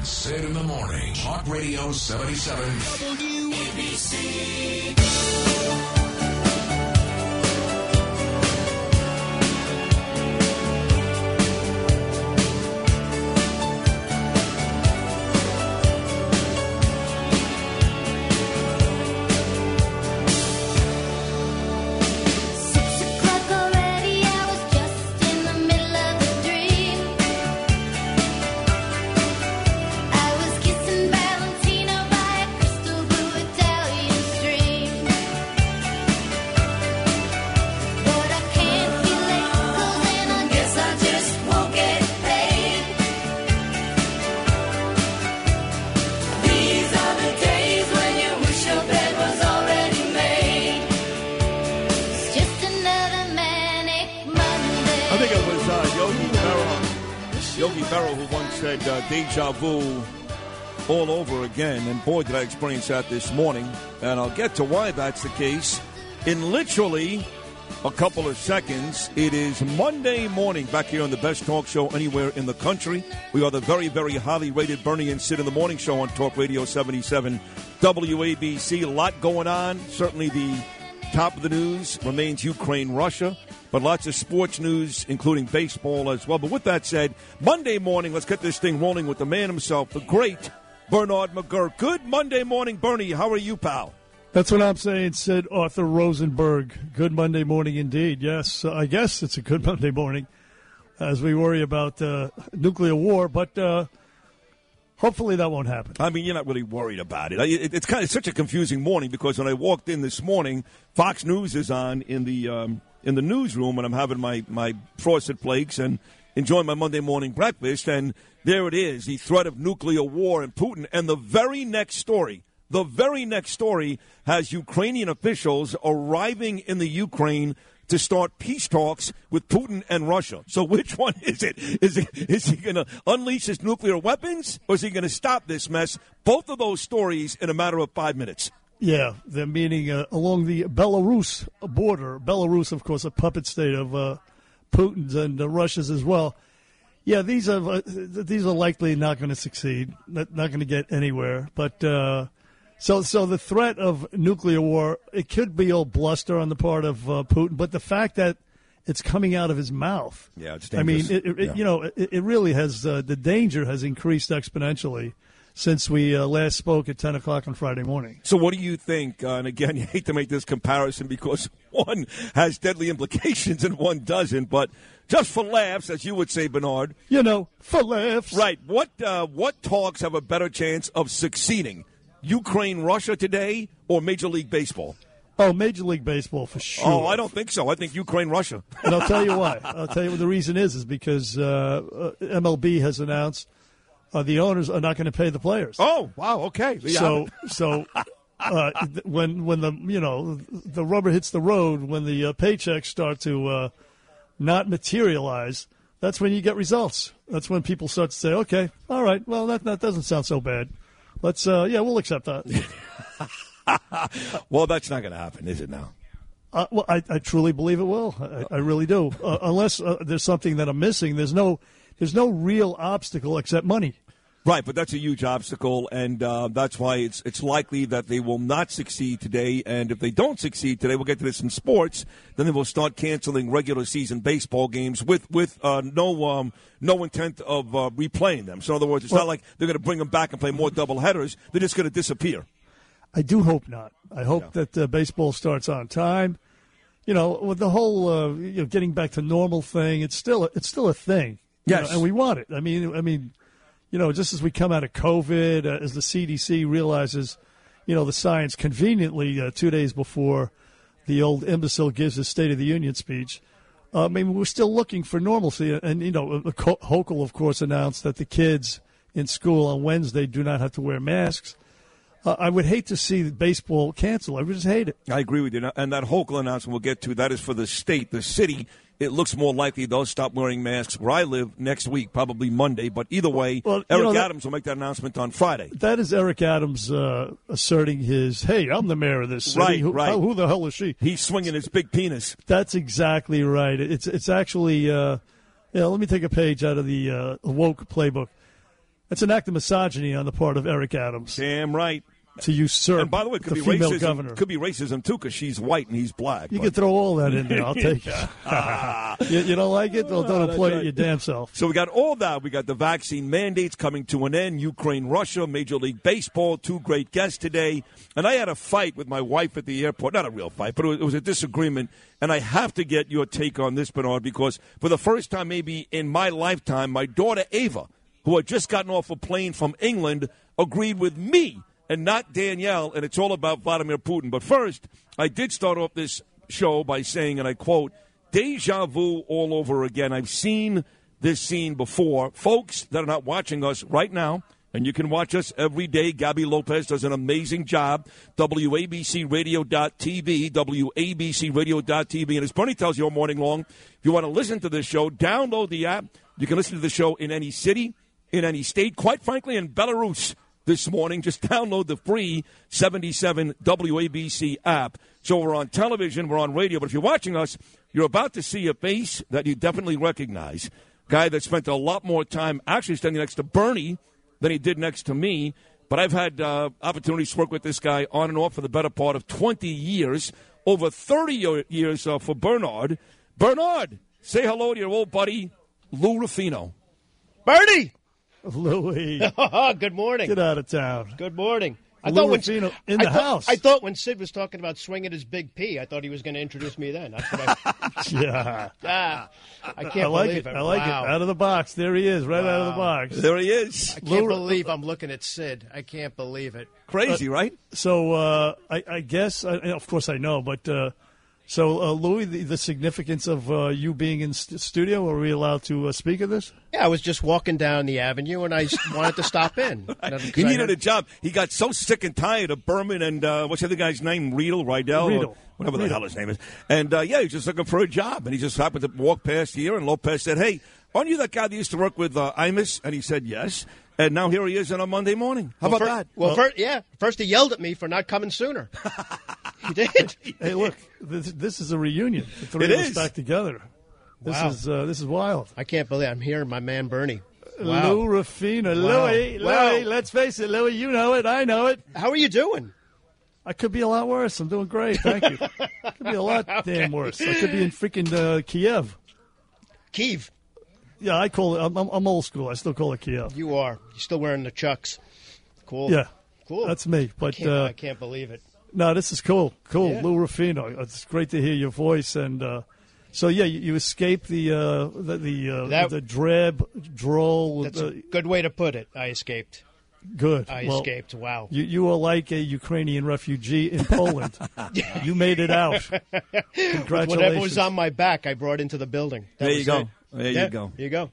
And Sid in the morning. Talk Radio 77. WABC. Yogi Berra who once said uh, deja vu all over again. And boy, did I experience that this morning. And I'll get to why that's the case in literally a couple of seconds. It is Monday morning back here on the best talk show anywhere in the country. We are the very, very highly rated Bernie and Sid in the Morning Show on Talk Radio 77 WABC. A lot going on. Certainly the Top of the news remains Ukraine Russia, but lots of sports news, including baseball as well. But with that said, Monday morning, let's get this thing rolling with the man himself, the great Bernard McGurk. Good Monday morning, Bernie. How are you, pal? That's what I'm saying, said Arthur Rosenberg. Good Monday morning indeed. Yes, I guess it's a good Monday morning as we worry about uh, nuclear war, but uh, hopefully that won't happen. I mean, you're not really worried about it. It's kind of such a confusing morning because when I walked in this morning, Fox News is on in the um, in the newsroom, and I'm having my my frosted flakes and enjoying my Monday morning breakfast, and there it is, the threat of nuclear war and Putin, and the very next story. The very next story has Ukrainian officials arriving in the Ukraine to start peace talks with Putin and Russia. So which one is it? Is he, is he going to unleash his nuclear weapons or is he going to stop this mess? Both of those stories in a matter of five minutes. Yeah, they're meeting uh, along the Belarus border. Belarus, of course, a puppet state of uh, Putin's and uh, Russia's as well. Yeah, these are uh, these are likely not going to succeed, not, not going to get anywhere. But uh, so so the threat of nuclear war it could be all bluster on the part of uh, Putin, but the fact that it's coming out of his mouth. Yeah, it's I mean, it, it, Yeah. you know, it, it really has uh, the danger has increased exponentially since we uh, last spoke at ten o'clock on Friday morning. So what do you think? Uh, and again, you hate to make this comparison because one has deadly implications and one doesn't, but just for laughs, as you would say, Bernard. You know, for laughs. Right. What uh, what talks have a better chance of succeeding? Ukraine Russia today or Major League Baseball? Oh, Major League Baseball for sure. Oh, I don't think so. I think Ukraine Russia. And I'll tell you why. I'll tell you what the reason is is because uh, uh, MLB has announced uh, the owners are not going to pay the players. Oh, wow. Okay. Yeah. So so uh, when when the you know the rubber hits the road, when the uh, paychecks start to uh, not materialize, that's when you get results. That's when people start to say, okay, all right, well that that doesn't sound so bad. Let's uh, yeah, we'll accept that. well, that's not going to happen, is it now? Uh, well, I, I truly believe it will. I, I really do. Uh, unless uh, there's something that I'm missing, there's no there's no real obstacle except money. Right, but that's a huge obstacle, and uh, that's why it's it's likely that they will not succeed today. And if they don't succeed today, we'll get to this in sports. Then they will start canceling regular season baseball games with with uh, no um, no intent of uh, replaying them. So in other words, it's Well- not like they're going to bring them back and play more double headers. They're just going to disappear. I do hope not. I hope that uh, baseball starts on time. You know, with the whole uh, you know getting back to normal thing, it's still it's still a thing. You Yes. know, and we want it. I mean, I mean, you know, just as we come out of COVID, uh, as the CDC realizes, you know, the science conveniently uh, two days before the old imbecile gives his State of the Union speech, I mean, we're still looking for normalcy. And, you know, the Hochul, of course, announced that the kids in school on Wednesday do not have to wear masks. Uh, I would hate to see baseball cancel. I would just hate it. I agree with you. And that Hochul announcement we'll get to, that is for the state. The city, it looks more likely they'll stop wearing masks where I live next week, probably Monday. But either way, Well, Eric know, that- Adams will make that announcement on Friday. That is Eric Adams uh, asserting his, hey, I'm the mayor of this city. Right, who, right. how- who the hell is she? He's swinging his big penis. That's exactly right. It's it's actually uh, yeah. Let me take a page out of the uh, woke playbook. It's an act of misogyny on the part of Eric Adams Damn right. To usurp And by the way, it could the be female racism. governor. Could be racism too, because she's white and he's black. you but- can throw all that in there. I'll take it. you, you don't like it? Well, don't employ right. it your damn self. So we got all that. We got the vaccine mandates coming to an end. Ukraine, Russia, Major League Baseball. Two great guests today. And I had a fight with my wife at the airport. Not a real fight, but it was, it was a disagreement. And I have to get your take on this, Bernard, because for the first time maybe in my lifetime, my daughter Ava, who had just gotten off a plane from England, agreed with me and not Danielle. And it's all about Vladimir Putin. But first, I did start off this show by saying, and I quote, deja vu all over again. I've seen this scene before. Folks that are not watching us right now, and you can watch us every day. Gabby Lopez does an amazing job. WABCRadio.tv, WABCRadio.tv. And as Bernie tells you all morning long, if you want to listen to this show, download the app. You can listen to the show in any city, in any state, quite frankly, in Belarus this morning. Just download the free 77 WABC app. So we're on television, we're on radio, but if you're watching us, you're about to see a face that you definitely recognize. Guy that spent a lot more time actually standing next to Bernie than he did next to me. But I've had uh, opportunities to work with this guy on and off for the better part of 20 years, over 30 years uh, for Bernard. Bernard, say hello to your old buddy, Lou Ruffino. Bernie! Louis, Good morning. get out of town. Good morning. I Lou thought when Ruffino in I the thought- house. I thought when Sid was talking about swinging his big P, I thought he was going to introduce me then. That's what I. Yeah, ah, I can't I like believe it. it. I like Wow. it. Out of the box. There he is, right out of the box. There he is. I can't Lou- believe I'm looking at Sid. I can't believe it. Crazy, right? So uh, I, I guess, I, of course, I know, but uh, so uh, Louis, the, the significance of uh, you being in st- studio. Are we allowed to uh, speak of this? Yeah, I was just walking down the avenue and I wanted to stop in. He needed a job. He got so sick and tired of Berman and uh, what's the other guy's name? Riedel, Rydell, Riedel. whatever the hell his name is. And uh, yeah, he's just looking for a job. And he just happened to walk past here, and Lopez said, "Hey, aren't you that guy that used to work with uh, Imus?" And he said, "Yes." And now here he is on a Monday morning. How well, about fir- that? Well, fir- yeah. First he yelled at me for not coming sooner. he did. Hey, look, this, this is a reunion. The three It of us back together. This Wow. is uh, this is wild. I can't believe I'm hearing my man Bernie. Wow. Lou Ruffino, Wow. Louie, Wow. Louis. Let's face it, Louie, You know it. I know it. How are you doing? I could be a lot worse. I'm doing great. Thank you. could be a lot damn worse. I could be in freaking uh, Kiev. Kiev, Yeah, I call it. I'm, I'm, I'm old school. I still call it Kiev. you are. You're still wearing the chucks. Cool. Yeah, Cool. that's me. But Can't, uh, I can't believe it. no, this is cool. Cool, Yeah. Lou Ruffino. It's great to hear your voice. And uh, so, yeah, you, you escaped the uh, the the, uh, That- the drab, droll. That's uh, a good way to put it. I escaped. good. I Well, escaped. Wow. You, you are like a Ukrainian refugee in Poland. you made it out. Congratulations. Whatever was on my back, I brought into the building. That There you go. it. There Yeah, you go. There you go.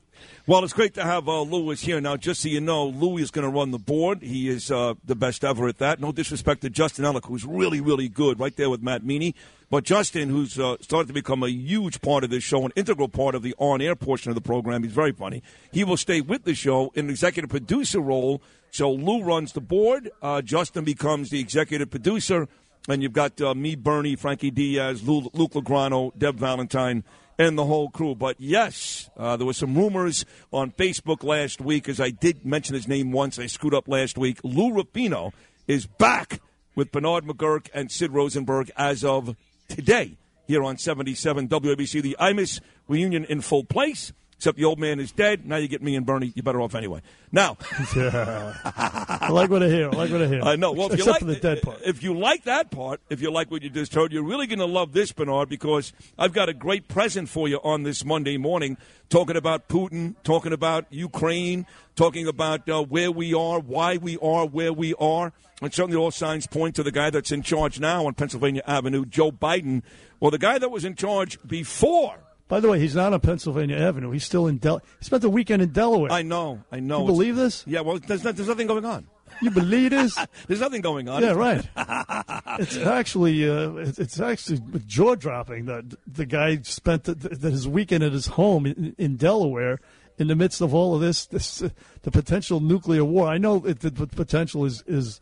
Well, it's great to have uh, Louis here. Now, just so you know, Louis is going to run the board. He is uh, the best ever at that. No disrespect to Justin Ellick, who's really, really good right there with Matt Meany. But Justin, who's uh, started to become a huge part of this show, an integral part of the on air portion of the program, he's very funny. He will stay with the show in an executive producer role. So Lou runs the board. Uh, Justin becomes the executive producer. And you've got uh, me, Bernie, Frankie Diaz, Lou, Luke Lagrano, Deb Valentine, and the whole crew. But yes, uh, there were some rumors on Facebook last week, as I did mention his name once. I screwed up last week. Lou Ruffino is back with Bernard McGurk and Sid Rosenberg as of today here on 77 WABC. The Imus reunion in full place. Except the old man is dead. Now you get me and Bernie. You're better off anyway. Now, I like what I hear. I like what I hear. I know. Well, if you except like for the dead part. If you like that part, if you like what you just heard, you're really going to love this, Bernard, because I've got a great present for you on this Monday morning. Talking about Putin, talking about Ukraine, talking about uh, where we are, why we are where we are, and certainly all signs point to the guy that's in charge now on Pennsylvania Avenue, Joe Biden, or the guy that was in charge before By the way, he's not on Pennsylvania Avenue. He's still in Del. He spent the weekend in Delaware. I know, I know. you believe this? Yeah, well, there's, not, there's nothing going on. You believe this? There's nothing going on. yeah, right. it's actually uh, it's it's actually jaw dropping that the guy spent the, the, his weekend at his home in, in Delaware in the midst of all of this this uh, the potential nuclear war. I know it, the, the potential is is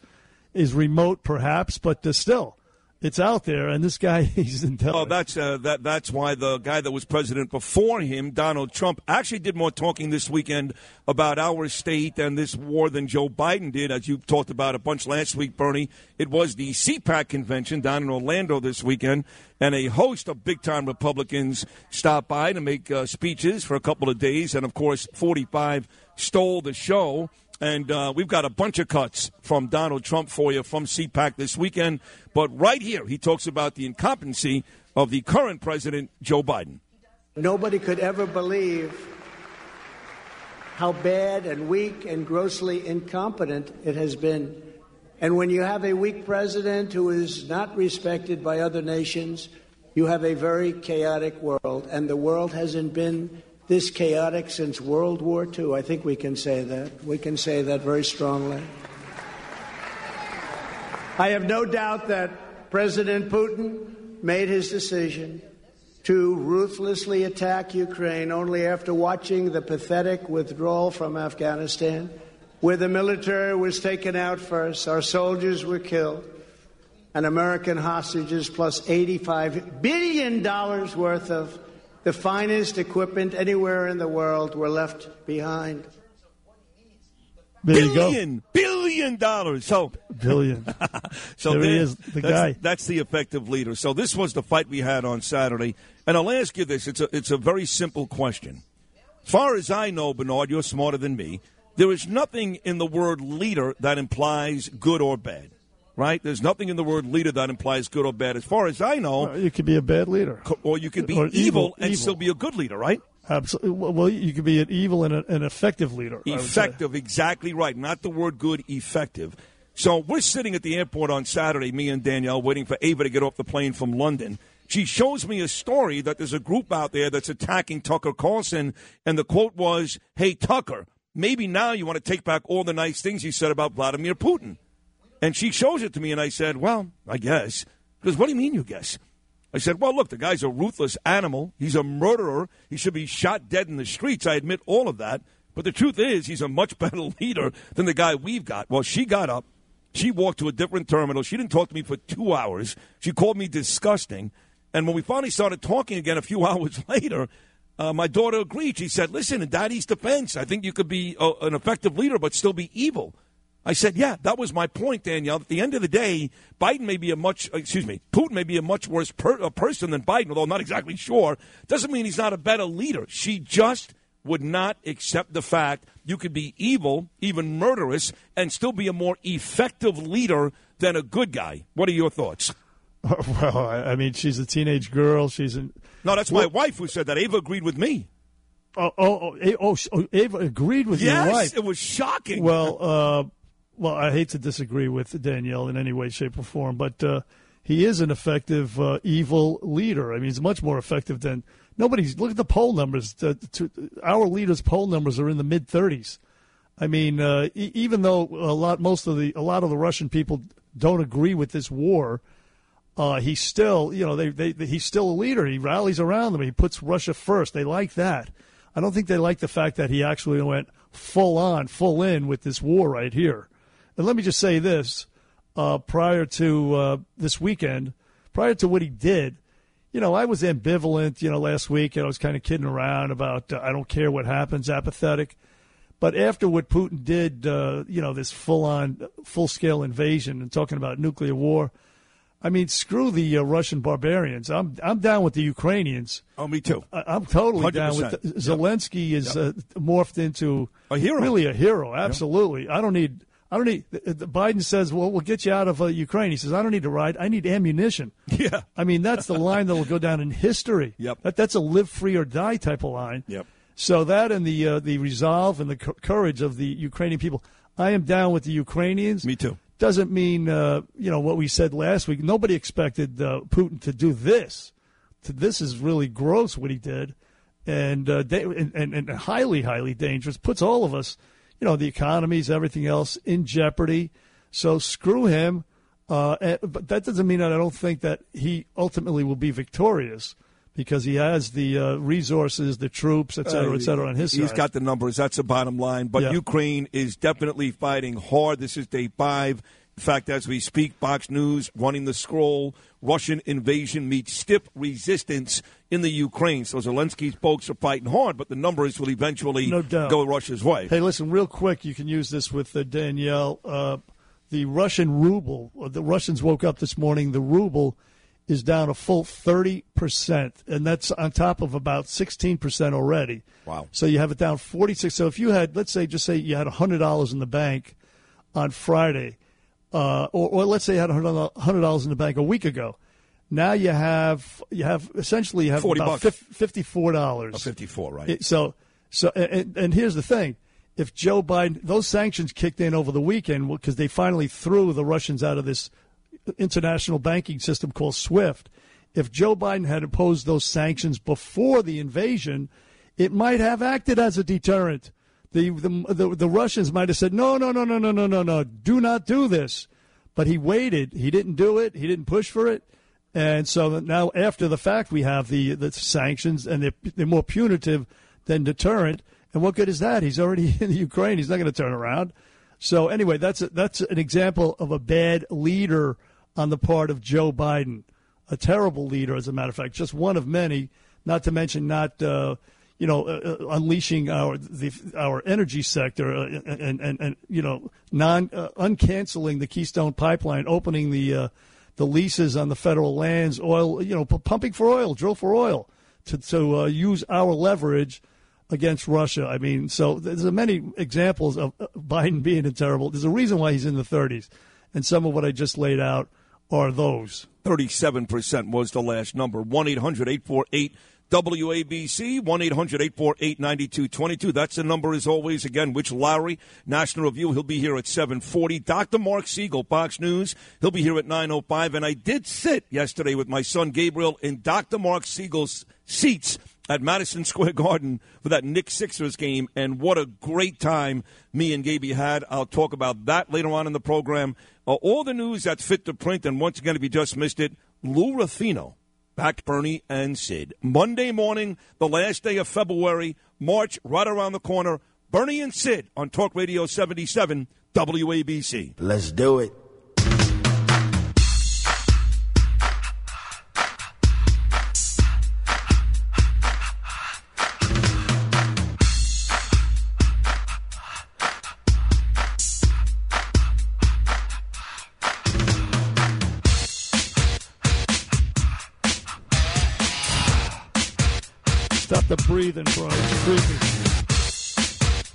is remote, perhaps, but uh, still, it's out there. And this guy, he's in Delaware. Oh, that's uh, that. That's why the guy that was president before him, Donald Trump, actually did more talking this weekend about our state and this war than Joe Biden did, as you talked about a bunch last week, Bernie. It was the CPAC convention down in Orlando this weekend, and a host of big-time Republicans stopped by to make uh, speeches for a couple of days, and of course, 45 stole the show. And uh, we've got a bunch of cuts from Donald Trump for you from CPAC this weekend. But right here, he talks about the incompetency of the current president, Joe Biden. Nobody could ever believe how bad and weak and grossly incompetent it has been. And when you have a weak president who is not respected by other nations, you have a very chaotic world. And the world hasn't been this chaotic since World War II. I think we can say that. We can say that very strongly. I have no doubt that President Putin made his decision to ruthlessly attack Ukraine only after watching the pathetic withdrawal from Afghanistan, where the military was taken out first, our soldiers were killed, and American hostages plus $85 billion worth of the finest equipment anywhere in the world were left behind. there you go. Billion, billion dollars. So, Billion. so There he there- is, the that's, guy. That's the effective leader. So this was the fight we had on Saturday, and I'll ask you this: it's a it's a very simple question. As far as I know, Bernard, you're smarter than me. There is nothing in the word leader that implies good or bad, right? There's nothing in the word leader that implies good or bad. As far as I know, you could be a bad leader. co- or you could be evil, evil, and evil. still be a good leader, right? Absolutely. Well, you could be an evil and a- an effective leader. I would say. Effective, exactly right. Not the word good, effective. So we're sitting at the airport on Saturday, me and Danielle, waiting for Ava to get off the plane from London. She shows me a story that there's a group out there that's attacking Tucker Carlson, and the quote was, Hey, Tucker, maybe now you want to take back all the nice things you said about Vladimir Putin. And she shows it to me, and I said, Well, I guess. Because what do you mean, you guess? I said, Well, look, the guy's a ruthless animal. He's a murderer. He should be shot dead in the streets. I admit all of that. But the truth is, he's a much better leader than the guy we've got. Well, she got up. She walked to a different terminal. She didn't talk to me for two hours. She called me disgusting. And when we finally started talking again a few hours later, uh, my daughter agreed. She said, Listen, in Daddy's defense, I think you could be uh, an effective leader but still be evil. I said, yeah, that was my point, Danielle. At the end of the day, Biden may be a much, excuse me, Putin may be a much worse per, uh, person than Biden, although I'm not exactly sure. Doesn't mean he's not a better leader. She just would not accept the fact you could be evil, even murderous, and still be a more effective leader than a good guy. What are your thoughts? well, I mean, she's a teenage girl. She's an. No, that's my wife who said that. Ava agreed with me. Oh, oh, oh, oh, oh, Ava agreed with Yes, your wife. it was shocking. Well, uh, well, I hate to disagree with Danielle in any way, shape, or form, but uh, he is an effective uh, evil leader. I mean, he's much more effective than nobody's. Look at the poll numbers. Uh, to, our leaders' poll numbers are in the mid thirties. I mean, uh, e- even though a lot, most of the, a lot of the Russian people don't agree with this war, uh, he's still, you know, they, they, they, he's still a leader. He rallies around them. He puts Russia first. They like that. I don't think they like the fact that he actually went full on, full in with this war right here. And let me just say this: uh, prior to uh, this weekend, prior to what he did, you know, I was ambivalent. You know, last week, and I was kind of kidding around about uh, I don't care what happens, apathetic. But after what Putin did, uh, you know, this full on, full scale invasion and talking about nuclear war, I mean, screw the uh, Russian barbarians. I'm I'm down with the Ukrainians. oh, me too. I- I'm totally down with the, Zelensky is uh, morphed into A hero. really a hero. Absolutely. I don't need. I don't need. Biden says, "Well, we'll get you out of uh, Ukraine." He says, "I don't need to ride. I need ammunition." Yeah. I mean, that's the line that will go down in history. Yep. That, that's a live free or die type of line. Yep. So that and the uh, the resolve and the cou- courage of the Ukrainian people, I am down with the Ukrainians. Me too. Doesn't mean uh, you know what we said last week. Nobody expected uh, Putin to do this, this is really gross what he did, and uh, da- and, and and highly highly dangerous. Puts all of us, you know, the economies, everything else in jeopardy. So screw him. Uh, and- but that doesn't mean that I don't think that he ultimately will be victorious because he has the uh, resources, the troops, et cetera, et cetera, on his He's side. got the numbers. That's the bottom line. But Yeah. Ukraine is definitely fighting hard. This is day five. In fact, as we speak, Fox News running the scroll. Russian invasion meets stiff resistance in the Ukraine. So Zelensky's folks are fighting hard, but the numbers will eventually No doubt. go Russia's way. Hey, listen, real quick, you can use this with uh, Danielle. Uh, the Russian ruble, uh, the Russians woke up this morning, the ruble is down a full 30%, and that's on top of about 16% already. Wow. So you have it down 46. So if you had, let's say, just say you had $100 in the bank on Friday, uh, or, or let's say you had $100 $100 in the bank a week ago. Now you have you have essentially you have 40 about bucks. fif- fifty-four dollars. Oh, 54, right. It- so, so, and, and here's the thing: if Joe Biden, those sanctions kicked in over the weekend because they finally threw the Russians out of this international banking system called SWIFT. If Joe Biden had imposed those sanctions before the invasion, it might have acted as a deterrent. The, the, the, the Russians might have said, no, no, no, no, no, no, no, no, do not do this. But he waited. He didn't do it. He didn't push for it. And so now, after the fact, we have the, the sanctions, and they're, they're more punitive than deterrent. And what good is that? He's already in the Ukraine. He's not going to turn around. So anyway, that's a, that's an example of a bad leader on the part of Joe Biden, a terrible leader, as a matter of fact, just one of many. Not to mention not uh, you know uh, uh, unleashing our the, our energy sector uh, and, and and you know non uh, uncanceling the Keystone Pipeline, opening the uh, the leases on the federal lands, oil you know, pumping for oil, drill for oil to to uh, use our leverage against Russia. I mean, so there's many examples of uh, Biden being a terrible. There's a reason why he's in the 30s, and some of what I just laid out are those. 37% was the last number. 1 800 848 WABC, 1 800 848 9222. That's the number as always. Again, Rich Lowry, National Review. He'll be here at 740. Dr. Mark Siegel, Fox News. He'll be here at 905. And I did sit yesterday with my son Gabriel in Dr. Mark Siegel's seats at Madison Square Garden for that Knicks Sixers game, and what a great time me and Gaby had. I'll talk about that later on in the program. Uh, all the news that's fit to print, and once again, if you just missed it, Lou Ruffino back Bernie and Sid. Monday morning, the last day of February, March right around the corner. Bernie and Sid on Talk Radio 77 WABC. Let's do it. Breathing, bro. It's creepy.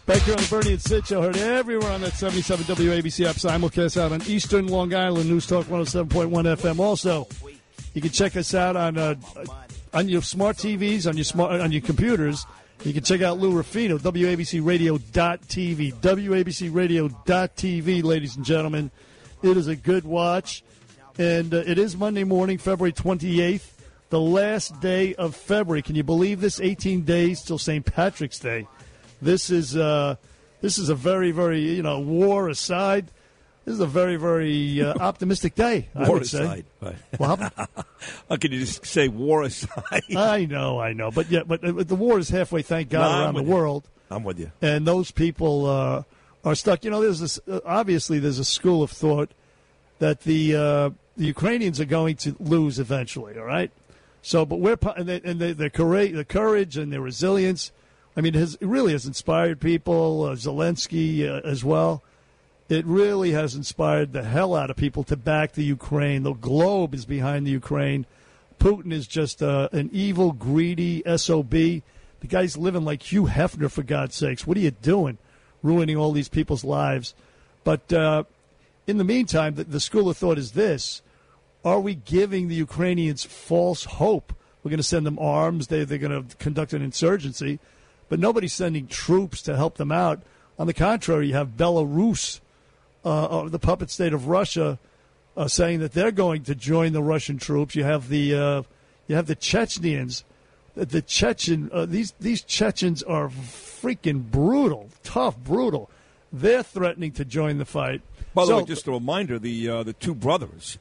Back here on the Bernie and Sid show, heard everywhere on that 77 WABC app simulcast out on Eastern Long Island, News Talk 107.1 FM. Also, you can check us out on uh, on your smart TVs, on your smart on your computers. You can check out Lou Ruffino, WABCRadio.tv. WABCRadio.tv, ladies and gentlemen. It is a good watch. And uh, it is Monday morning, February 28th, the last day of February. Can you believe this? 18 days till St. Patrick's Day. This is uh, this is a very, very, you know, war aside, this is a very, very uh, optimistic day, I War would say. aside. Right. Well, can you just say war aside? I know, I know, but yeah, but uh, the war is halfway, thank God, No, around the you. world, I'm with you. and those people uh, are stuck. You know, there's this. Uh, obviously, there's a school of thought that the uh, the Ukrainians are going to lose eventually. All right, so but we're and, they, and they, their courage, the courage and their resilience. I mean, it, has, it really has inspired people. Uh, Zelensky uh, as well. It really has inspired the hell out of people to back the Ukraine. The globe is behind the Ukraine. Putin is just uh, an evil, greedy SOB. The guy's living like Hugh Hefner, for God's sakes. What are you doing? Ruining all these people's lives. But uh, in the meantime, the, the school of thought is this Are we giving the Ukrainians false hope? We're going to send them arms, they, they're going to conduct an insurgency, but nobody's sending troops to help them out. On the contrary, you have Belarus, uh, uh, the puppet state of Russia, uh, saying that they're going to join the Russian troops. You have the uh, You have the Chechens. The, the Chechen uh, these these Chechens are freaking brutal, tough, brutal. They're threatening to join the fight. By the So- way, just a reminder: the uh, the two brothers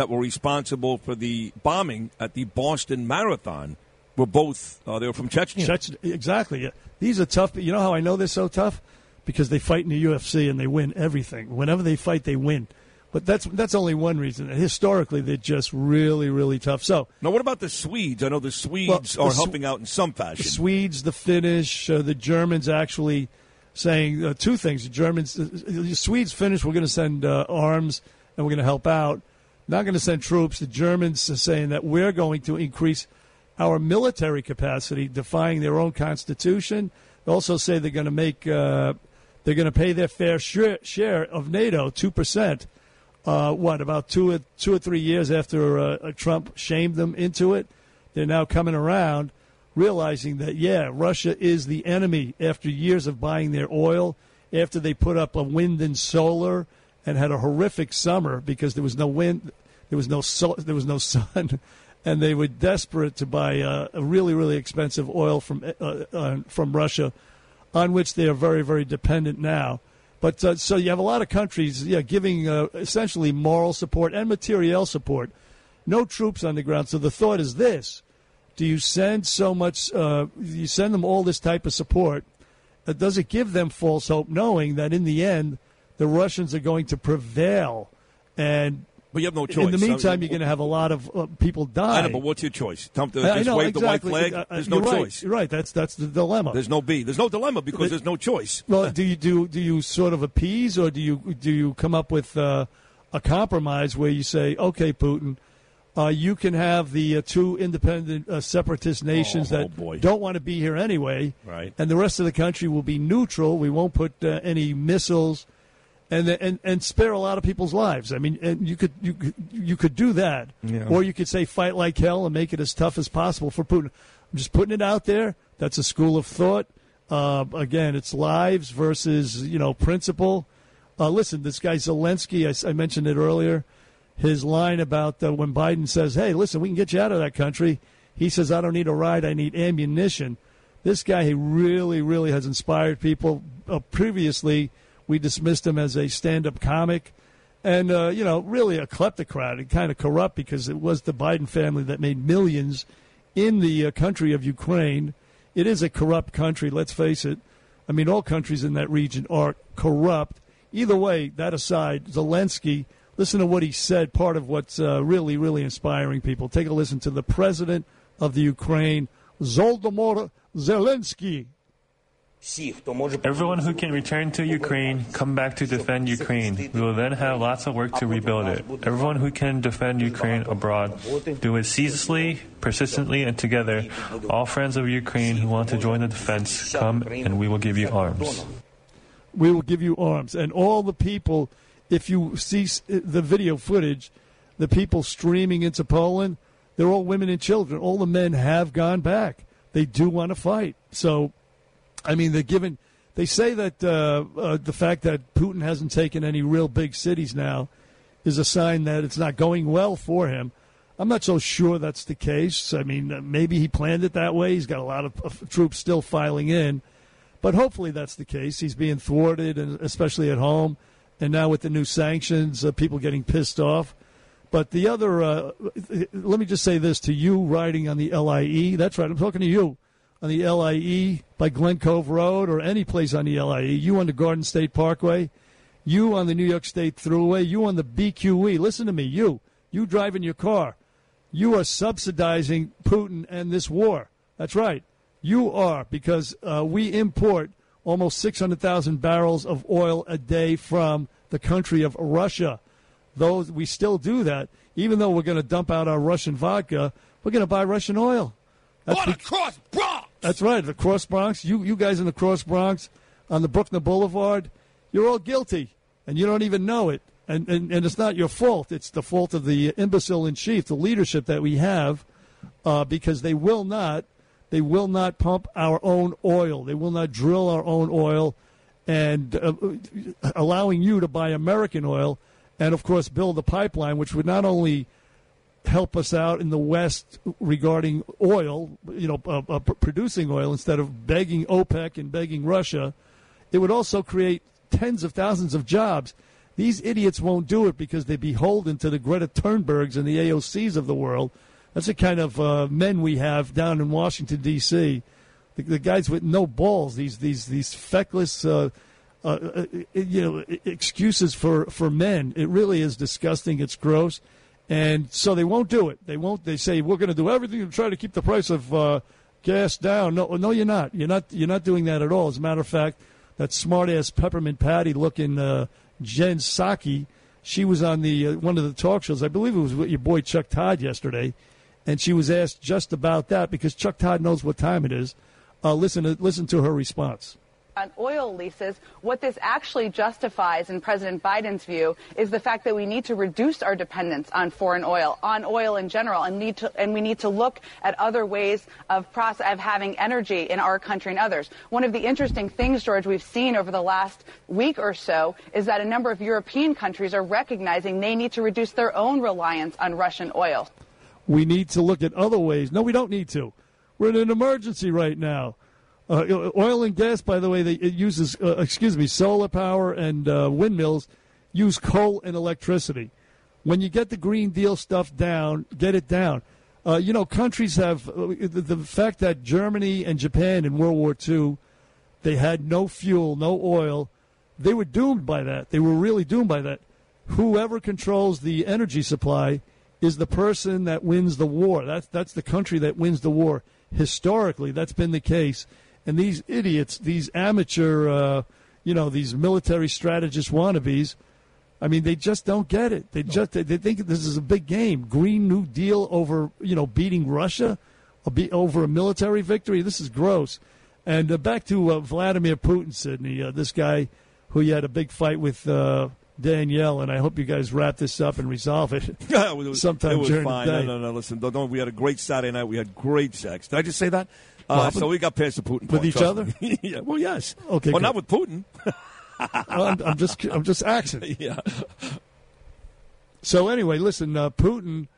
that were responsible for the bombing at the Boston Marathon were both uh, they were from Chechnya. Chechen, exactly. These are tough. You know how I know they're so tough? Because they fight in the UFC and they win everything. Whenever they fight, they win. But that's that's only one reason. Historically, they're just really, really tough. So now, what about the Swedes? I know the Swedes Well, are the Sw- helping out in some the fashion. Swedes, the Finnish, uh, the Germans actually saying uh, two things. The Germans, the Swedes, Finnish, we're going to send uh, arms and we're going to help out. Not going to send troops. The Germans are saying that we're going to increase our military capacity, defying their own constitution. They also say they're going to make uh, they're going to pay their fair share, of NATO, two percent. Uh, what about two or two or three years after uh, Trump shamed them into it? They're now coming around, realizing that yeah, Russia is the enemy. After years of buying their oil, after they put up a wind and solar and had a horrific summer because there was no wind, there was no so, there was no sun, and they were desperate to buy uh, a really really expensive oil from uh, uh, from Russia, on which they are very very dependent now. But uh, so you have a lot of countries, yeah, giving uh, essentially moral support and materiel support. No troops on the ground. So the thought is this: Do you send so much? Uh, you send them all this type of support. Uh, does it give them false hope, knowing that in the end the Russians are going to prevail? And but you have no choice. in the meantime, I- you're going to have a lot of uh, people die. I know, but what's your choice? Tell them to I- I just know, wave the white flag. Uh, uh, There's no you're right. choice. You're right. That's that's the dilemma. There's no B. There's no dilemma because But- there's no choice. Well, do you do do you sort of appease, or do you do you come up with uh, a compromise where you say, okay, Putin, uh, you can have the uh, two independent uh, separatist nations Oh, that oh, don't want to be here anyway, Right. and the rest of the country will be neutral. We won't put uh, any missiles, and and and spare a lot of people's lives. I mean, and you could you could, you could do that, Yeah. or you could say fight like hell and make it as tough as possible for Putin. I'm just putting it out there. That's a school of thought. Uh, again, it's lives versus you know principle. Uh, listen, this guy Zelensky, I mentioned it earlier. His line about uh, when Biden says, "Hey, listen, we can get you out of that country," he says, "I don't need a ride. I need ammunition." This guy, he really, really has inspired people. Uh, previously, we dismissed him as a stand-up comic, and uh, you know, really a kleptocrat and kind of corrupt because it was the Biden family that made millions in the uh, country of Ukraine. It is a corrupt country. Let's face it. I mean, all countries in that region are corrupt. Either way, that aside, Zelensky, listen to what he said, part of what's uh, really, really inspiring people. Take a listen to the president of the Ukraine, Zoldomor Zelensky. Everyone who can return to Ukraine, come back to defend Ukraine. We will then have lots of work to rebuild it. Everyone who can defend Ukraine abroad, do it ceaselessly, persistently, and together. All friends of Ukraine who want to join the defense, come and we will give you arms. we will give you arms. And all the people, if you see uh, the video footage, the people streaming into Poland, they're all women and children. All the men have gone back. They do want to fight. So, I mean, they're given. They say that uh, uh, the fact that Putin hasn't taken any real big cities now is a sign that it's not going well for him. I'm not so sure that's the case. I mean, uh, maybe he planned it that way. He's got a lot of, troops still filing in. But hopefully that's the case. He's being thwarted, and especially at home, and now with the new sanctions, uh, people getting pissed off. But the other, uh, let me just say this to you riding on the LIE. That's right, I'm talking to you on the LIE by Glen Cove Road or any place on the LIE. You on the Garden State Parkway. You on the New York State Thruway. You on the BQE. Listen to me. You. You driving your car. You are subsidizing Putin and this war. That's right. You are, because uh, we import almost 600,000 barrels of oil a day from the country of Russia. Though we still do that, even though we're going to dump out our Russian vodka, we're going to buy Russian oil. That's What a cross Bronx! That's right. The Cross Bronx. You you guys in the Cross Bronx on the Brooklyn Boulevard, you're all guilty, and you don't even know it. And, and and it's not your fault. It's the fault of the imbecile in chief, the leadership that we have, uh, because they will not they will not pump our own oil. They will not drill our own oil, and uh, allowing you to buy American oil, and of course build a pipeline which would not only help us out in the West regarding oil, you know, uh, uh, producing oil instead of begging OPEC and begging Russia. It would also create tens of thousands of jobs. These idiots won't do it because they're beholden to the Greta Thunbergs and the AOCs of the world. That's the kind of uh, men we have down in Washington D.C. The, the guys with no balls. These these these feckless, uh, uh, uh, you know, excuses for for men. It really is disgusting. It's gross, and so they won't do it. They won't. They say we're going to do everything to try to keep the price of uh, gas down. No, no, you're not. You're not. You're not doing that at all. As a matter of fact, that smart ass peppermint patty looking uh, Jen Psaki, she was on the uh, one of the talk shows. I believe it was with your boy Chuck Todd yesterday, and she was asked just about that because Chuck Todd knows what time it is. Uh, listen, to, listen to her response. On oil leases, what this actually justifies, in President Biden's view, is the fact that we need to reduce our dependence on foreign oil, on oil in general, and need to and we need to look at other ways of process of having energy in our country and others. One of the interesting things, George, we've seen over the last week or so is that a number of European countries are recognizing they need to reduce their own reliance on Russian oil. We need to look at other ways. No, we don't need to. We're in an emergency right now. Uh, oil and gas, by the way, they, it uses, uh, excuse me, solar power and uh, windmills use coal and electricity. When you get the Green Deal stuff down, get it down. Uh, you know, countries have uh, the, the fact that Germany and Japan in World War II, they had no fuel, no oil. They were doomed by that. They were really doomed by that. Whoever controls the energy supply is the person that wins the war. That's that's the country that wins the war. Historically, that's been the case. And these idiots, these amateur, uh, you know, these military strategist wannabes, I mean, they just don't get it. They just they think this is a big game. Green New Deal over you know beating Russia, be, over a military victory. This is gross. And uh, back to uh, Vladimir Putin, Sydney. Uh, this guy who you had a big fight with uh, Danielle, and I hope you guys wrap this up and resolve it. Yeah, it was, sometime it was during fine. the day. No, no, no. Listen, don't, don't- we had a great Saturday night. We had great sex. Did I just say that? Uh, so we got past the Putin With each other? yeah. Well, yes. Okay, Well, good. not with Putin. I'm, I'm just I'm just asking. yeah. So anyway, listen, uh, Putin,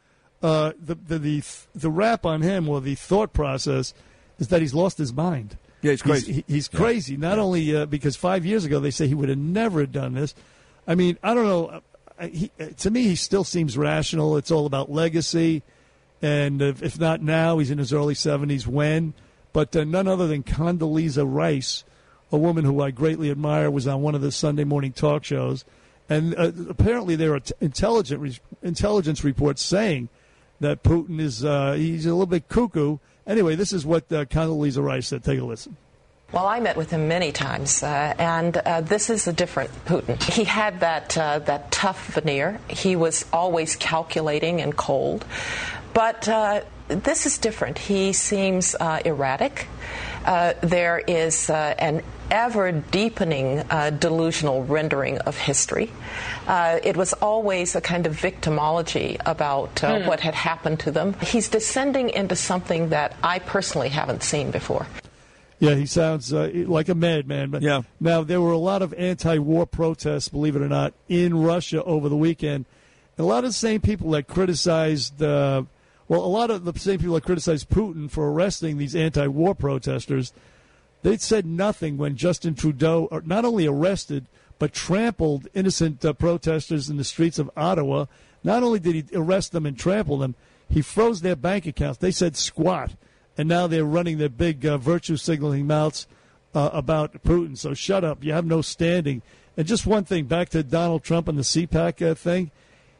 uh, the, the the the rap on him or the thought process is that he's lost his mind. Yeah, he's crazy. He's, he's crazy. Not only uh, because five years ago they say he would have never done this. I mean, I don't know. Uh, He, uh, to me, he still seems rational. It's all about legacy, and if, if not now, he's in his early seventies. When? But uh, none other than Condoleezza Rice, a woman who I greatly admire, was on one of the Sunday morning talk shows, and uh, apparently there are t- intelligent re- intelligence reports saying that Putin is uh, he's a little bit cuckoo. Anyway, this is what uh, Condoleezza Rice said. Take a listen. Well, I met with him many times, uh, and uh, this is a different Putin. He had that uh, that tough veneer. He was always calculating and cold, but uh, this is different. He seems uh, erratic. Uh, there is uh, an ever deepening uh, delusional rendering of history. Uh, it was always a kind of victimology about uh, Hmm. what had happened to them. He's descending into something that I personally haven't seen before. Yeah, he sounds uh, like a madman. But Yeah. Now there were a lot of anti-war protests, believe it or not, in Russia over the weekend. And a lot of the same people that criticized, uh, well, a lot of the same people that criticized Putin for arresting these anti-war protesters, they said nothing when Justin Trudeau uh, not only arrested but trampled innocent uh, protesters in the streets of Ottawa. Not only did he arrest them and trample them, he froze their bank accounts. They said squat, and now they're running their big uh, virtue signaling mouths uh, about Putin. So shut up. You have no standing. And just one thing, back to Donald Trump and the CPAC uh, thing.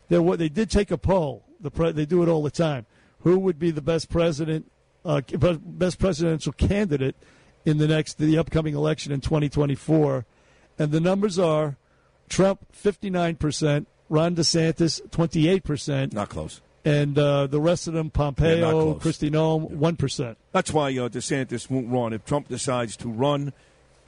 They did take a poll. The pre- they do it all the time. Who would be the best president, uh, best presidential candidate in the next, the upcoming election in 2024? And the numbers are Trump 59%, Ron DeSantis 28%, Not close. and uh, the rest of them, Pompeo. Kristi Noem, 1%. That's why uh, DeSantis won't run. If Trump decides to run,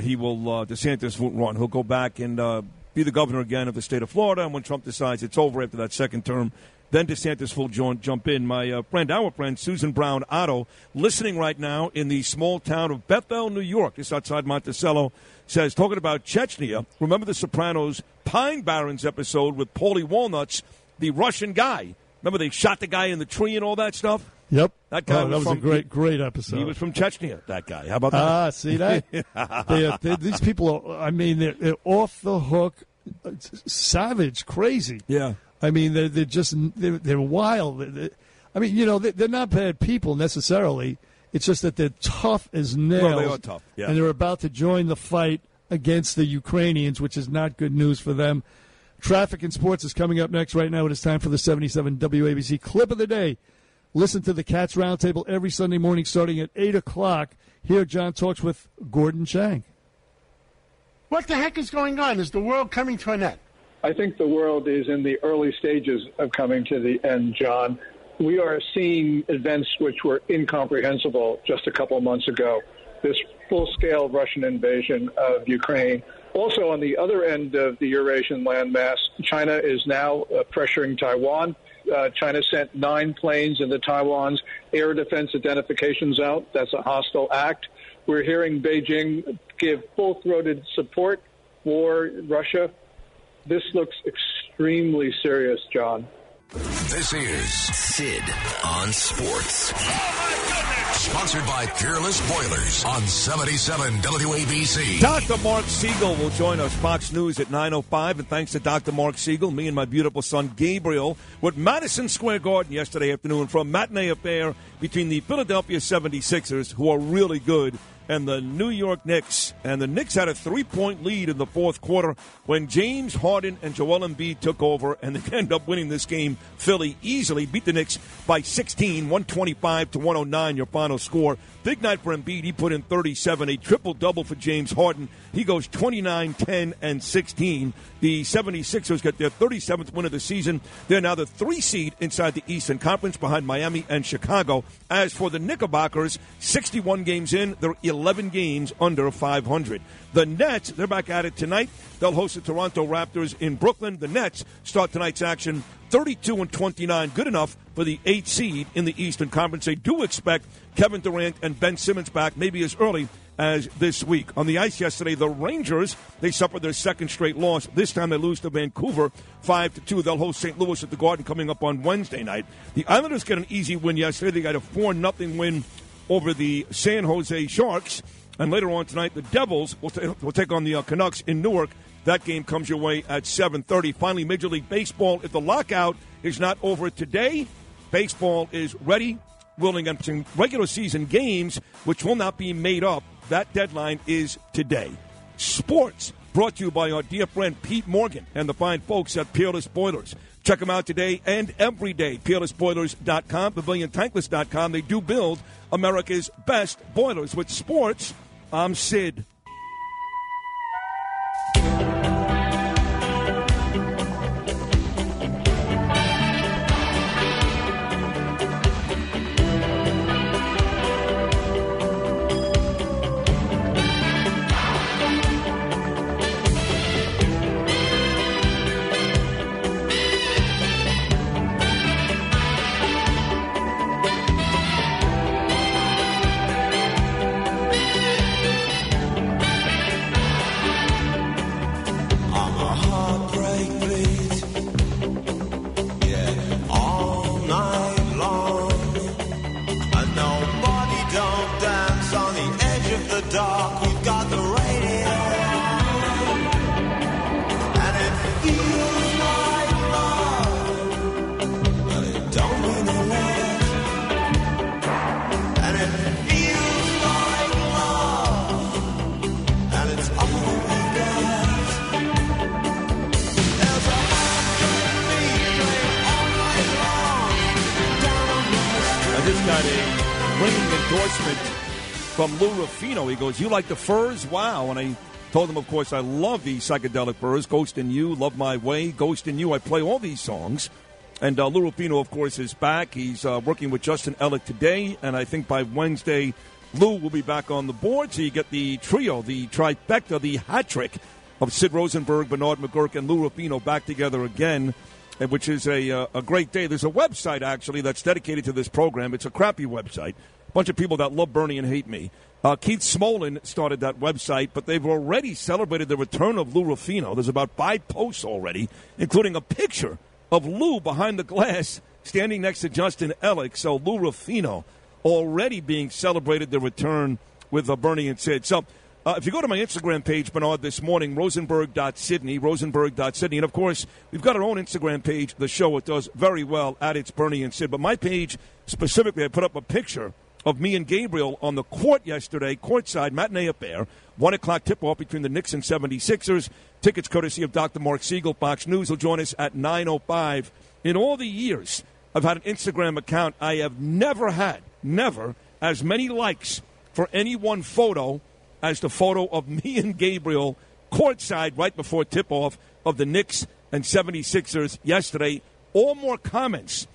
he will. Uh, DeSantis won't run. He'll go back and uh, be the governor again of the state of Florida. And when Trump decides it's over after that second term, then DeSantis will join, jump in. My uh, friend, our friend Susan Brown Otto, listening right now in the small town of Bethel, New York, just outside Monticello, says talking about Chechnya. Remember the Sopranos Pine Barrens episode with Paulie Walnuts, the Russian guy Remember they shot the guy in the tree and all that stuff. Yep. That guy Oh, that was from, a great, great episode. He was from Chechnya. That guy. How about that? Ah, see that? they, are- they- these people are, I mean, they're, they're off the hook, uh, savage, crazy. Yeah. I mean, they're, they're just, they're, they're wild. They're- they're- I mean, you know, they- they're not bad people necessarily. It's just that they're tough as nails. Well, they are tough, yeah. And they're about to join the fight against the Ukrainians, which is not good news for them. Traffic and sports is coming up next. Right now, it is time for the 77 WABC clip of the day. Listen to the Cats Roundtable every Sunday morning starting at 8 o'clock. Here, John talks with Gordon Chang. What the heck is going on? Is the world coming to an end? I think the world is in the early stages of coming to the end, John. We are seeing events which were incomprehensible just a couple of months ago. This full scale Russian invasion of Ukraine. Also, on the other end of the Eurasian landmass, China is now uh, pressuring Taiwan. Uh, China sent nine planes into Taiwan's air defense identification zone. That's a hostile act. We're hearing Beijing give full throated support for Russia. This looks extremely serious, John. This is Sid on Sports. Oh, Sponsored by Peerless Boilers on 77 WABC. Dr. Marc Siegel will join us Fox News at 9.05. And thanks to Dr. Marc Siegel, me and my beautiful son Gabriel with Madison Square Garden yesterday afternoon for a matinee affair between the Philadelphia 76ers, who are really good, and the New York Knicks. And the Knicks had a three-point lead in the fourth quarter when James Harden and Joel Embiid took over, and they ended up winning this game. Philly easily beat the Knicks by 16, 125 to 109, your final score. Big night for Embiid. He put in 37, a triple-double for James Harden. He goes 29, 10, and 16. The 76ers get their 37th win of the season. They're now the three seed inside the Eastern Conference behind Miami and Chicago. As for the Knickerbockers, 61 games in, they're 11 games under 500. The Nets, they're back at it tonight. They'll host the Toronto Raptors in Brooklyn. The Nets start tonight's action 32 and 29, good enough for the eight seed in the Eastern Conference. They do expect Kevin Durant and Ben Simmons back, maybe as early as this week. On the ice yesterday, the Rangers they suffered their second straight loss. This time they lose to Vancouver five to two. They'll host St. Louis at the Garden coming up on Wednesday night. The Islanders get an easy win yesterday. They got a four nothing win over the San Jose Sharks. And later on tonight, the Devils will, ta- will take on the uh, Canucks in Newark. That game comes your way at 7:30. Finally, Major League Baseball. If the lockout is not over today, baseball is ready, willing, and regular season games, which will not be made up. That deadline is today. Sports brought to you by our dear friend Pete Morgan and the fine folks at Peerless Boilers. Check them out today and every day. PeerlessBoilers.com, PavilionTankless.com. They do build America's best boilers. With sports, I'm Sid. He goes, "You like the furs? Wow!" And I told him, of course, I love these psychedelic furs. Ghost in You, Love My Way, Ghost in You. I play all these songs. And uh, Lou Ruffino, of course, is back. He's uh, working with Justin Ellick today, and I think by Wednesday, Lou will be back on the board. So you get the trio, the trifecta, the hat trick of Sid Rosenberg, Bernard McGuirk, and Lou Ruffino back together again, which is a, uh, a great day. There's a website, actually, that's dedicated to this program. It's a crappy website. A bunch of people that love Bernie and hate me. Uh, Keith Smolin started that website, but they've already celebrated the return of Lou Ruffino. There's about five posts already, including a picture of Lou behind the glass standing next to Justin Ellick. So Lou Ruffino already being celebrated the return with uh, Bernie and Sid. So uh, if you go to my Instagram page, Bernard, this morning, rosenberg.sydney, rosenberg.sydney, and of course, we've got our own Instagram page, the show. It does very well at its Bernie and Sid. But my page specifically, I put up a picture of me and Gabriel on the court yesterday, courtside matinee affair. One o'clock tip off between the Knicks and 76ers. Tickets courtesy of Dr. Marc Siegel. Fox News will join us at 9.05. In all the years I've had an Instagram account, I have never had, never, as many likes for any one photo as the photo of me and Gabriel courtside right before tip off of the Knicks and 76ers yesterday. All more comments.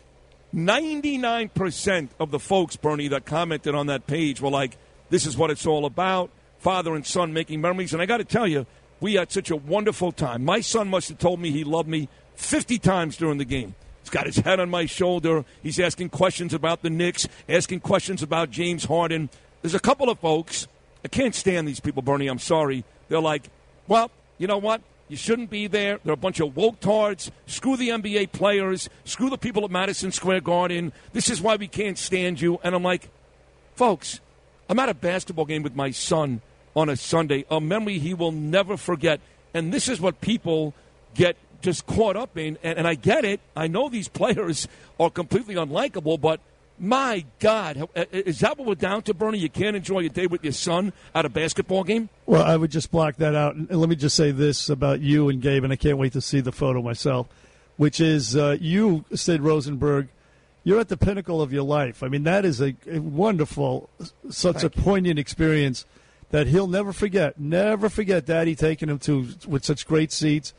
99% of the folks, Bernie, that commented on that page were like, this is what it's all about. Father and son making memories. And I got to tell you, we had such a wonderful time. My son must have told me he loved me 50 times during the game. He's got his head on my shoulder. He's asking questions about the Knicks, asking questions about James Harden. There's a couple of folks. I can't stand these people, Bernie. I'm sorry. They're like, well, you know what? You shouldn't be there. They're a bunch of woke tards. Screw the NBA players. Screw the people at Madison Square Garden. This is why we can't stand you. And I'm like, folks, I'm at a basketball game with my son on a Sunday, a memory he will never forget. And this is what people get just caught up in. And, and I get it. I know these players are completely unlikable, but my God, is that what we're down to, Bernie? You can't enjoy a day with your son at a basketball game? Well, I would just block that out. And let me just say this about you and Gabe, and I can't wait to see the photo myself, which is uh, you, Sid Rosenberg. You're at the pinnacle of your life. I mean, that is a, a wonderful, such Thank a poignant experience that he'll never forget. Never forget Daddy taking him to with such great seats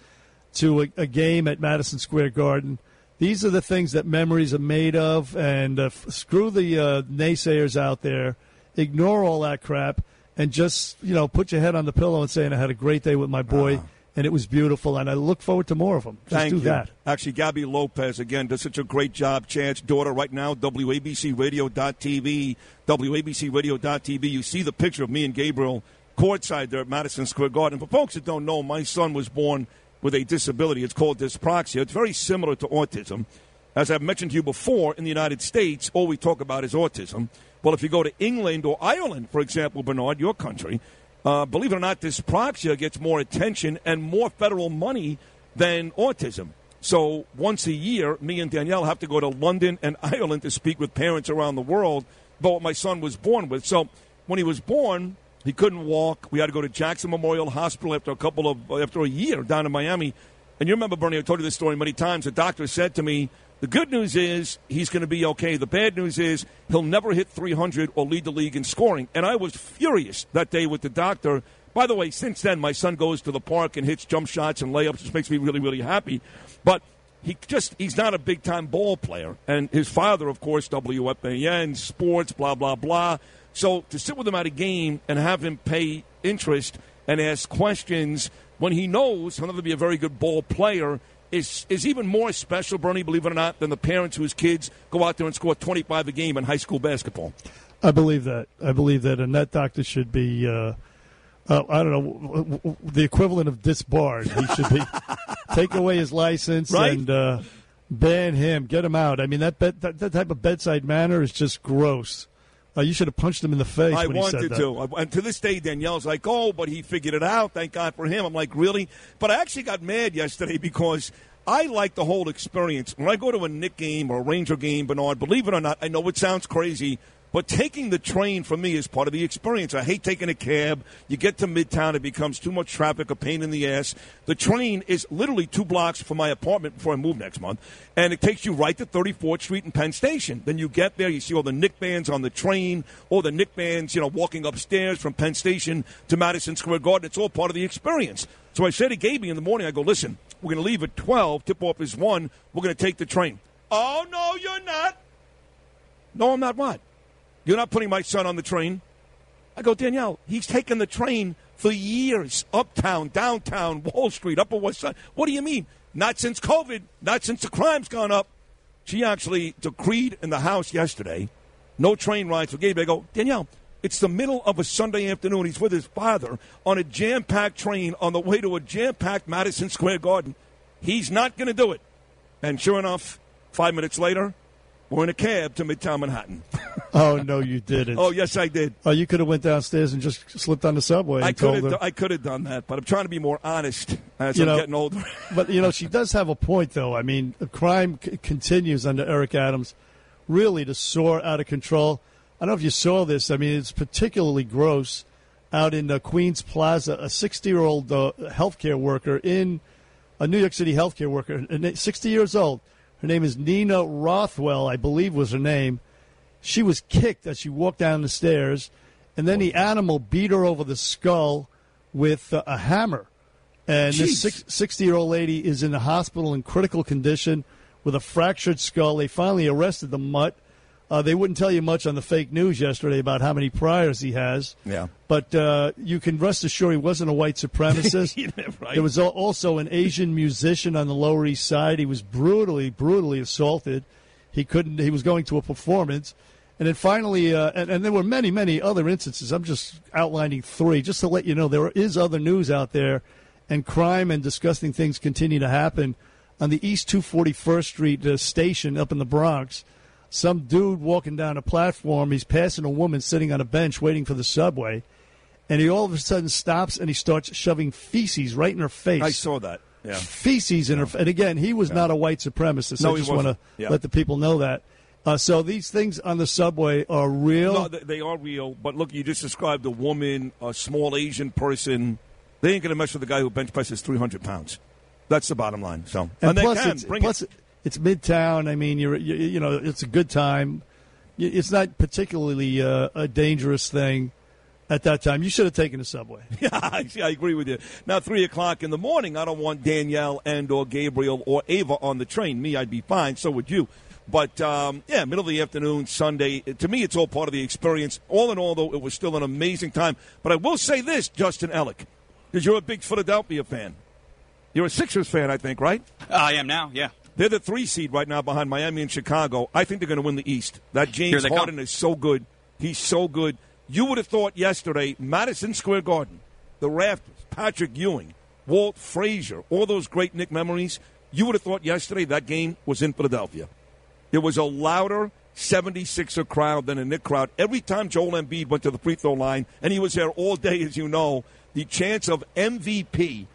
to a, a game at Madison Square Garden. These are the things that memories are made of, and uh, f- screw the uh, naysayers out there. Ignore all that crap, and just you know put your head on the pillow and saying I had a great day with my boy, and it was beautiful, and I look forward to more of them. Just Thank do you. that. Actually, Gabby Lopez, again, does such a great job. Chance daughter right now, WABCRadio.tv, WABCRadio.tv. You see the picture of me and Gabriel courtside there at Madison Square Garden. For folks that don't know, my son was born with a disability. It's called dyspraxia. It's very similar to autism. As I've mentioned to you before, in the United States, all we talk about is autism. Well, if you go to England or Ireland, for example, Bernard, your country, uh, believe it or not, dyspraxia gets more attention and more federal money than autism. So once a year, me and Danielle have to go to London and Ireland to speak with parents around the world about what my son was born with. So when he was born, he couldn't walk. We had to go to Jackson Memorial Hospital after a couple of after a year down in Miami. And you remember, Bernie, I told you this story many times. The doctor said to me, "The good news is he's going to be okay. The bad news is he'll never hit 300 or lead the league in scoring." And I was furious that day with the doctor. By the way, since then, my son goes to the park and hits jump shots and layups, which makes me really, really happy. But he just he's not a big time ball player. And his father, of course, WFAN, sports, blah, blah, blah. So to sit with him at a game and have him pay interest and ask questions when he knows he'll never be a very good ball player is is even more special, Bernie, believe it or not, than the parents whose kids go out there and score 25 a game in high school basketball. I believe that. I believe that, and that doctor should be. Uh, uh, I don't know w- w- w- the equivalent of disbarred. He should be take away his license Right. and uh, ban him, get him out. I mean that, bed, that that type of bedside manner is just gross. Uh, you should have punched him in the face. I when he wanted to. And to this day, Danielle's like, oh, but he figured it out. Thank God for him. I'm like, really? But I actually got mad yesterday because I like the whole experience. When I go to a Knick game or a Ranger game, Bernard, believe it or not, I know it sounds crazy, but taking the train for me is part of the experience. I hate taking a cab. You get to Midtown, it becomes too much traffic, a pain in the ass. The train is literally two blocks from my apartment before I move next month, and it takes you right to 34th Street and Penn Station. Then you get there, you see all the Knick bands on the train, all the Knick bands, you know, walking upstairs from Penn Station to Madison Square Garden. It's all part of the experience. So I said to Gaby in the morning, I go, listen, we're going to leave at 12. Tip off is 1. We're going to take the train. Oh, no, you're not. No, I'm not what? You're not putting my son on the train. I go, Danielle, he's taken the train for years. Uptown, downtown, Wall Street, Upper West Side. What do you mean? Not since COVID, not since the crime's gone up. She actually decreed in the House yesterday no train rides for Gabe. I go, Danielle, it's the middle of a Sunday afternoon. He's with his father on a jam packed train on the way to a jam packed Madison Square Garden. He's not going to do it. And sure enough, five minutes later, or in a cab to Midtown Manhattan. Oh no, you didn't. oh yes, I did. Oh, you could have went downstairs and just slipped on the subway. I could have. I could have done that, but I'm trying to be more honest as You I'm know- getting older. but you know, she does have a point, though. I mean, the crime c- continues under Eric Adams, really to soar out of control. I don't know if you saw this. I mean, it's particularly gross out in uh, Queens Plaza. A 60-year-old uh, healthcare worker in a New York City healthcare worker, 60 years old. Her name is Nina Rothwell, I believe was her name. She was kicked as she walked down the stairs, and then the animal beat her over the skull with uh, a hammer. And this 60 year old lady is in the hospital in critical condition with a fractured skull. They finally arrested the mutt. Uh, they wouldn't tell you much on the fake news yesterday about how many priors he has. Yeah. But uh, you can rest assured he wasn't a white supremacist. Yeah, right. There was al- also an Asian musician on the Lower East Side. He was brutally, brutally assaulted. He couldn't. He was going to a performance, and then finally, uh, and, and there were many, many other instances. I'm just outlining three, just to let you know there is other news out there, and crime and disgusting things continue to happen on the East 241st Street uh, station up in the Bronx. Some dude walking down a platform. He's passing a woman sitting on a bench waiting for the subway and he all of a sudden stops and he starts shoving feces right in her face. I saw that. Yeah. Feces in her. And again, he was not a white supremacist. No, I he just want to. Yeah. let the people know that. Uh, so these things on the subway are real. No, they, are real. But look, you just described a woman, a small Asian person. They ain't going to mess with the guy who bench presses 300 pounds. That's the bottom line. So, and, they plus, can it's, bring plus it. It's midtown. I mean, you're you, you know, it's a good time. It's not particularly uh, a dangerous thing at that time. You should have taken the subway. Yeah, I, I agree with you. Now, three o'clock in the morning, I don't want Danielle and or Gabriel or Ava on the train. Me, I'd be fine. So would you. But um, yeah, middle of the afternoon, Sunday. To me, it's all part of the experience. All in all, though, it was still an amazing time. But I will say this, Justin Ellick, because you're a big Philadelphia fan. You're a Sixers fan, I think, right? I am now, yeah. They're the three seed right now behind Miami and Chicago. I think they're going to win the East. That James they come. Harden is so good. He's so good. You would have thought yesterday, Madison Square Garden, the Rafters, Patrick Ewing, Walt Frazier, all those great Knick memories. You would have thought yesterday that game was in Philadelphia. There was a louder 76er crowd than a Knick crowd. Every time Joel Embiid went to the free throw line, and he was there all day, as you know, the chance of MVP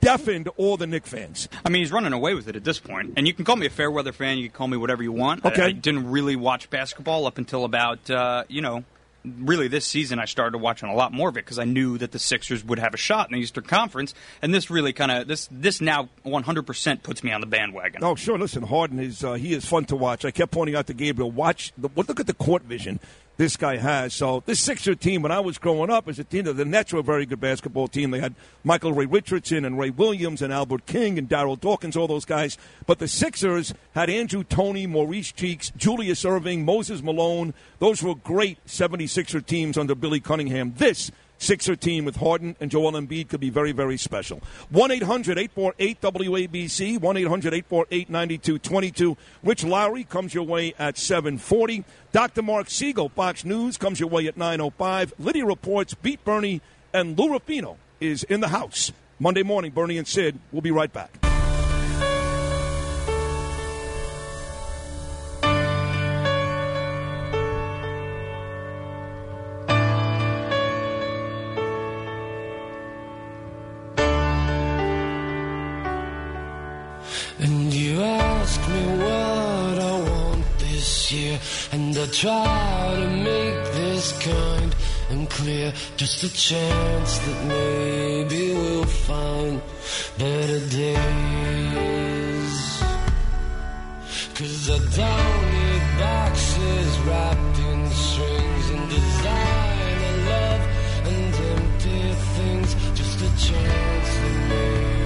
deafened all the Knick fans. I mean, he's running away with it at this point. And you can call me a fair weather fan. You can call me whatever you want. I- Okay. I, didn't really watch basketball up until about, uh, you know, really this season. I started watching a lot more of it because I knew that the Sixers would have a shot in the Eastern Conference. And this really kind of this this now 100% puts me on the bandwagon. Oh, sure. Listen, Harden is uh, he is fun to watch. I kept pointing out to Gabriel, watch the look at the court vision this guy has. So this Sixer team, when I was growing up, as a teen, the Nets were a very good basketball team. They had Michael Ray Richardson and Ray Williams and Albert King and Darryl Dawkins, all those guys. But the Sixers had Andrew Toney, Maurice Cheeks, Julius Erving, Moses Malone. Those were great 76er teams under Billy Cunningham. This Sixer team with Harden and Joel Embiid could be very, very special. 1 800 848 WABC, 1 800 848 9222. Rich Lowry comes your way at 740. Dr. Marc Siegel, Fox News, comes your way at 905. Lydia reports Beat Bernie and Lou Ruffino is in the house. Monday morning, Bernie and Sid will be right back. Try to make this kind and clear. Just a chance that maybe we'll find better days. Cause I don't need boxes wrapped in strings and designer love and empty things. Just a chance that maybe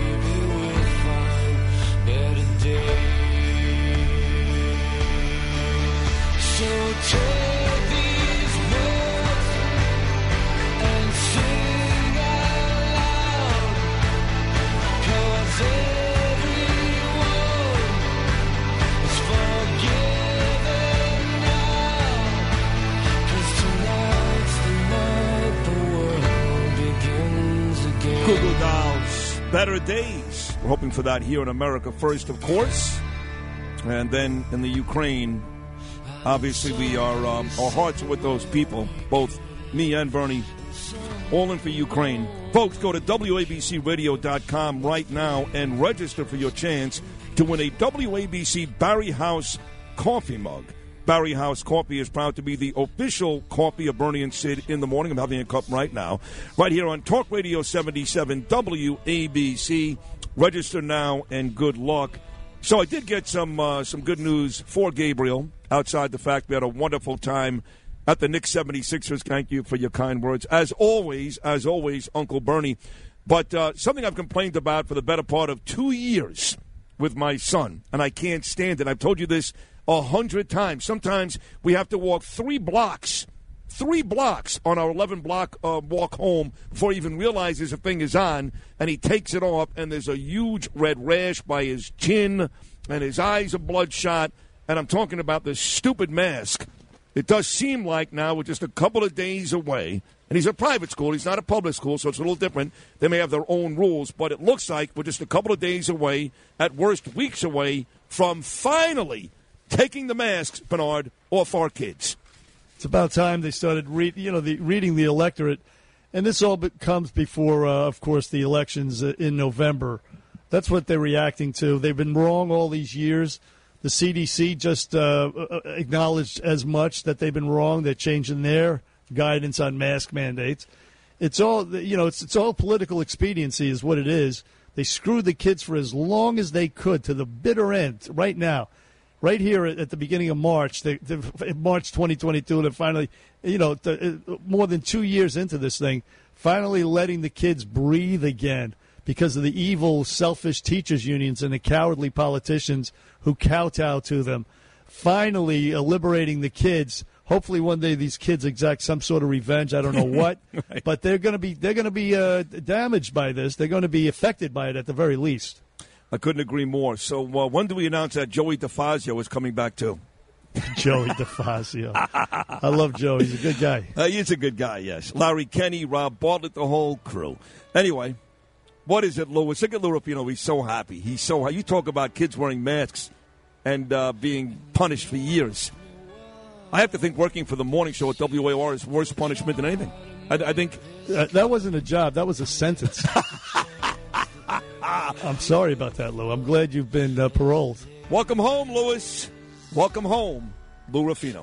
Goo Goo Dolls, Better Days. We're hoping for that here in America first, of course. And then in the Ukraine, Obviously, we are um, our hearts are with those people, both me and Bernie, all in for Ukraine. Folks, go to WABCRadio.com right now and register for your chance to win a WABC Barry House coffee mug. Barry House Coffee is proud to be the official coffee of Bernie and Sid in the morning. I'm having a cup right now, right here on Talk Radio 77 WABC. Register now and good luck. So I did get some uh, some good news for Gabriel. Outside the fact we had a wonderful time at the Knicks 76ers. Thank you for your kind words. As always, as always, Uncle Bernie. But uh, something I've complained about for the better part of two years with my son, and I can't stand it. I've told you this a hundred times. Sometimes we have to walk three blocks, three blocks on our 11 block uh, walk home before he even realizes the thing is on, and he takes it off, and there's a huge red rash by his chin, and his eyes are bloodshot. And I'm talking about this stupid mask. It does seem like now we're just a couple of days away. And he's a private school. He's not a public school, so it's a little different. They may have their own rules, but it looks like we're just a couple of days away, at worst, weeks away, from finally taking the masks, Bernard, off our kids. It's about time they started read, you know, the, reading the electorate, and this all comes before, uh, of course, the elections uh, in November. That's what they're reacting to. They've been wrong all these years. The CDC just uh, uh, acknowledged as much that they've been wrong. They're changing their guidance on mask mandates. It's all you know. It's it's all political expediency, is what it is. They screwed the kids for as long as they could to the bitter end. Right now, right here at the beginning of March, they, they, March 2022, and finally, you know, uh, more than two years into this thing, finally letting the kids breathe again because of the evil, selfish teachers' unions and the cowardly politicians who kowtow to them. Finally, uh, liberating the kids. Hopefully, one day these kids exact some sort of revenge. I don't know what, but they're going to be they're going to be uh, damaged by this. They're going to be affected by it at the very least. I couldn't agree more. So uh, when do we announce that Joey DeFazio is coming back too? Joey DeFazio. I love Joey. He's a good guy. Uh, he's a good guy, yes. Larry Kenny, Rob Bartlett, the whole crew. Anyway, what is it, Louis? Look at Louis Ruffino. He's so happy. He's so You talk about kids wearing masks and uh, being punished for years. I have to think working for the morning show at WAR is worse punishment than anything. I, I think Uh, that wasn't a job. That was a sentence. I'm sorry about that, Lou. I'm glad you've been uh, paroled. Welcome home, Louis. Welcome home, Lou Ruffino.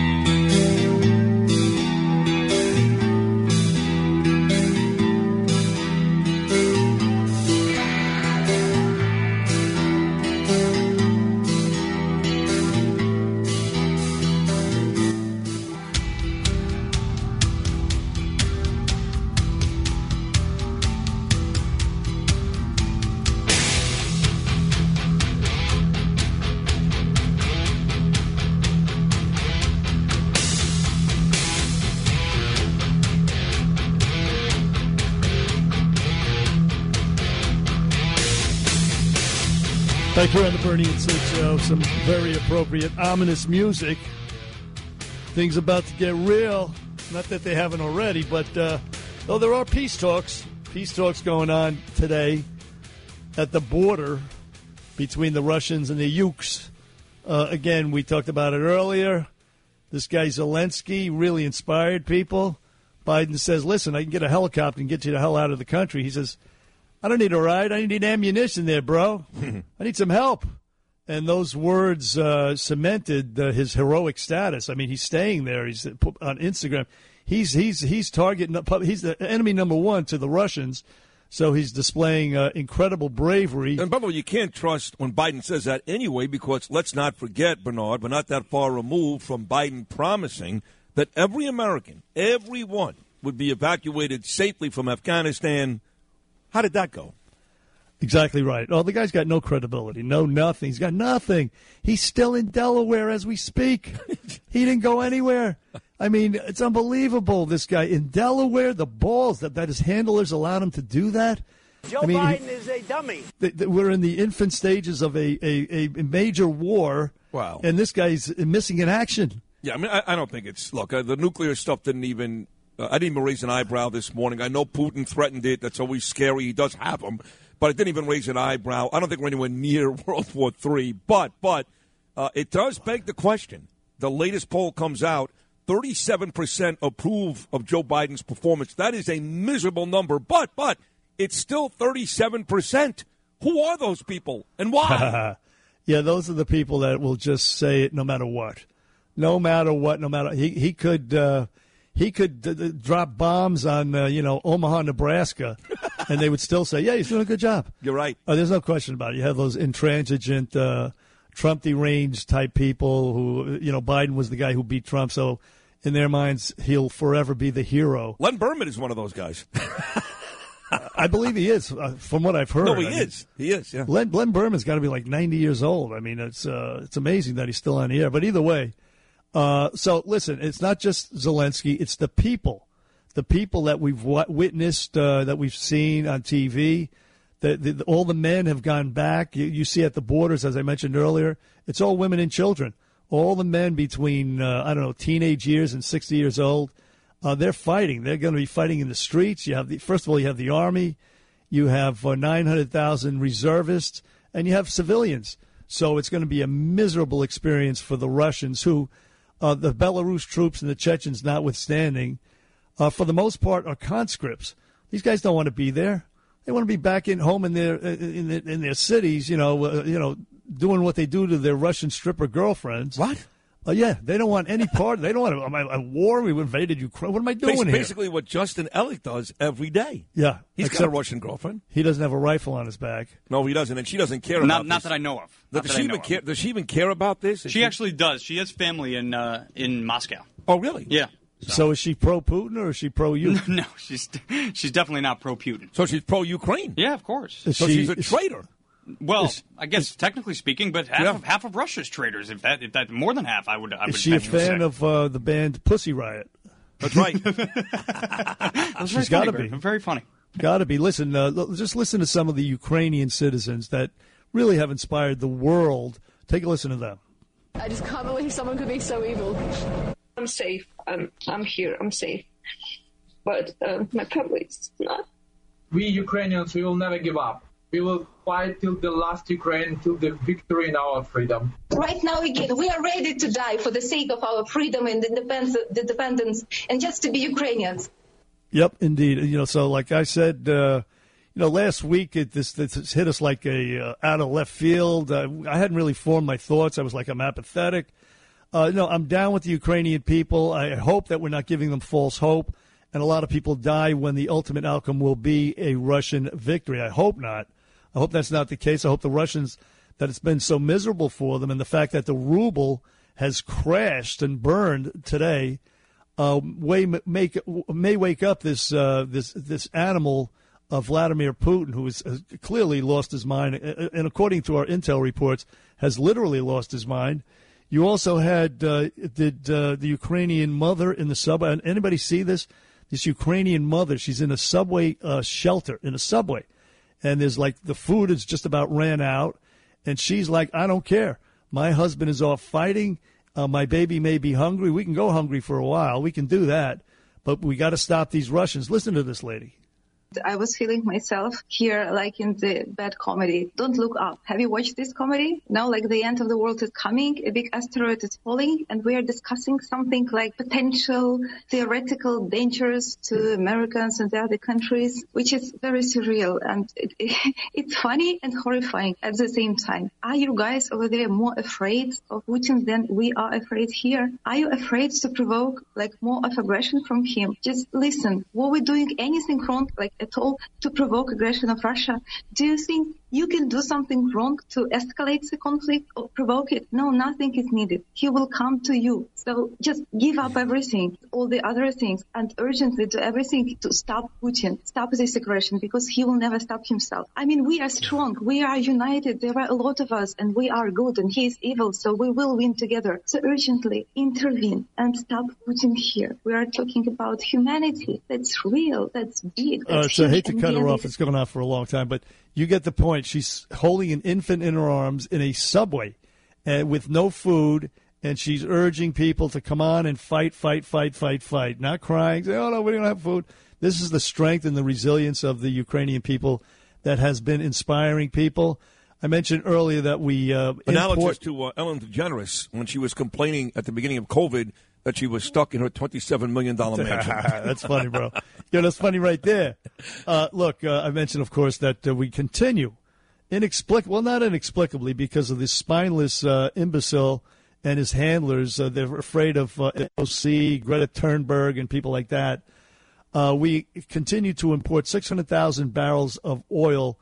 Back here on the Bernie and Sid Show, some very appropriate, ominous music. Things about to get real. Not that they haven't already, but uh, though there are peace talks, peace talks going on today at the border between the Russians and the Ukes. Uh, again, we talked about it earlier. This guy Zelensky really inspired people. Biden says, "Listen, I can get a helicopter and get you the hell out of the country." He says, I don't need a ride. I need ammunition there, bro. I need some help. And those words uh, cemented uh, his heroic status. I mean, he's staying there. He's on Instagram. He's he's he's targeting. He's the enemy number one to the Russians. So he's displaying uh, incredible bravery. And by the way, you can't trust when Biden says that anyway, because let's not forget, Bernard, we're not that far removed from Biden promising that every American, everyone, would be evacuated safely from Afghanistan. How did that go? Exactly right. Oh, the guy's got no credibility, no nothing. He's got nothing. He's still in Delaware as we speak. he didn't go anywhere. I mean, it's unbelievable. This guy in Delaware, the balls that, that his handlers allowed him to do that. Joe I mean, Biden is a dummy. th- th- we're in the infant stages of a, a, a major war. Wow. And this guy's missing in action. Yeah, I mean, I, I don't think it's. Look, uh, the nuclear stuff didn't even. Uh, I didn't even raise an eyebrow this morning. I know Putin threatened it. That's always scary. He does have them, but I didn't even raise an eyebrow. I don't think we're anywhere near World War III. But, but uh, it does beg the question. The latest poll comes out. 37% approve of Joe Biden's performance. That is a miserable number, but but it's still 37%. Who are those people and why? yeah, those are the people that will just say it no matter what. No matter what, no matter he he could uh, he could d- d- drop bombs on uh, you know Omaha, Nebraska, and they would still say, "Yeah, he's doing a good job." You're right. Oh, there's no question about it. You have those intransigent, uh, Trump deranged type people who you know Biden was the guy who beat Trump, so in their minds he'll forever be the hero. Len Berman is one of those guys. I believe he is, uh, from what I've heard. No, he I mean, is. He is. Yeah. Len, Len Berman's got to be like 90 years old. I mean, it's uh, it's amazing that he's still on the air. But either way, uh, so listen, it's not just Zelensky; it's the people, the people that we've witnessed, uh, that we've seen on TV. The, the, all the men have gone back. You, you see at the borders, as I mentioned earlier, it's all women and children. All the men between uh, I don't know teenage years and 60 years old, uh, they're fighting. They're going to be fighting in the streets. You have the first of all, you have the army, you have uh, 900,000 reservists, and you have civilians. So it's going to be a miserable experience for the Russians, who, uh, the Belarus troops and the Chechens notwithstanding, uh, for the most part are conscripts. These guys don't want to be there. They want to be back in home in their in their, in their cities. You know, uh, you know, doing what they do to their Russian stripper girlfriends. What? Uh, yeah, they don't want any part. They don't want a, a war. We invaded Ukraine. What am I doing Bas- here? Basically, what Justin Ellick does every day. Yeah, He's got a except Russian girlfriend. He doesn't have a rifle on his back. No, he doesn't, and she doesn't care Not, about not this. that I know of. Does Not that she I even know of. care? Does she even care about this? Is She actually does. She has family in uh, in Moscow. Oh, really? Yeah. So. is she pro Putin or is she pro you? no, she's she's definitely not pro Putin. So she's pro Ukraine. Yeah, of course. Is So she- she's a is- traitor. Well, I guess technically speaking, but half Yeah. of half of Russia's traders, if that if that more than half, I would. I would Is she a fan say. of uh, the band Pussy Riot? That's right. That's She's very got to funny, be. Very funny. Got to be. Listen, uh, l- just listen to some of the Ukrainian citizens that really have inspired the world. Take a listen to them. I just can't believe someone could be so evil. I'm safe. I'm I'm here. I'm safe. But uh, my family is not. We Ukrainians, we will never give up. We will fight till the last Ukraine, till the victory in our freedom. Right now, again, we are ready to die for the sake of our freedom and independence, the independence, and just to be Ukrainians. Yep, indeed. You know, so like I said, uh, you know, last week it this, this hit us like a uh, out of left field. Uh, I hadn't really formed my thoughts. I was like, I'm apathetic. Uh, no, I'm down with the Ukrainian people. I hope that we're not giving them false hope, and a lot of people die when the ultimate outcome will be a Russian victory. I hope not. I hope that's not the case. I hope the Russians that it's been so miserable for them, and the fact that the ruble has crashed and burned today uh, way, make, may wake up this uh, this this animal of Vladimir Putin, who has clearly lost his mind, and according to our intel reports, has literally lost his mind. You also had uh, did uh, the Ukrainian mother in the subway? Anybody see this? This Ukrainian mother, she's in a subway uh, shelter in a subway, and there's like the food is just about ran out, and she's like, I don't care. My husband is off fighting. Uh, my baby may be hungry. We can go hungry for a while. We can do that, but we got to stop these Russians. Listen to this lady. I was feeling myself here like in the bad comedy. Don't look up. Have you watched this comedy? Now, like the end of the world is coming, a big asteroid is falling, and we are discussing something like potential theoretical dangers to Americans and the other countries, which is very surreal and it, it's funny and horrifying at the same time. Are you guys over there more afraid of Putin than we are afraid here? Are you afraid to provoke like more of aggression from him? Just listen. Were we doing anything wrong? Like at all to provoke aggression of Russia. Do you think you can do something wrong to escalate the conflict or provoke it? No, nothing is needed. He will come to you. So just give up everything, all the other things, and urgently do everything to stop Putin, stop this aggression, because he will never stop himself. I mean, we are strong. We are united. There are a lot of us, and we are good, and he is evil, so we will win together. So urgently intervene and stop Putin here. We are talking about humanity. That's real. That's big. Uh, so I hate to cut her off. It's going on for a long time, but you get the point. She's holding an infant in her arms in a subway uh, with no food, and she's urging people to come on and fight, fight, fight, fight, fight. Not crying, say, oh, no, we don't have food. This is the strength and the resilience of the Ukrainian people that has been inspiring people. I mentioned earlier that we uh, Analogous import- to uh, Ellen DeGeneres when she was complaining at the beginning of COVID that she was stuck in her $27 million mansion. that's funny, bro. Yeah, that's funny right there. Uh, look, uh, I mentioned, of course, that uh, we continue inexplicably, well, not inexplicably, because of this spineless uh, imbecile and his handlers. Uh, they're afraid of uh, OC, Greta Thunberg, and people like that. Uh, we continue to import 600,000 barrels of oil.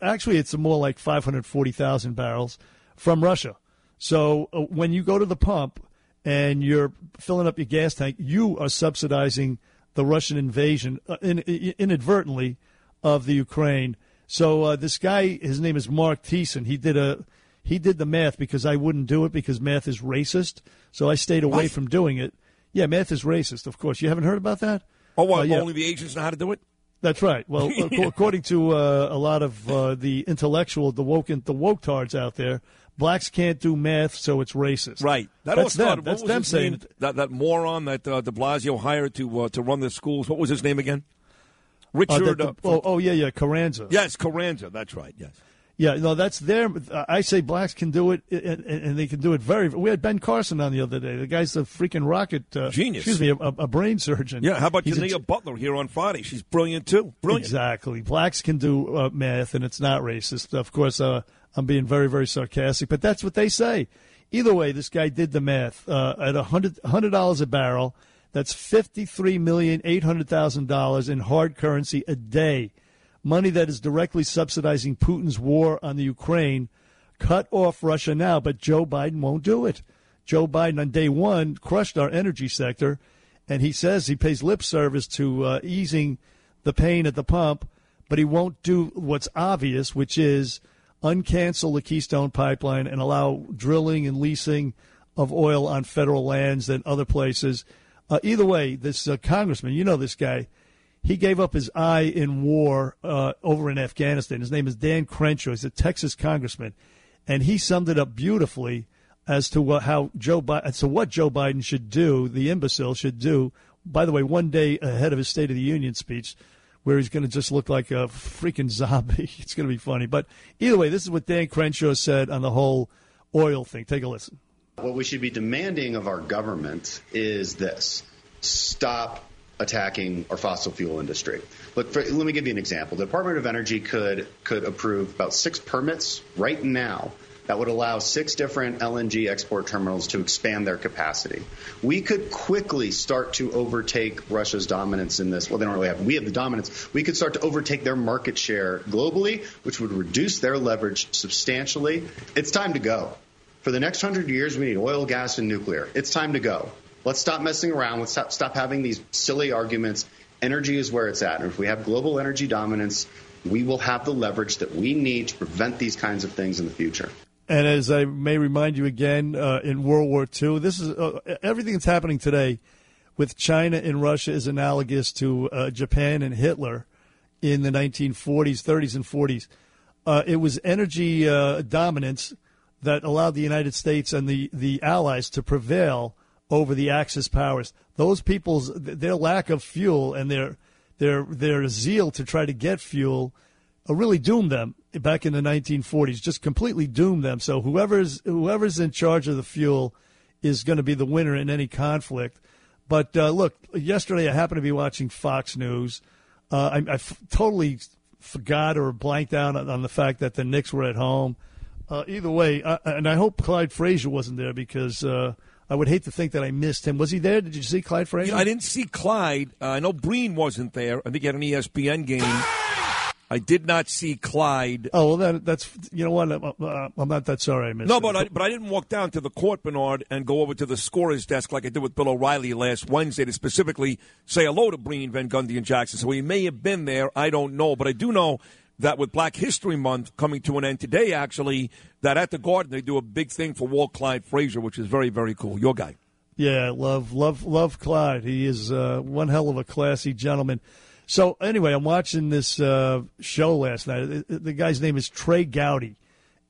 Actually, it's more like 540,000 barrels from Russia. So uh, when you go to the pump and you're filling up your gas tank, you are subsidizing the Russian invasion uh, in, in, inadvertently of the Ukraine. So uh, this guy, his name is Marc Thiessen. He did a he did the math because I wouldn't do it because math is racist. So I stayed away What? from doing it. Yeah, math is racist. Of course, you haven't heard about that. Oh, what, Uh, yeah. only the agents know how to do it? That's right. Well, ac- according to uh, a lot of uh, the intellectual, the woke, the woke tards out there, blacks can't do math, so it's racist. Right. That That's them. That's them saying name? that that moron that uh, De Blasio hired to uh, to run the schools. What was his name again? Uh, Richard. the- uh, oh, oh, yeah, yeah, Carranza. yes, Carranza. That's right. Yes. Yeah, no, that's their. I say blacks can do it, and, and they can do it very. We had Ben Carson on the other day. The guy's a freaking rocket uh, Genius. Excuse me, a, a brain surgeon. Yeah. How about He's a- Butler here on Friday? She's brilliant too. Brilliant. Exactly. Blacks can do uh, math, and it's not racist. Of course, uh, I'm being very, very sarcastic, but that's what they say. Either way, this guy did the math uh, at a hundred hundred dollars a barrel. That's fifty three million eight hundred thousand dollars in hard currency a day, money that is directly subsidizing Putin's war on the Ukraine. Cut off Russia now, but Joe Biden won't do it. Joe Biden on day one crushed our energy sector, and he says he pays lip service to uh, easing the pain at the pump, but he won't do what's obvious, which is uncancel the Keystone Pipeline and allow drilling and leasing of oil on federal lands and other places. Uh, either way, this uh, congressman, you know this guy, he gave up his eye in war uh, over in Afghanistan. His name is Dan Crenshaw. He's a Texas congressman, and he summed it up beautifully as to what, how Joe Biden, as to what Joe Biden should do, the imbecile should do. By the way, one day ahead of his State of the Union speech, where he's going to just look like a freaking zombie. It's going to be funny. But either way, this is what Dan Crenshaw said on the whole oil thing. Take a listen. What we should be demanding of our government is this stop attacking our fossil fuel industry. Look, for, let me give you an example. The Department of Energy could could approve about six permits right now that would allow six different LNG export terminals to expand their capacity. We could quickly start to overtake Russia's dominance in this. Well, they don't really have. We have the dominance. We could start to overtake their market share globally, which would reduce their leverage substantially. It's time to go. For the next hundred years, we need oil, gas, and nuclear. It's time to go. Let's stop messing around. Let's stop, stop having these silly arguments. Energy is where it's at. And if we have global energy dominance, we will have the leverage that we need to prevent these kinds of things in the future. And as I may remind you again, uh, in World War II, this is uh, everything that's happening today with China and Russia is analogous to uh, Japan and Hitler in the 1940s, 30s, and 40s. Uh, it was energy uh, dominance that allowed the United States and the, the Allies to prevail over the Axis powers. Those people's their lack of fuel and their their their zeal to try to get fuel uh, really doomed them back in the 1940s. Just completely doomed them. So whoever's whoever's in charge of the fuel is going to be the winner in any conflict. But uh, look, yesterday I happened to be watching Fox News. Uh, I, I f- totally forgot or blanked out on, on the fact that the Knicks were at home. Uh, either way, uh, and I hope Clyde Frazier wasn't there because uh, I would hate to think that I missed him. Was he there? Did you see Clyde Frazier? You know, I didn't see Clyde. Uh, I know Breen wasn't there. I think he had an ESPN game. I did not see Clyde. Oh well, then that's you know what? I'm, uh, I'm not that sorry I missed. No, but I, but I didn't walk down to the court, Bernard, and go over to the scorer's desk like I did with Bill O'Reilly last Wednesday to specifically say hello to Breen, Van Gundy, and Jackson. So he may have been there. I don't know, but I do know that with Black History Month coming to an end today, actually, that at the Garden they do a big thing for Walt Clyde Frazier, which is very very cool. Your guy. Yeah, love, love, love Clyde. He is uh, one hell of a classy gentleman. So anyway, I'm watching this uh, show last night. The- The guy's name is Trey Gowdy,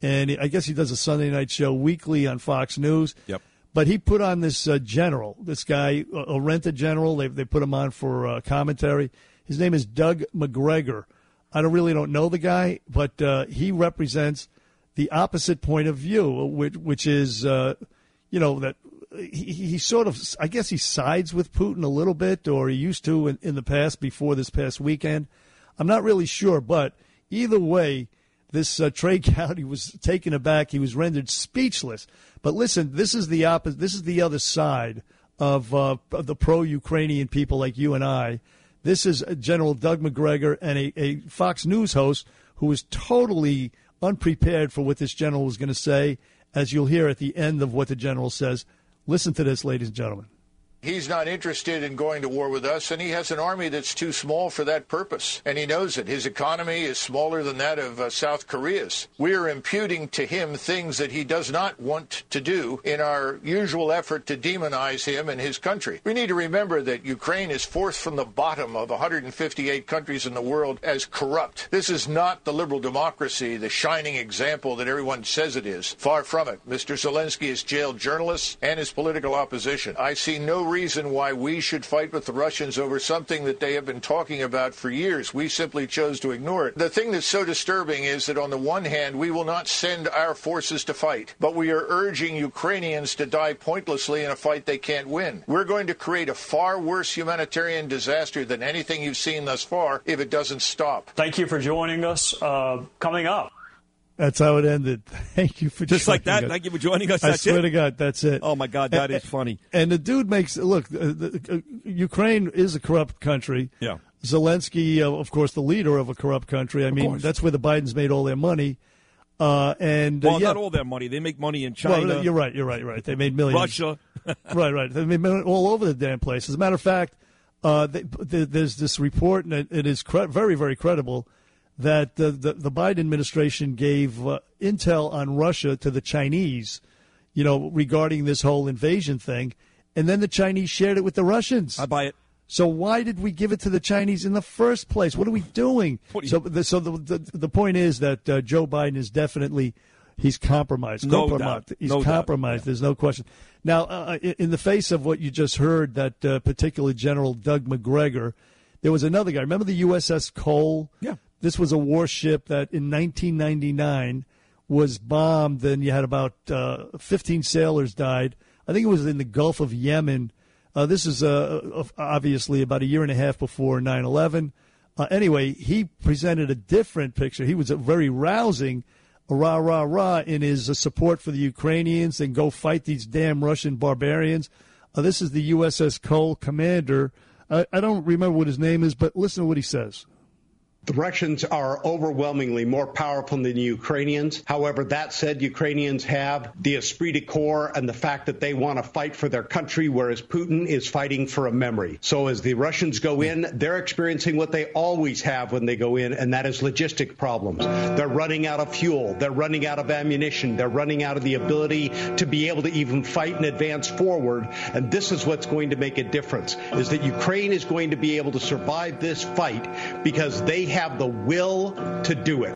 and I guess he does a Sunday night show weekly on Fox News. Yep. But he put on this uh, general, this guy, a a rented general. They they put him on for uh, commentary. His name is Doug Macgregor. I don't really don't know the guy, but uh, he represents the opposite point of view, which which is uh, you know that he, he sort of I guess he sides with Putin a little bit, or he used to in, in the past before this past weekend. I'm not really sure, but either way, this uh, Trey Gowdy was taken aback. He was rendered speechless. But listen, this is the opposite. This is the other side of, uh, of the pro-Ukrainian people like you and I. This is General Doug Macgregor and a, a Fox News host who was totally unprepared for what this general was going to say, as you'll hear at the end of what the general says. Listen to this, ladies and gentlemen. He's not interested in going to war with us, and he has an army that's too small for that purpose. And he knows it. His economy is smaller than that of uh, South Korea's. We are imputing to him things that he does not want to do in our usual effort to demonize him and his country. We need to remember that Ukraine is fourth from the bottom of 158 countries in the world as corrupt. This is not the liberal democracy, the shining example that everyone says it is. Far from it. Mr. Zelensky has jailed journalists and his political opposition. I see no reason why we should fight with the Russians over something that they have been talking about for years. We simply chose to ignore it. The thing that's so disturbing is that on the one hand, we will not send our forces to fight, but we are urging Ukrainians to die pointlessly in a fight they can't win. We're going to create a far worse humanitarian disaster than anything you've seen thus far if it doesn't stop. Thank you for joining us. Uh, coming up. That's how it ended. Thank you for Just like that. us. Thank you for joining us. I That's swear it? to God, that's it. Oh my God, that And- is funny. And the dude makes look. Uh, the, uh, Ukraine is a corrupt country. Yeah. Zelensky, uh, of course, the leader of a corrupt country. I mean, course. that's where the Bidens made all their money. Uh, and uh, Well, yeah. not all their money. They make money in Well, China. you're right. You're right. You're right. They made millions. Russia. right. Right. They made millions all over the damn place. As a matter of fact, uh, they, th- there's this report, and it, it is cre- very, very credible, that the, the, the Biden administration gave uh, intel on Russia to the Chinese, you know, regarding this whole invasion thing, and then the Chinese shared it with the Russians. I buy it. So why did we give it to the Chinese in the first place? What are we doing? You- so, the, so the, the the point is that uh, Joe Biden is definitely he's compromised. No Compromised. doubt. He's No doubt. compromised. There's no question. Now, uh, in in the face of what you just heard, that uh, particular General Doug Macgregor, there was another guy. Remember the USS Cole? Yeah. This was a warship that in 1999 was bombed, and you had about uh, 15 sailors died. I think it was in the Gulf of Yemen. Uh, this is uh, obviously about a year and a half before 9 11. Uh, anyway, he presented a different picture. He was a very rousing, rah, rah, rah, in his uh, support for the Ukrainians and go fight these damn Russian barbarians. Uh, this is the USS Cole commander. I, I don't remember what his name is, but listen to what he says. The Russians are overwhelmingly more powerful than the Ukrainians. However, that said, Ukrainians have the esprit de corps and the fact that they want to fight for their country, whereas Putin is fighting for a memory. So as the Russians go in, they're experiencing what they always have when they go in, and that is logistic problems. They're running out of fuel. They're running out of ammunition. They're running out of the ability to be able to even fight and advance forward. And this is what's going to make a difference, is that Ukraine is going to be able to survive this fight because they have the will to do it.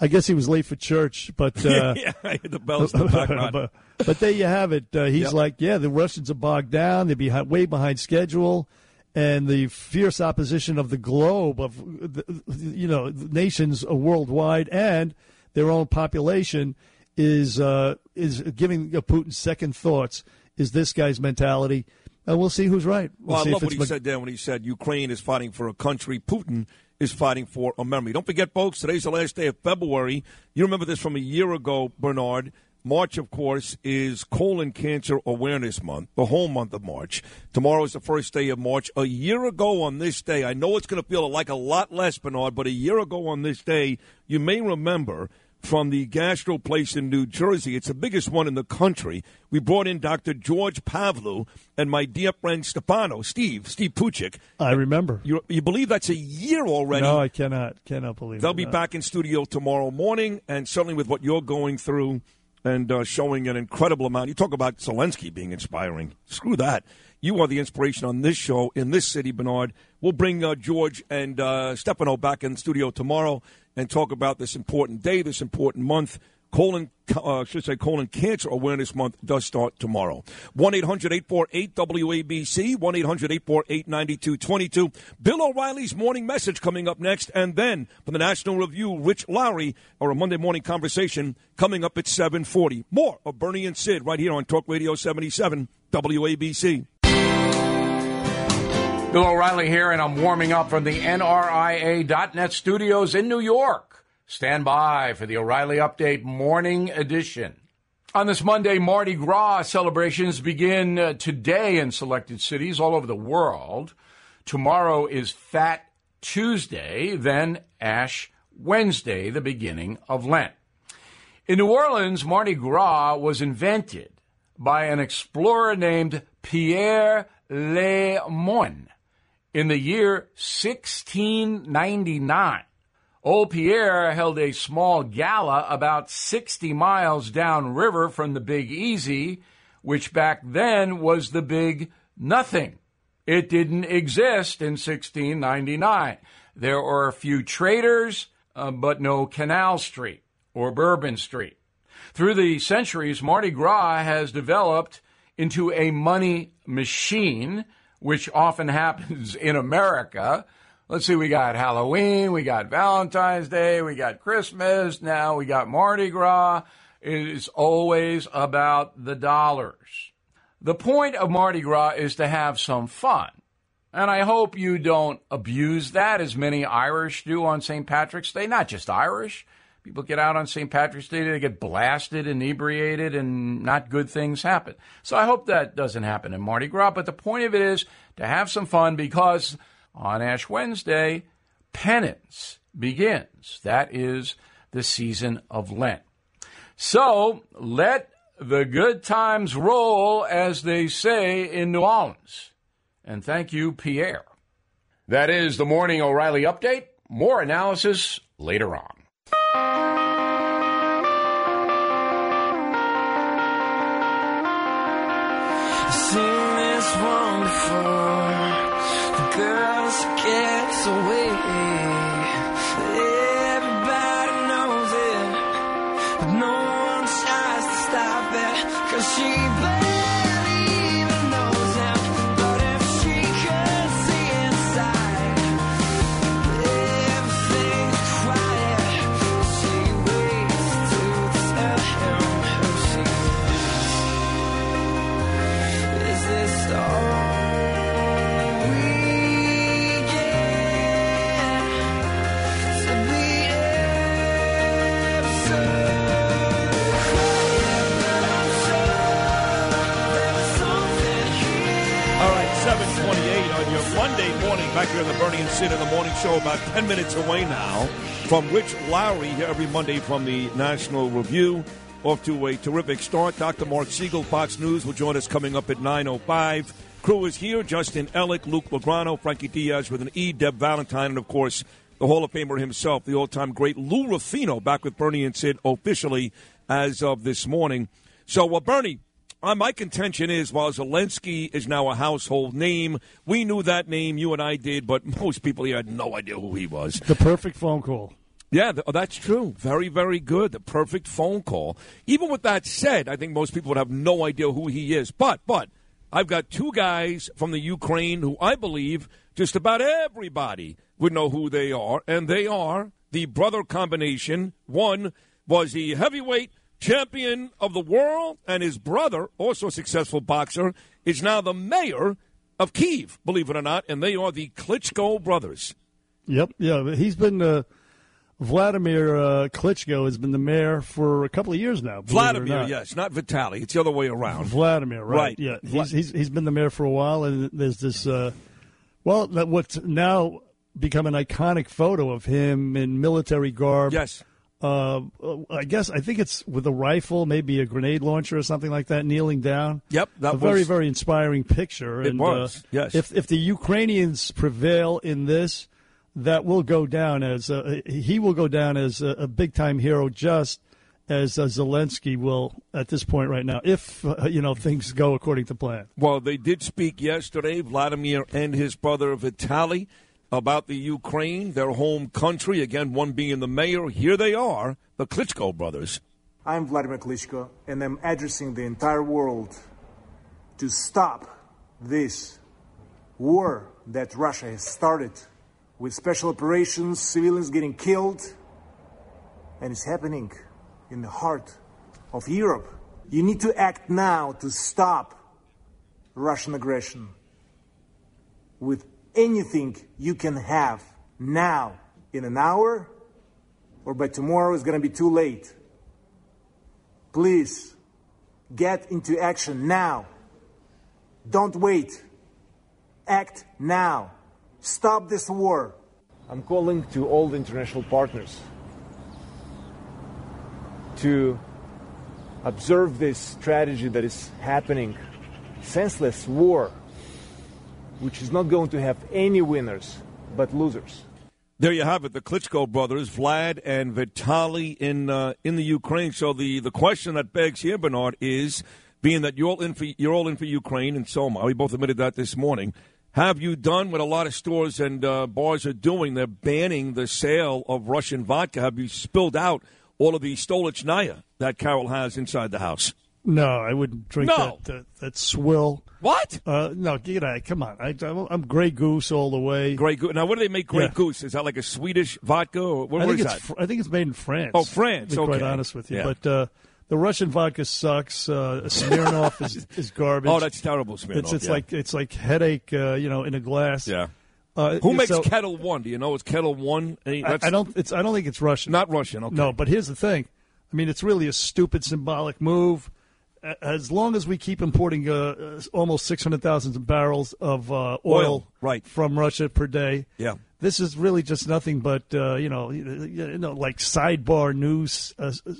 I guess he was late for church, but uh, yeah, I the bells in the background. but, but there you have it. Uh, he's Yep. like, yeah, the Russians are bogged down. They're behind, way behind schedule, and the fierce opposition of the globe of the, you know nations worldwide and their own population is uh, is giving Putin second thoughts. Is this guy's mentality? And we'll see who's right. We'll Well, I love if what it's he said there when he said Ukraine is fighting for a country. Putin is fighting for a memory. Don't forget, folks, today's the last day of February. You remember this from a year ago, Bernard. March, of course, is Colon Cancer Awareness Month, the whole month of March. Tomorrow is the first day of March. A year ago on this day, I know it's going to feel like a lot less, Bernard, but a year ago on this day, you may remember from the Gastro Place in New Jersey. It's the biggest one in the country. We brought in Dr. George Pavlu and my dear friend Stefano, Steve, Steve Puchik. I remember. You, you believe that's a year already? No, I cannot. Cannot believe They'll it. be No. back in studio tomorrow morning, and certainly with what you're going through and uh, showing an incredible amount. You talk about Zelensky being inspiring. Screw that. You are the inspiration on this show in this city, Bernard. We'll bring uh, George and uh, Stefano back in studio tomorrow and talk about this important day, this important month. Colon, uh, should say, colon cancer awareness month does start tomorrow. One 848 WABC, 1 800 848 9222. Bill O'Reilly's morning message coming up next. And then from the National Review, Rich Lowry, or a Monday morning conversation coming up at 740. More of Bernie and Sid right here on Talk Radio 77 WABC. Bill O'Reilly here, and I'm warming up from the NRIA.net studios in New York. Stand by for the O'Reilly Update Morning Edition. On this Monday, Mardi Gras celebrations begin uh, today in selected cities all over the world. Tomorrow is Fat Tuesday, then Ash Wednesday, the beginning of Lent. In New Orleans, Mardi Gras was invented by an explorer named Pierre Le Moyne in the year 1699. Old Pierre held a small gala about 60 miles downriver from the Big Easy, which back then was the Big Nothing. It didn't exist in 1699. There were a few traders, uh, but no Canal Street or Bourbon Street. Through the centuries, Mardi Gras has developed into a money machine, which often happens in America. Let's see, we got Halloween, we got Valentine's Day, we got Christmas, now we got Mardi Gras. It is always about the dollars. The point of Mardi Gras is to have some fun. And I hope you don't abuse that as many Irish do on St. Patrick's Day. Not just Irish. People get out on St. Patrick's Day, they get blasted, inebriated, and not good things happen. So I hope that doesn't happen in Mardi Gras. But the point of it is to have some fun because on Ash Wednesday, penance begins. That is the season of Lent. So let the good times roll, as they say in New Orleans. And thank you, Pierre. That is the Morning O'Reilly Update. More analysis later on. Before. The girls gets away. Back here on the Bernie and Sid in the Morning Show, about 10 minutes away now from Rich Lowry here every Monday from the National Review. Off to a terrific start. Dr. Marc Siegel, Fox News, will join us coming up at 9.05. Crew is here. Justin Ellick, Luke Lograno, Frankie Diaz with an E. Deb Valentine, and of course, the Hall of Famer himself, the all-time great Lou Ruffino, back with Bernie and Sid officially as of this morning. So, well, Bernie, uh, my contention is while Zelensky is now a household name, we knew that name, you and I did, but most people here had no idea who he was. The perfect phone call. Yeah, th- oh, that's true. Very, very good. The perfect phone call. Even with that said, I think most people would have no idea who he is. But, but, I've got two guys from the Ukraine who I believe just about everybody would know who they are, and they are the brother combination. One was the heavyweight champion of the world, and his brother, also a successful boxer, is now the mayor of Kiev, believe it or not, and they are the Klitschko brothers. Yep, yeah, he's been uh, Vladimir uh, Klitschko has been the mayor for a couple of years now. believe it or Vladimir, yes, not Vitali. It's the other way around. Vladimir, right? Right. Yeah, he's, he's he's been the mayor for a while, and there's this. Uh, well, that what's now become an iconic photo of him in military garb. Yes. Uh, I guess I think it's with a rifle, maybe a grenade launcher or something like that, kneeling down. Yep, that a very was- very inspiring picture. It and, was, uh, yes. If if the Ukrainians prevail in this, that will go down as uh, he will go down as a, a big time hero, just as uh, Zelensky will at this point right now, if uh, you know things go according to plan. Well, they did speak yesterday, Vladimir and his brother Vitali, about the Ukraine, their home country. Again, one being the mayor. Here they are, the Klitschko brothers. I'm Vladimir Klitschko, and I'm addressing the entire world to stop this war that Russia has started with special operations, civilians getting killed, and it's happening in the heart of Europe. You need to act now to stop Russian aggression with anything you can have now in an hour or by tomorrow is going to be too late. Please get into action now. Don't wait. Act now. Stop this war. I'm calling to all the international partners to observe this strategy that is happening senseless war, which is not going to have any winners but losers. There you have it, the Klitschko brothers, Vlad and Vitali in uh, in the Ukraine. So the, the question that begs here, Bernard, is being that you're all in for you're all in for Ukraine, and so on. We both admitted that this morning. Have you done what a lot of stores and uh, bars are doing? They're banning the sale of Russian vodka. Have you spilled out all of the Stolichnaya that Carol has inside the house? No, I wouldn't drink No. that, that that swill. What? Uh, no, get out. Come on. I, I'm Grey Goose all the way. Grey Goose. Now, what do they make Grey Yeah. Goose? Is that like a Swedish vodka? Or what, I think it's fr- I think it's made in France. Oh, France, To be quite honest with you, Yeah. but uh, the Russian vodka sucks. Uh, Smirnoff is, is garbage. Oh, that's terrible, Smirnoff, It's, it's yeah. like it's like headache, uh, you know, in a glass. Yeah. Uh, Who makes so- Ketel One? Do you know it's Ketel One? I, I don't. It's. I don't think it's Russian. Not Russian. Okay. No, but here's the thing. I mean, it's really a stupid symbolic move. A- As long as we keep importing uh, uh, almost six hundred thousand barrels of uh, oil, Oil, right. from Russia per day, Yeah. this is really just nothing but uh, you know, you know, like sidebar news, uh, uh,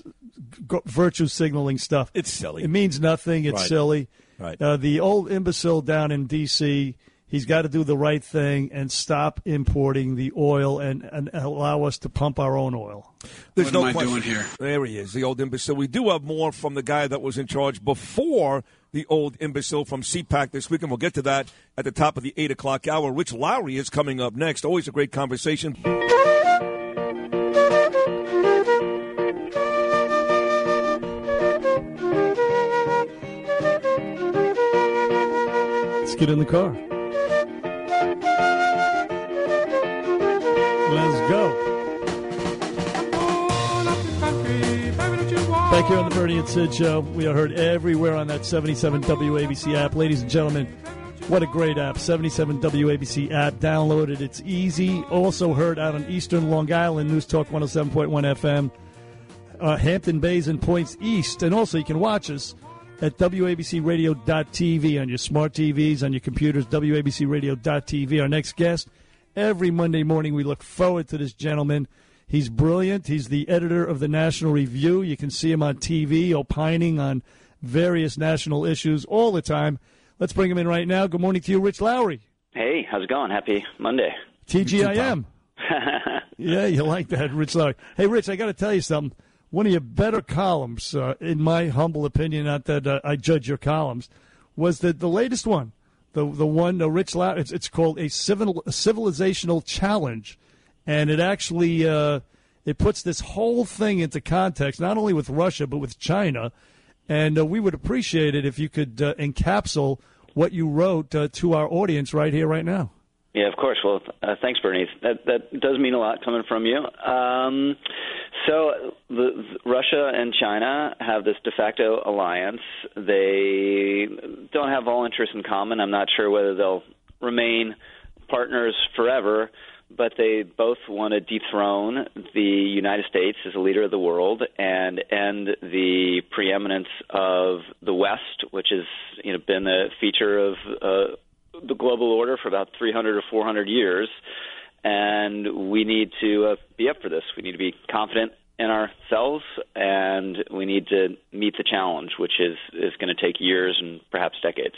g- virtue signaling stuff. It's silly. It means nothing. It's Right. silly. Right. Uh, the old imbecile down in D.C. He's got to do the right thing and stop importing the oil and, and allow us to pump our own oil. There's What no am I question. doing here? There he is, the old imbecile. We do have more from the guy that was in charge before the old imbecile from CPAC this week, and we'll get to that at the top of the 8 o'clock hour. Rich Lowry is coming up next. Always a great conversation. Let's get in the car. Let's go. Back here on the Bernie and Sid Show, we are heard everywhere on that 77 WABC app. Ladies and gentlemen, what a great app. 77 WABC app. Download it. It's easy. Also heard out on Eastern Long Island, News Talk 107.1 FM, uh, Hampton Bays and Points East. And also you can watch us at WABCRadio.tv on your smart TVs, on your computers, WABCRadio.tv. Our next guest, every Monday morning, we look forward to this gentleman. He's brilliant. He's the editor of the National Review. You can see him on TV opining on various national issues all the time. Let's bring him in right now. Good morning to you, Rich Lowry. Hey, how's it going? Happy Monday. TGIM. Yeah, you like that, Rich Lowry. Hey, Rich, I got to tell you something. One of your better columns, uh, in my humble opinion, not that uh, I judge your columns, was the the latest one, the the one uh, Rich Lowry. It's, it's called a civil a civilizational challenge, and it actually uh, it puts this whole thing into context, not only with Russia but with China. And uh, we would appreciate it if you could uh, encapsulate what you wrote uh, to our audience right here, right now. Yeah, of course. Well, uh, thanks, Bernie. That that does mean a lot coming from you. Um, so, the, the, Russia and China have this de facto alliance. They don't have all interests in common. I'm not sure whether they'll remain partners forever, but they both want to dethrone the United States as a leader of the world and end the preeminence of the West, which has you know been a feature of uh, the global order for about 300 or 400 years. And we need to uh, be up for this. We need to be confident in ourselves, and we need to meet the challenge, which is is going to take years and perhaps decades.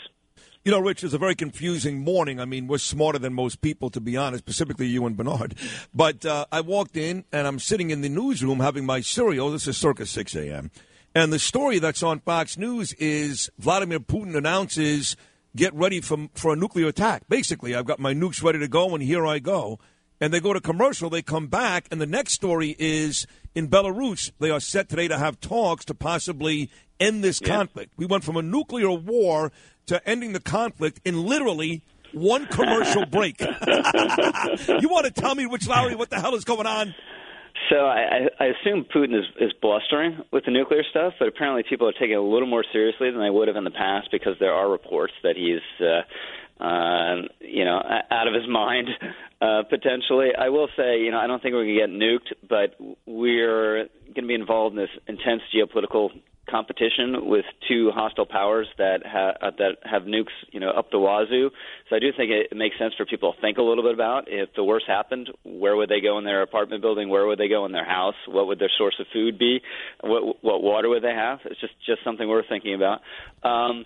You know, Rich, it's a very confusing morning. I mean, we're smarter than most people, to be honest, specifically you and Bernard. But uh, I walked in and I'm sitting in the newsroom having my cereal. This is circa 6 a.m. And the story that's on Fox News is Vladimir Putin announces, get ready for, for a nuclear attack. Basically, I've got my nukes ready to go, and here I go. And they go to commercial, they come back, and the next story is in Belarus, they are set today to have talks to possibly end this Yeah. conflict. We went from a nuclear war to ending the conflict in literally one commercial break. you want to tell me, Rich Lowry, what the hell is going on? So I, I assume Putin is, is blustering with the nuclear stuff, but apparently people are taking it a little more seriously than they would have in the past because there are reports that he's, uh, uh, you know, out of his mind uh, potentially. I will say, you know, I don't think we're going to get nuked, but we're going to be involved in this intense geopolitical competition with two hostile powers that ha- uh, that have nukes, you know, up the wazoo. So I do think it, makes sense for people to think a little bit about if the worst happened, where would they go in their apartment building? Where would they go in their house? What would their source of food be? What what water would they have? It's just just something we're thinking about. Um,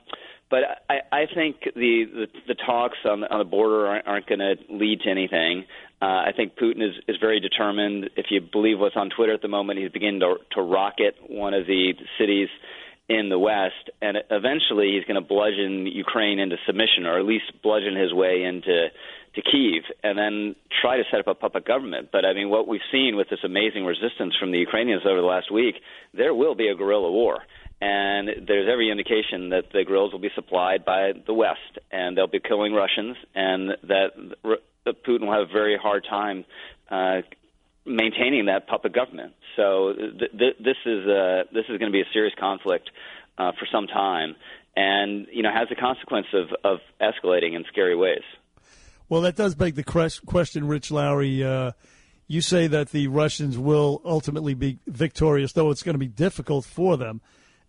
but I, I think the, the the talks on the, on the border aren't, aren't going to lead to anything. Uh, I think Putin is, is very determined. If you believe what's on Twitter at the moment, he's beginning to, to rocket one of the cities in the West, and eventually he's going to bludgeon Ukraine into submission, or at least bludgeon his way into to Kiev, and then try to set up a puppet government. But I mean, what we've seen with this amazing resistance from the Ukrainians over the last week, there will be a guerrilla war. And there's every indication that the guerrillas will be supplied by the West, and they'll be killing Russians, and that Putin will have a very hard time uh, maintaining that puppet government. So th- th- this is uh, this is going to be a serious conflict uh, for some time, and you know has the consequence of, of escalating in scary ways. Well, that does beg the question, Rich Lowry. Uh, you say that the Russians will ultimately be victorious, though it's going to be difficult for them.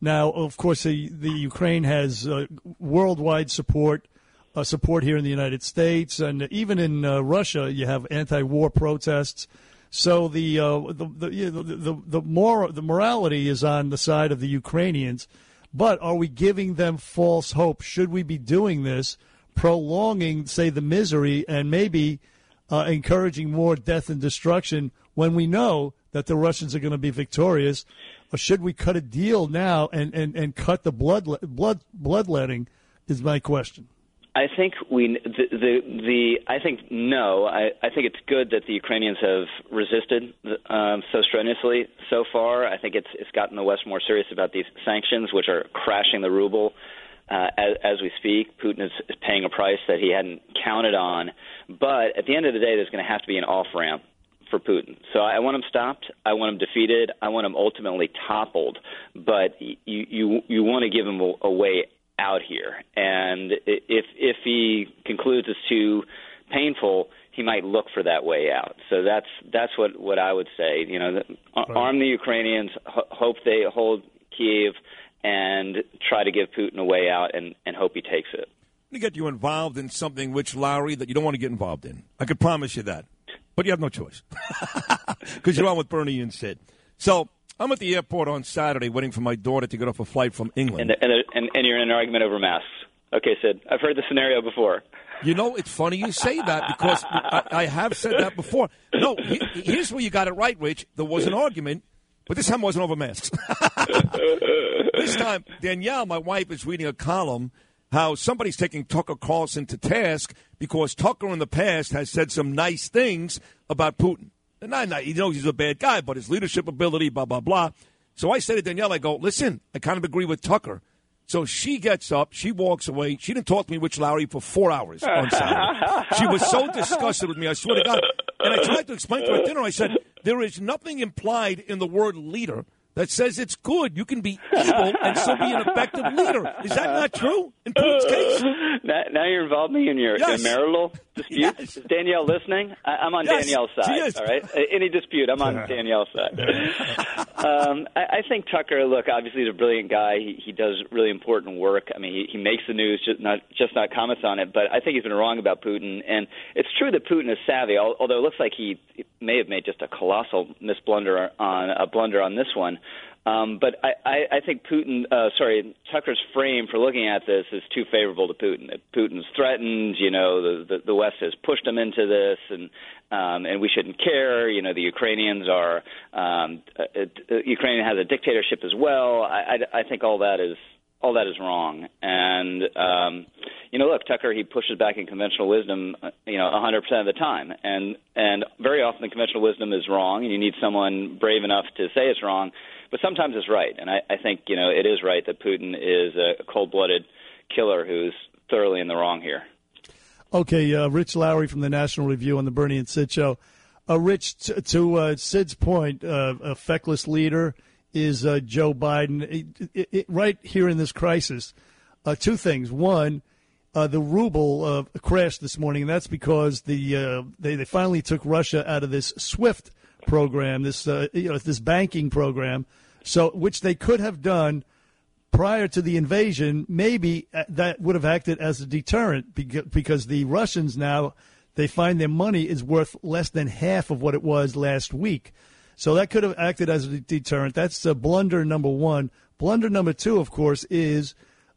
Now, of course, the, the Ukraine has uh, worldwide support, uh, support here in the United States, and even in uh, Russia, you have anti-war protests. So the uh, the the, the the more the morality is on the side of the Ukrainians, but are we giving them false hope? Should we be doing this, prolonging, say, the misery, and maybe uh, encouraging more death and destruction when we know that the Russians are going to be victorious? Or should we cut a deal now and, and, and cut the blood blood bloodletting? Is my question. I think we the the, the I think no. I, I think it's good that the Ukrainians have resisted um, so strenuously so far. I think it's it's gotten the West more serious about these sanctions, which are crashing the ruble. Uh, as, as we speak, Putin is, is paying a price that he hadn't counted on. But at the end of the day, there's going to have to be an off ramp for Putin. So I want him stopped. I want him defeated. I want him ultimately toppled. But you you you want to give him a, a way out here. And if if he concludes it's too painful, he might look for that way out. So that's that's what what I would say. You know, that- ar- arm the Ukrainians, ho- hope they hold Kiev, and try to give Putin a way out, and and hope he takes it. to get you involved in something, Rich Lowry, that you don't want to get involved in. I can promise you that. But you have no choice because you're on with Bernie and Sid. So I'm at the airport on Saturday waiting for my daughter to get off a flight from England. And and and, and you're in an argument over masks. Okay, Sid. I've heard the scenario before. You know, it's funny you say that because I, I have said that before. No, he, here's where you got it right, Rich. There was an argument, but this time wasn't over masks. this time, Danielle, my wife, is reading a column how somebody's taking Tucker Carlson to task because Tucker in the past has said some nice things about Putin. And not, not, he knows he's a bad guy, but his leadership ability, blah, blah, blah. So I said to Danielle, I go, listen, I kind of agree with Tucker. So she gets up, she walks away. She didn't talk to me, Rich Lowry, for four hours on Saturday. she was so disgusted with me, I swear to God. And I tried to explain to her at dinner, I said, there is nothing implied in the word leader that says it's good. You can be evil and still be an effective leader. Is that not true in Putin's case? Now, now you're involving me in your Yes. marital dispute? Is Danielle listening? I, I'm on Yes, Danielle's side. All right. Any dispute, I'm on Danielle's side. um, I, I think Tucker. Look, obviously, he's a brilliant guy. He, he does really important work. I mean, he, he makes the news, just not just not comments on it. But I think he's been wrong about Putin, and it's true that Putin is savvy. Although it looks like he may have made just a colossal misblunder on a blunder on this one. Um, but I, I, I think Putin, uh, sorry, Tucker's frame for looking at this is too favorable to Putin. Putin's threatened, you know, the, the, the West has pushed him into this, and um, and we shouldn't care. You know, the Ukrainians are, um, uh, uh, Ukraine has a dictatorship as well. I, I, I think all that is all that is wrong. And um, you know, look, Tucker he pushes back in conventional wisdom, uh, you know, 100% of the time, and and very often the conventional wisdom is wrong, and you need someone brave enough to say it's wrong. But sometimes it's right, and I, I think you know it is right that Putin is a cold-blooded killer who's thoroughly in the wrong here. Okay, uh, Rich Lowry from the National Review on the Bernie and Sid show. Uh, Rich, t- to uh, Sid's point, uh, a feckless leader is uh, Joe Biden. It, it, it, right here in this crisis, uh, two things. One, the ruble crashed this morning, and that's because the they, they finally took Russia out of this SWIFT program, this uh, you know this banking program, so which they could have done prior to the invasion, maybe uh, that would have acted as a deterrent beca- because the Russians now they find their money is worth less than half of what it was last week. So that could have acted as a deterrent. That's uh, blunder number one. Blunder number two, of course, is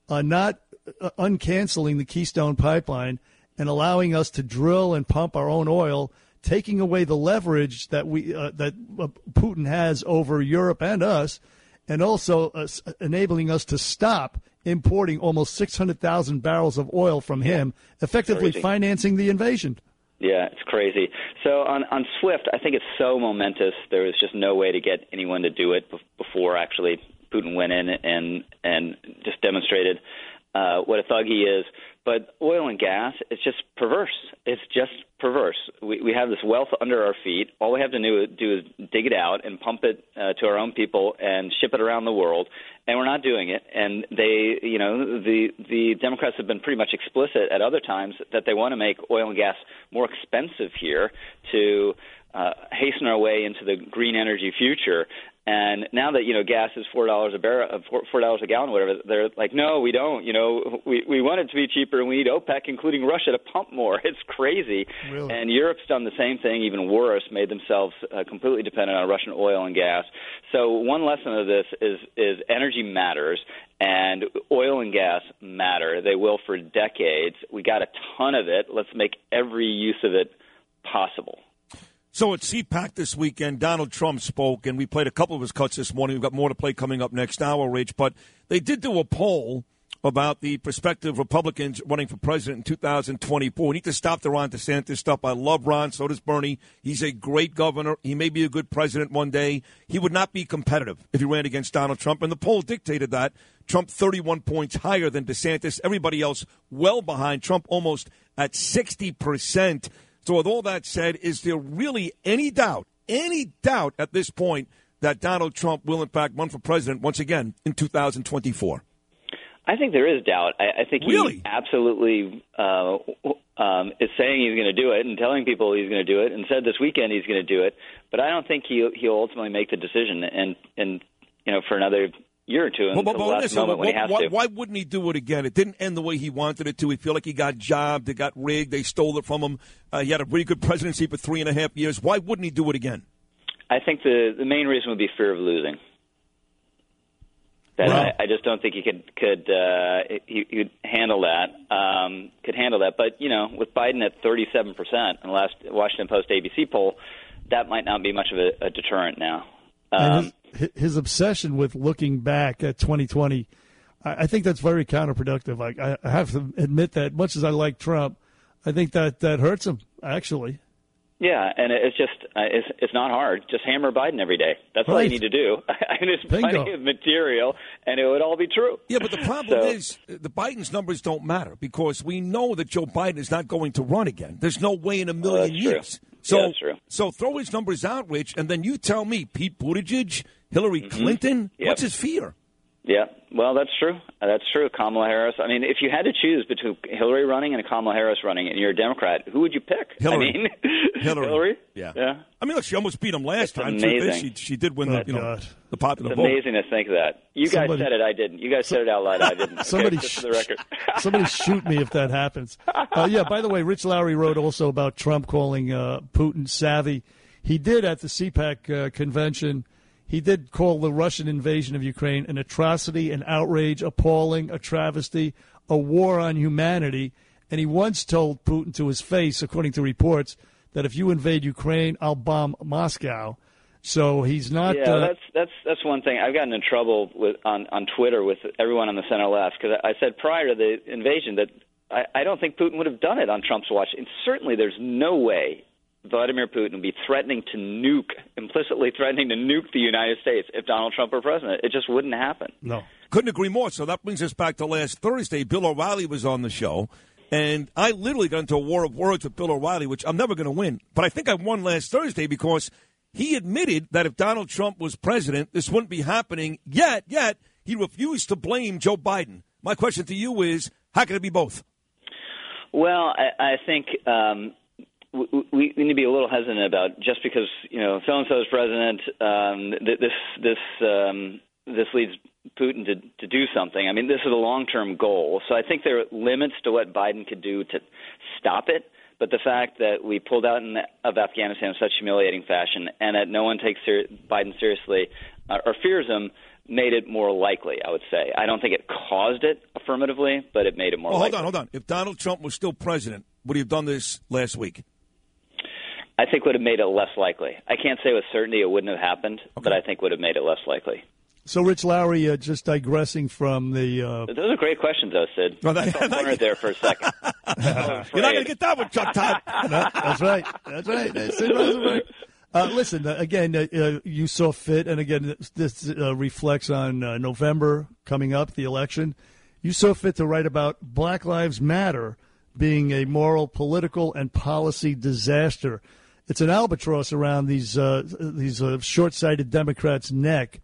uh, not uh, uncanceling the Keystone Pipeline and allowing us to drill and pump our own oil, taking away the leverage that we uh, that uh, Putin has over Europe and us, and also uh, enabling us to stop importing almost 600,000 barrels of oil from him, effectively Crazy. financing the invasion. Yeah, it's crazy. So on on Swift, I think it's so momentous. There was just no way to get anyone to do it before actually Putin went in and and just demonstrated uh, what a thug he is. But oil and gas, it's just perverse. It's just perverse. We we have this wealth under our feet. All we have to do, is dig it out and pump it uh, to our own people and ship it around the world. And we're not doing it. And they, you know, the the Democrats have been pretty much explicit at other times that they want to make oil and gas more expensive here to uh, hasten our way into the green energy future. And now that you know gas is four dollars a barrel, uh, four four dollars a gallon, whatever, they're like, no, we don't. You know, we we want it to be cheaper, and we need OPEC, including Russia, to pump more. It's crazy. Really? And Europe's done the same thing, even worse, made themselves uh, completely dependent on Russian oil and gas. So one lesson of this is is energy matters, and oil and gas matter. They will for decades. We got a ton of it. Let's make every use of it possible. So at CPAC this weekend, Donald Trump spoke, and we played a couple of his cuts this morning. We've got more to play coming up next hour, Rich. But they did do a poll about the prospective Republicans running for president in 2024. We need to stop the Ron DeSantis stuff. I love Ron. So does Bernie. He's a great governor. He may be a good president one day. He would not be competitive if he ran against Donald Trump. And the poll dictated that. Trump 31 points higher than DeSantis. Everybody else well behind Trump, almost at 60%. So, with all that said, is there really any doubt, any doubt at this point that Donald Trump will, in fact, run for president once again in 2024? I think there is doubt. I, I think Really? he absolutely uh, um, is saying he's going to do it and telling people he's going to do it, and said this weekend he's going to do it. But I don't think he he'll ultimately make the decision, and and you know for another year or two Well, until but- the last listen, moment when he why, has why, to. why wouldn't he do it again? It didn't end the way he wanted it to. He feel like he got jobbed, it got rigged, they stole it from him. Uh, he had a pretty good presidency for three and a half years. Why wouldn't he do it again? I think the the main reason would be fear of losing. That I, I just don't think he could could uh, he, handle that. Um, could handle that, but you know, with Biden at 37 percent in the last Washington Post ABC poll, that might not be much of a, a deterrent now. Um, his, his obsession with looking back at 2020, I, I think that's very counterproductive. I, I have to admit that, much as I like Trump, I think that that hurts him actually. Yeah, and it's just uh, it's it's not hard. Just hammer Biden every day. That's all you need to do. I mean, there's Bingo. plenty of material, and it would all be true. Yeah, but the problem So- is uh, the Biden's numbers don't matter because we know that Joe Biden is not going to run again. There's no way in a million that's true. So, Yeah, so throw his numbers out, Rich, and then you tell me Pete Buttigieg, Hillary Clinton, Mm-hmm. Yep. what's his fear? Yeah, well, that's true. That's true. Kamala Harris. I mean, if you had to choose between Hillary running and Kamala Harris running, and you're a Democrat, who would you pick? Hillary. I mean, Hillary. Hillary. Yeah. Yeah. I mean, look, she almost beat him last It's time. too. amazing. She, she did win the, you know, the popular It's vote. amazing to think that. You Somebody- guys said it. I didn't. You guys said it out loud. I didn't. Okay, Somebody just sh- the record. Somebody shoot me if that happens. Uh, yeah. By the way, Rich Lowry wrote also about Trump calling uh, Putin savvy. He did at the CPAC uh, convention. He did call the Russian invasion of Ukraine an atrocity, an outrage, appalling, a travesty, a war on humanity. And he once told Putin to his face, according to reports, that if you invade Ukraine, I'll bomb Moscow. So he's not. yeah, uh, that's that's that's one thing. I've gotten in trouble with on on Twitter with everyone on the center left because I said prior to the invasion that I, I don't think Putin would have done it on Trump's watch, and certainly there's no way Vladimir Putin would be threatening to nuke, implicitly threatening to nuke the United States if Donald Trump were president. It just wouldn't happen. No. Couldn't agree more. So that brings us back to last Thursday. Bill O'Reilly was on the show, and I literally got into a war of words with Bill O'Reilly, which I'm never going to win. But I think I won last Thursday because he admitted that if Donald Trump was president, this wouldn't be happening. Yet, yet he refused to blame Joe Biden. My question to you is, how can it be both? Well, I, I think um, we, we need to be a little hesitant about just because you know so and so is president. Um, th- this this um, this leads Putin to to do something. I mean, this is a long term goal, so I think there are limits to what Biden could do to stop it. But the fact that we pulled out in, of Afghanistan in such humiliating fashion, and that no one takes ser- Biden seriously uh, or fears him, made it more likely. I would say. I don't think it caused it affirmatively, but it made it more. Well, hold likely. on, hold on. If Donald Trump was still president, would he have done this last week? I think would have made it less likely. I can't say with certainty it wouldn't have happened, but I think would have made it less likely. so, Rich Lowry, uh, just digressing from the. Uh, Those are great questions, though, Sid. Well, I felt cornered there for a second. You're not going to get that one, Chuck Todd. No, that's right. That's right. That's Rosenberg. Uh, listen, uh, again, uh, uh, you saw fit, and again, this, this uh, reflects on uh, November coming up, the election. You saw fit to write about Black Lives Matter being a moral, political, and policy disaster. It's an albatross around these uh, these uh, short-sighted Democrats' neck.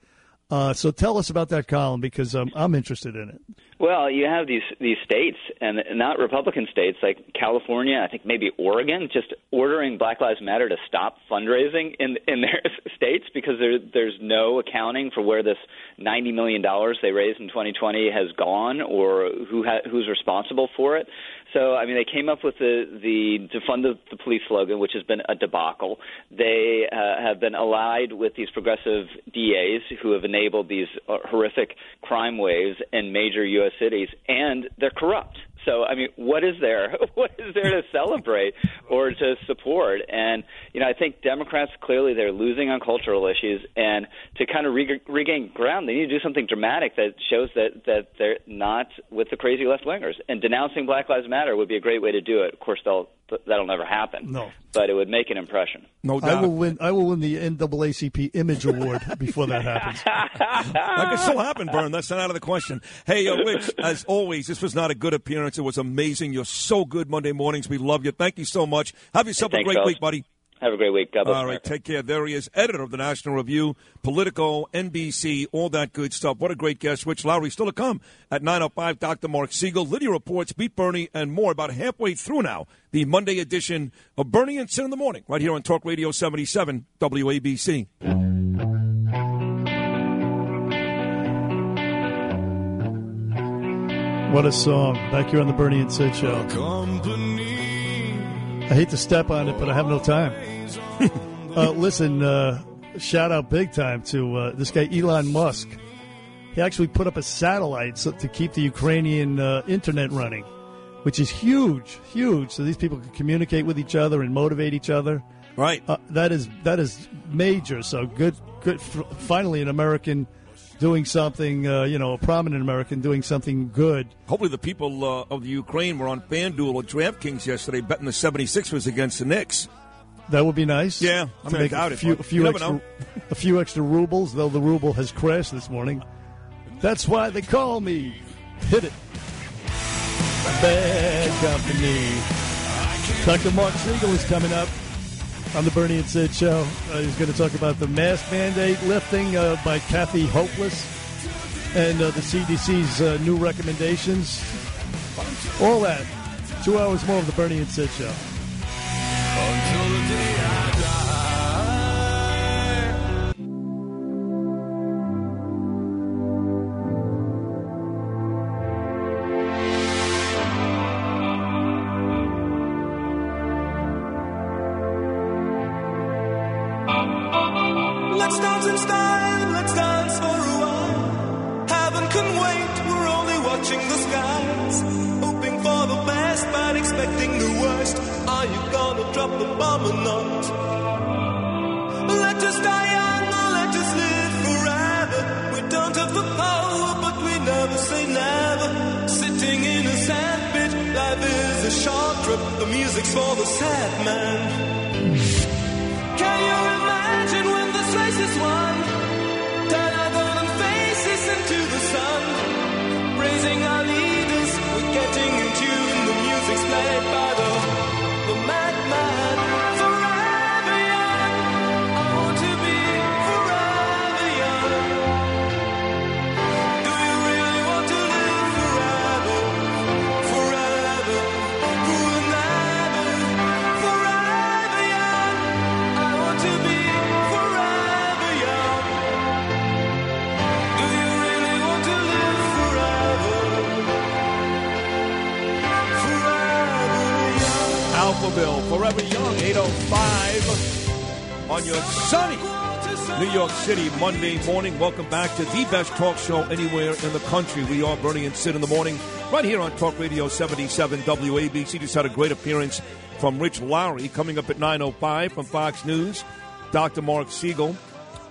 Uh, so tell us about that column because um, I'm interested in it. Well, you have these these states, and not Republican states like California. I think maybe Oregon, just ordering Black Lives Matter to stop fundraising in in their states because there there's no accounting for where this ninety million dollars they raised in 2020 has gone or who ha- who's responsible for it. So, I mean, they came up with the the defund the, the police slogan, which has been a debacle. They uh, have been allied with these progressive DAs who have enabled these uh, horrific crime waves in major U.S. cities, and they're corrupt. So, I mean, what is there? What is there to celebrate or to support? And you know, I think Democrats clearly they're losing on cultural issues, and to kind of reg- regain ground, they need to do something dramatic that shows that that they're not with the crazy left wingers. And denouncing Black Lives Matter would be a great way to do it. Of course, they'll that'll never happen. No. but it would make an impression. No doubt. I will win. I will win the NAACP Image Award before that happens. that could still happen, Byrne. That's not out of the question. Hey, uh, Rich, as always, this was not a good appearance. It was amazing. You're so good Monday mornings. We love you. Thank you so much. Have yourself Hey, a thanks, great fellas. week, buddy. Have a great week. God bless All right, America. take care. There he is, editor of the National Review, Politico, NBC, all that good stuff. What a great guest. Rich Lowry still to come at 9.05. Dr. Marc Siegel, Lydia Reports, Beat Bernie, and more. About halfway through now, the Monday edition of Bernie and Sin in the Morning, right here on Talk Radio 77, WABC. What a song. Back here on the Bernie and Sid show. I hate to step on it, but I have no time. uh, listen, uh, shout out big time to uh, this guy, Elon Musk. He actually put up a satellite so, to keep the Ukrainian uh, internet running, which is huge, huge. So these people can communicate with each other and motivate each other. Right. Uh, that is that is major. So good, good. Finally, an American doing something. Uh, you know, a prominent American doing something good. Hopefully, the people uh, of the Ukraine were on FanDuel or DraftKings yesterday betting the 76ers against the Knicks. That would be nice. Yeah, I mean, I doubt a it, few, but a few you never extra, a few extra rubles. Though the ruble has crashed this morning. That's why they call me. Hit it. Bad company. Dr. Marc Siegel is coming up on the Bernie and Sid show. Uh, he's going to talk about the mask mandate lifting uh, by Kathy Hopeless. and uh, the CDC's uh, new recommendations. All that. Two hours more of the Bernie and Sid show. Monday morning. Welcome back to the best talk show anywhere in the country. We are Bernie and Sid in the morning, right here on Talk Radio 77 WABC. Just had a great appearance from Rich Lowry coming up at 9.05 from Fox News. Dr. Marc Siegel.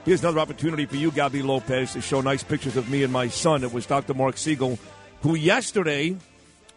Here's another opportunity for you, Gabby Lopez, to show nice pictures of me and my son. It was Dr. Marc Siegel, who yesterday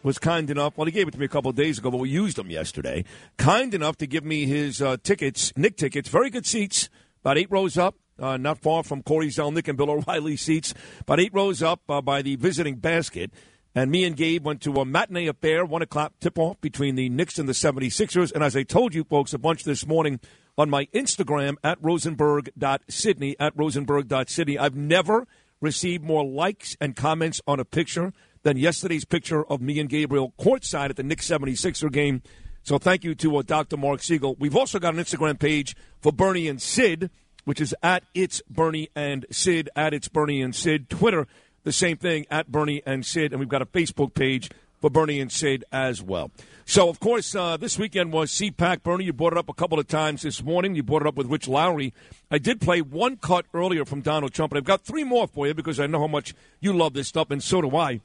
was kind enough. Well, he gave it to me a couple of days ago, but we used them yesterday. Kind enough to give me his uh, tickets, Knick tickets, very good seats, about eight rows up. Uh, not far from Corey Zelnick and Bill O'Reilly seats, about eight rows up uh, by the visiting basket. And me and Gabe went to a matinee affair, one o'clock tip off between the Knicks and the 76ers. And as I told you folks a bunch this morning on my Instagram at rosenberg.sydney, at rosenberg.sydney, I've never received more likes and comments on a picture than yesterday's picture of me and Gabriel courtside at the Knicks 76er game. So thank you to uh, Dr. Marc Siegel. We've also got an Instagram page for Bernie and Sid, which is at It's Bernie and Sid, at It's Bernie and Sid. Twitter, the same thing, at Bernie and Sid. And we've got a Facebook page for Bernie and Sid as well. So, of course, uh, this weekend was CPAC. Bernie, you brought it up a couple of times this morning. You brought it up with Rich Lowry. I did play one cut earlier from Donald Trump, and I've got three more for you because I know how much you love this stuff, and so do I.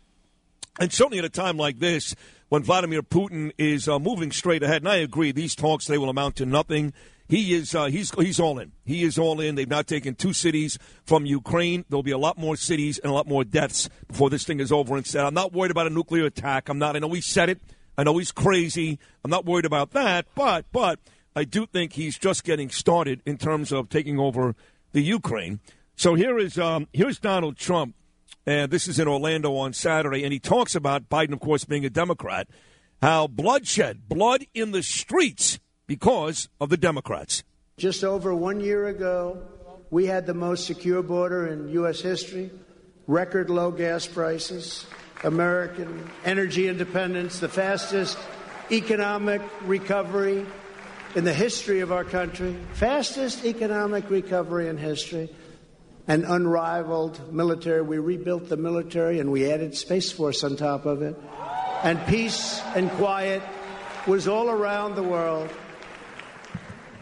And certainly at a time like this, when Vladimir Putin is uh, moving straight ahead, and I agree, these talks they will amount to nothing. He is uh, he's he's all in. He is all in. They've now taken two cities from Ukraine. There'll be a lot more cities and a lot more deaths before this thing is over and said. I'm not worried about a nuclear attack. I'm not. I know he said it. I know he's crazy. I'm not worried about that. But but I do think he's just getting started in terms of taking over the Ukraine. So here is um, here's Donald Trump and this is in Orlando on Saturday, and he talks about Biden, of course, being a Democrat, how bloodshed, blood in the streets because of the Democrats. Just over one year ago, we had the most secure border in U.S. history, record low gas prices, American energy independence, the fastest economic recovery in the history of our country, fastest economic recovery in history an unrivaled military. We rebuilt the military and we added Space Force on top of it. And peace and quiet was all around the world.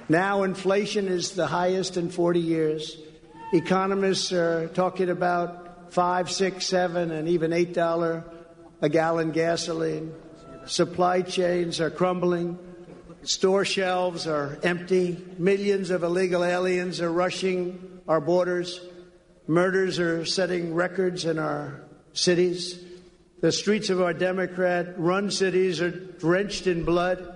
Now inflation is the highest in 40 years. Economists are talking about five, six, seven, and even eight dollar a gallon gasoline. Supply chains are crumbling. Store shelves are empty. Millions of illegal aliens are rushing our borders. Murders are setting records in our cities. The streets of our Democrat run cities are drenched in blood.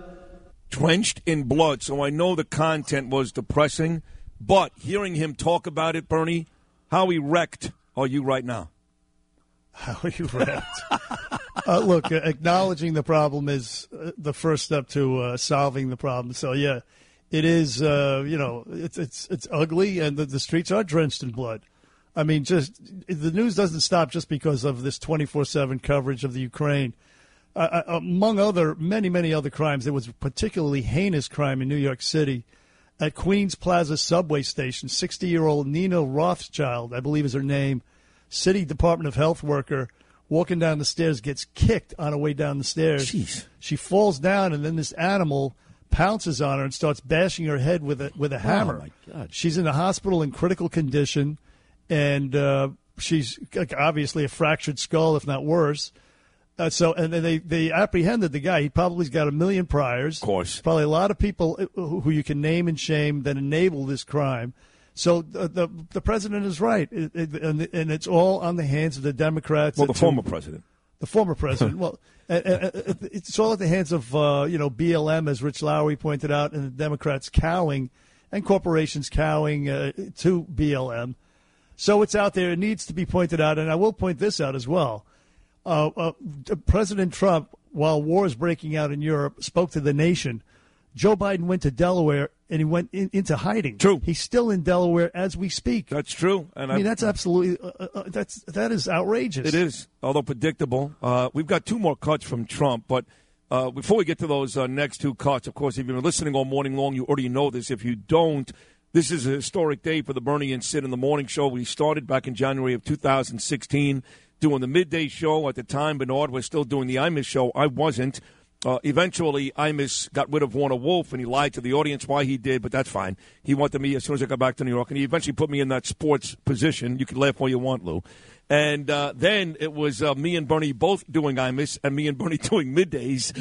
Drenched in blood. So I know the content was depressing, but hearing him talk about it, Bernie, how erect are you right now? How erect? uh, look, acknowledging the problem is uh, the first step to uh, solving the problem. So yeah, it is. Uh, you know, it's it's it's ugly, and the, the streets are drenched in blood. I mean, just the news doesn't stop just because of this 24 7 coverage of the Ukraine. Uh, uh, among other, many, many other crimes, there was a particularly heinous crime in New York City at Queens Plaza subway station. 60 year old Nina Rothschild, I believe is her name, city Department of Health worker, walking down the stairs, gets kicked on her way down the stairs. Jeez. She falls down, and then this animal pounces on her and starts bashing her head with a with a hammer. my God. She's in the hospital in critical condition, and uh, she's obviously a fractured skull, if not worse. Uh, so, and then they, they apprehended the guy. He probably's got a million priors. Of course. Probably a lot of people who you can name and shame that enable this crime. So the the, the president is right, It- it- and, and it's all on the hands of the Democrats. Well, the to- former president. the former president. well, uh, uh, uh, it's all at the hands of uh, you know BLM, as Rich Lowry pointed out, and the Democrats cowing and corporations cowing uh, to BLM. So it's out there. It needs to be pointed out, and I will point this out as well. Uh, uh, President Trump, while war is breaking out in Europe, spoke to the nation. Joe Biden went to Delaware and he went in, into hiding. True. He's still in Delaware as we speak. That's true. And I mean, I- that's absolutely uh, uh, that's that is outrageous. It is, although predictable. Uh, we've got two more cuts from Trump, but uh, before we get to those uh, next two cuts, of course, if you've been listening all morning long, you already know this. If you don't, this is a historic day for the Bernie and Sid in the Morning Show. We started back in January of 2016 doing the midday show. At the time, Bernard was still doing the Imus show. I wasn't. Uh, eventually, Imus got rid of Warner Wolf, and he lied to the audience why he did, but that's fine. He wanted me as soon as I got back to New York, and he eventually put me in that sports position. You can laugh all you want, Lou. And uh, then it was uh, me and Bernie both doing Imus, and me and Bernie doing middays.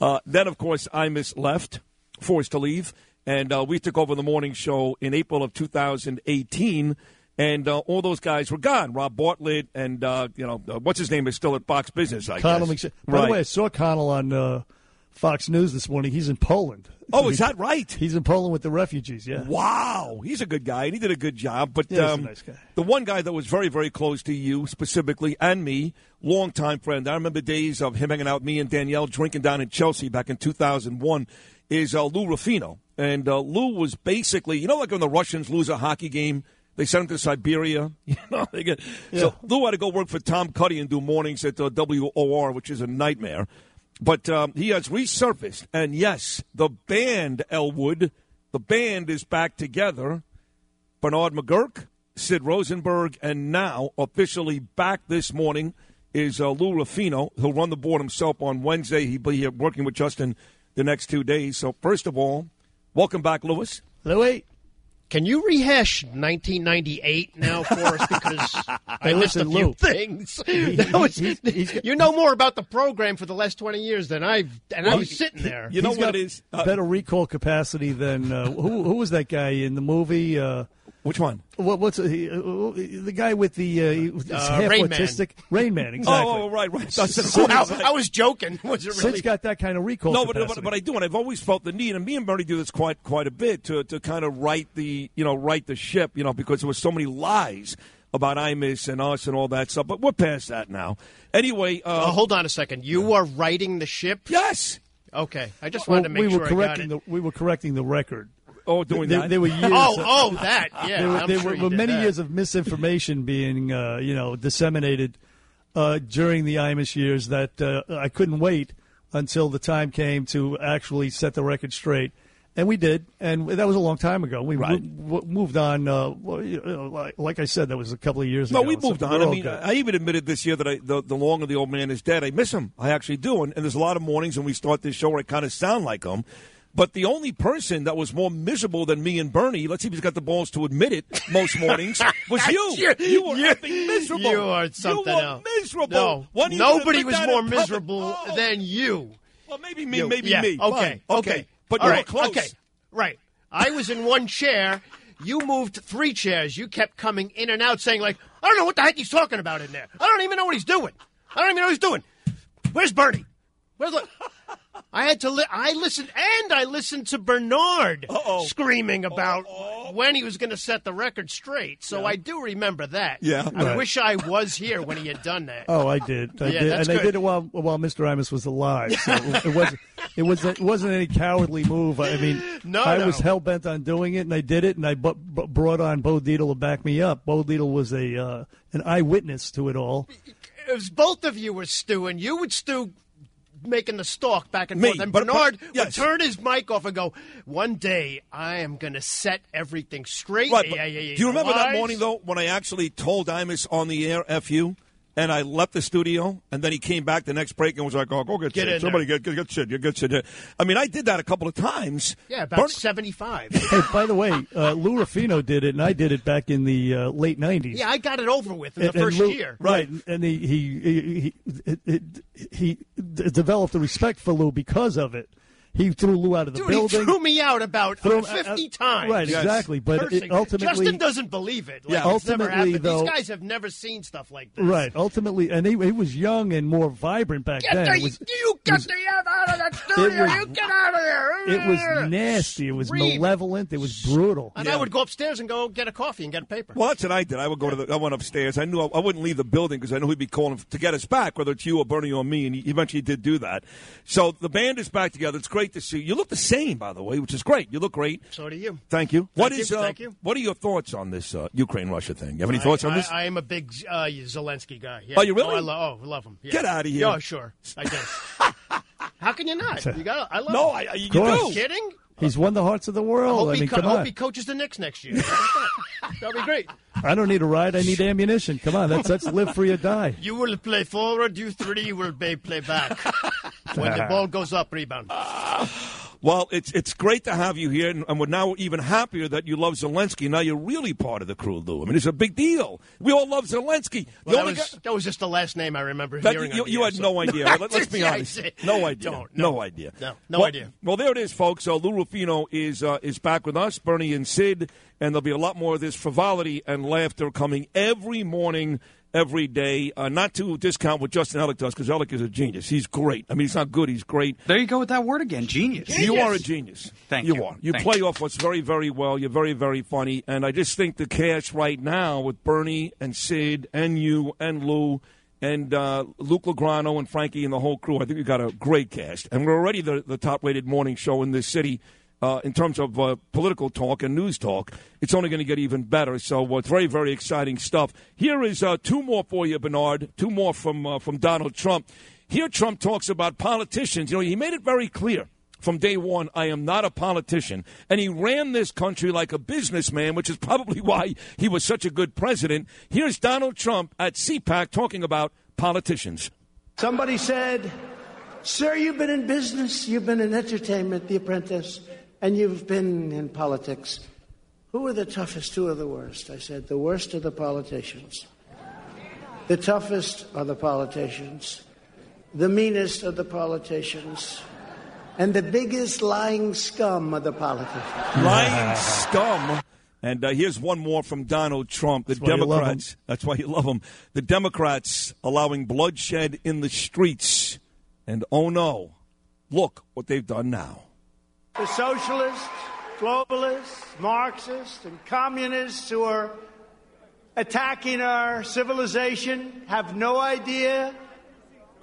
Uh, then, of course, Imus left, forced to leave, and uh, we took over the morning show in April of 2018. And uh, all those guys were gone. Rob Bartlett and uh, you know uh, what's his name is still at Fox Business. I Connell guess. By Right. the way, I saw Connell on uh, Fox News this morning. He's in Poland. Oh, is that right? He's in Poland with the refugees. Yeah. Wow, he's a good guy, and he did a good job. But Yeah, he's a um, nice guy. the one guy that was very, very close to you specifically and me, longtime friend. I remember days of him hanging out, me and Danielle drinking down in Chelsea back in 2001. Is uh, Lou Ruffino, and uh, Lou was basically, you know, like when the Russians lose a hockey game. They sent him to Siberia. You know, they get, so Lou had to go work for Tom Cuddy and do mornings at uh, WOR, which is a nightmare. But um, he has resurfaced, and yes, the band Elwood, the band is back together. Bernard McGuirk, Sid Rosenberg, and now officially back this morning is uh, Lou Ruffino. He'll run the board himself on Wednesday. He'll be here working with Justin the next two days. So first of all, welcome back, Lewis. Louis. Can you rehash 1998 now for us? Because I Hey, missed a few Lou. things. He- That was- he's- he's- you know more about the program for the last 20 years than I've, and I was sitting there. You He's got better recall capacity than uh, who? Who was that guy in the movie? Uh, Which one? What, what's uh, uh, the guy with the uh, Uh, half Rain Man. autistic? Rain Man, exactly. Oh, right, right. Sid's- Sid's- I, I was joking. Was it Sid's really? got that kind of recall No, but, but but I do, and I've always felt the need, and me and Bernie do this quite quite a bit to to kind of right the you know right the ship, you know, because there was so many lies about Imus and us and all that stuff. But we're past that now. Anyway, uh, Oh, hold on a second. You are writing the ship? Yes. Okay. I just Well, wanted to make we sure were I got correcting it. the we were correcting the record. Oh, doing there, that? There were years. Oh, of- oh, that. Yeah, there were, I'm there sure were, many that. years of misinformation being, uh, you know, disseminated uh, during the Amish years that uh, I couldn't wait until the time came to actually set the record straight. And we did, and that was a long time ago. We Right. mo- moved on. Uh, well, you know, like, like I said, that was a couple of years No, ago. No, we moved we're on. I mean, good. I even admitted this year that I, the, the longer the old man is dead, I miss him. I actually do. And, and there's a lot of mornings when we start this show where I kind of sound like him. But the only person that was more miserable than me and Bernie, let's see if he's got the balls to admit it, most mornings, was you. You- you were you- miserable. You are something were else. miserable. No, you nobody was more miserable Oh. than you. Well, maybe me, You- maybe yeah, me. Okay, Fine. okay, But All you were right, close. Okay, right. I was in one chair. You moved three chairs. You kept coming in and out, saying like, "I don't know what the heck he's talking about in there. I don't even know what he's doing. I don't even know what he's doing. Where's Bernie? Where's the?" I had to. Li- I listened, and I listened to Bernard screaming about when he was going to set the record straight. So I do remember that. Yeah. I Right. wish I was here when he had done that. Oh, I did. I Yeah, did, that's and I did it while while Mr. Imus was alive. So it wasn't It was it wasn't any cowardly move. I mean, No, I no. was hell bent on doing it, and I did it, and I bu- bu- brought on Bo Dietl to back me up. Bo Dietl was a uh, an eyewitness to it all. It was both of you were stewing. You would stew making the stalk back and Me, forth. And but- but- Bernard yes. would turn his mic off and go, One day I am going to set everything straight. Right, Yeah, but yeah, yeah, do you remember that morning though when I actually told Imus on the air "f you"? And I left the studio, and then he came back the next break and was like, "Oh, go get, Get Sid. in somebody get get, get Sid, you get Sid." I mean, I did that a couple of times. Yeah, about Bernie- 75. Hey, by the way, uh, Lou Ruffino did it, and I did it back in the uh, late '90s. yeah, I got it over with in And- the first Lou- year. right? And he he he he, it, it, he developed a respect for Lou because of it. He threw Lou out of the Dude, building. he threw me out about Threw 50 uh, times. right, Yes. exactly, but it ultimately- Justin doesn't believe it. Like, Yeah. it's never Ultimately, though- These guys have never seen stuff like this. Right. Ultimately, and he, he was young and more vibrant back Get then. the, was, you get was- the F out of that studio. was- you get out of there. it was nasty. It was Screaming. malevolent. It was brutal. And I would go upstairs and go get a coffee and get a paper. Well, that's what I did. I would go to the. I went upstairs. I knew I, I wouldn't leave the building because I knew he'd be calling to get us back, whether it's you or Bernie or me. And he eventually did do that. So the band is back together. It's great to see. You look the same, by the way, which is great. You look great. So do you. Thank you. What Thank is? you, Uh, thank you. What are your thoughts on this uh, Ukraine Russia thing? You have any I- thoughts on I, this? I am a big uh, Zelensky guy. Yeah. Oh, you really? Oh, I, lo- oh, love him. Yeah. Get of here. Yeah, sure. I do. How can you not? You got. I love. No, him. I- you Of course. Are you kidding? He's won the hearts of the I world. hope, I he, mean, co- come hope on. he coaches the Knicks next year. That? That'll be great. I don't need a ride. I need ammunition. Come on, that's that's live free or die. You will play forward. You three will be play back. when the ball goes up, rebound. Well, it's it's great to have you here, and, and we're now even happier that you love Zelensky. Now you're really part of the crew, Lou. I mean, it's a big deal. We all love Zelensky. Well, that, was, guy- that was just the last name I remember That- hearing. you, you had so- no idea. Let, us be honest. No idea. Don't, no. idea. No, no well, idea. Well, there it is, folks. So Lou Ruffino is uh, is back with us, Bernie and Sid, and there'll be a lot more of this frivolity and laughter coming every morning. Every day, uh, not to discount what Justin Ellick does, because Ellick is a genius. He's great. I mean, he's not good; he's great. There you go with that word again, genius. You are a genius. Thank you. you. are. You Thank play you. off what's very, very well. You're very, very funny. And I just think the cast right now with Bernie and Sid and you and Lou and uh, Luke Lograno and Frankie and the whole crew, I think we got a great cast. And we're already the, the top rated morning show in this city. Uh, in terms of uh, political talk and news talk, it's only going to get even better. So uh, it's very, very exciting stuff. Here is uh, two more for you, Bernard. Two more from uh, from Donald Trump. Here, Trump talks about politicians. You know, he made it very clear from day one, I am not a politician. And he ran this country like a businessman, which is probably why he was such a good president. Here's Donald Trump at CPAC talking about politicians. Somebody said, Sir, you've been in business, you've been in entertainment, The Apprentice, and you've been in politics. Who are the toughest? Who are the worst? I said, The worst are the politicians. The toughest are the politicians. The meanest are the politicians. And the biggest lying scum are the politicians. Lying scum. And uh, here's one more from Donald Trump. The That's why Democrats. That's why you love him. The Democrats allowing bloodshed in the streets. And oh no, look what they've done now. The socialists, globalists, Marxists, and communists who are attacking our civilization have no idea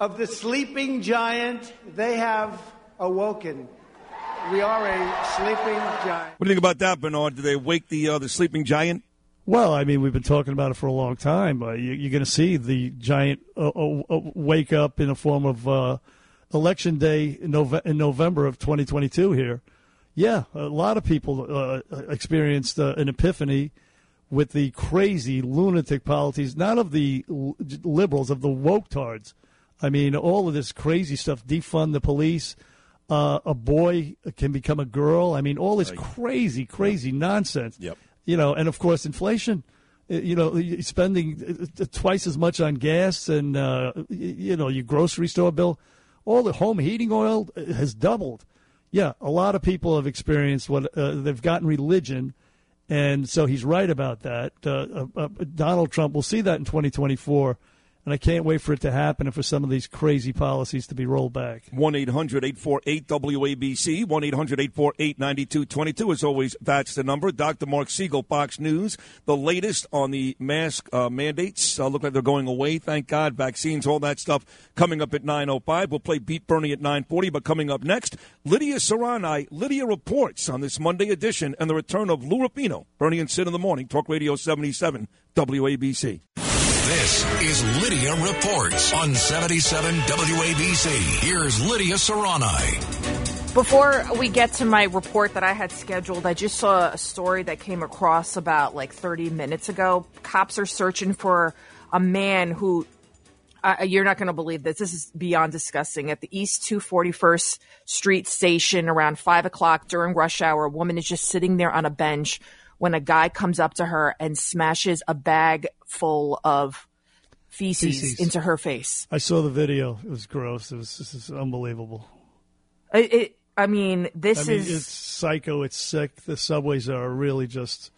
of the sleeping giant they have awoken. We are a sleeping giant. What do you think about that, Bernard? Do they wake the uh, the sleeping giant? Well, I mean, we've been talking about it for a long time. Uh, you, you're going to see the giant uh, uh, uh, wake up in the form of uh, election day in, Nove- in November of 2022 here. Yeah, a lot of people uh, experienced uh, an epiphany with the crazy lunatic policies, not of the liberals, of the woke tards. I mean, all of this crazy stuff, defund the police, uh, a boy can become a girl. I mean, all this crazy, crazy nonsense. Yep. You know, and of course, inflation. Uh, You know, spending uh, twice as much on gas and, uh, you know, your grocery store bill. All the home heating oil uh, has doubled. Yeah, a lot of people have experienced what uh, they've gotten religion. And so he's right about that. Uh, uh, uh, Donald Trump, we'll see that in 2024. And I can't wait for it to happen and for some of these crazy policies to be rolled back. 1 800 848 WABC, 1 800 848 9222. As always, that's the number. Dr. Marc Siegel, Fox News. The latest on the mask uh, mandates uh, look like they're going away, thank God. Vaccines, all that stuff coming up at 9.05. We'll play Beat Bernie at 9.40, but coming up next, Lydia Serrani. Lydia reports on this Monday edition and the return of Lou Ruffino. Bernie and Sid in the morning, Talk Radio 77, WABC. This is Lydia Reports on 77 WABC. Here's Lydia Serrani. Before we get to my report that I had scheduled, I just saw a story that came across about like 30 minutes ago. Cops are searching for a man who, uh, you're not going to believe this. This is beyond disgusting. At the East 241st Street station around 5 o'clock during rush hour, a woman is just sitting there on a bench when a guy comes up to her and smashes a bag full of feces, Feces. into her face. I saw the video. It was gross. It was this is unbelievable. It, it, I mean, this I mean, is it's psycho. It's sick. The subways are really just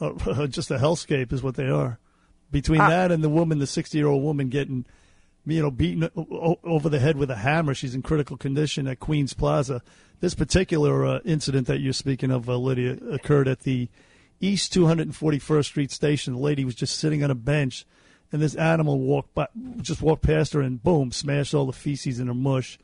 uh, just a hellscape, is what they are. Between Uh, that and the woman, the sixty-year-old woman getting, you know, beaten over the head with a hammer. She's in critical condition at Queens Plaza. This particular uh, incident that you're speaking of, uh, Lydia, occurred at the East 241st Street station. The lady was just sitting on a bench, and this animal walked by, just walked past her, and boom, smashed all the feces in her mush,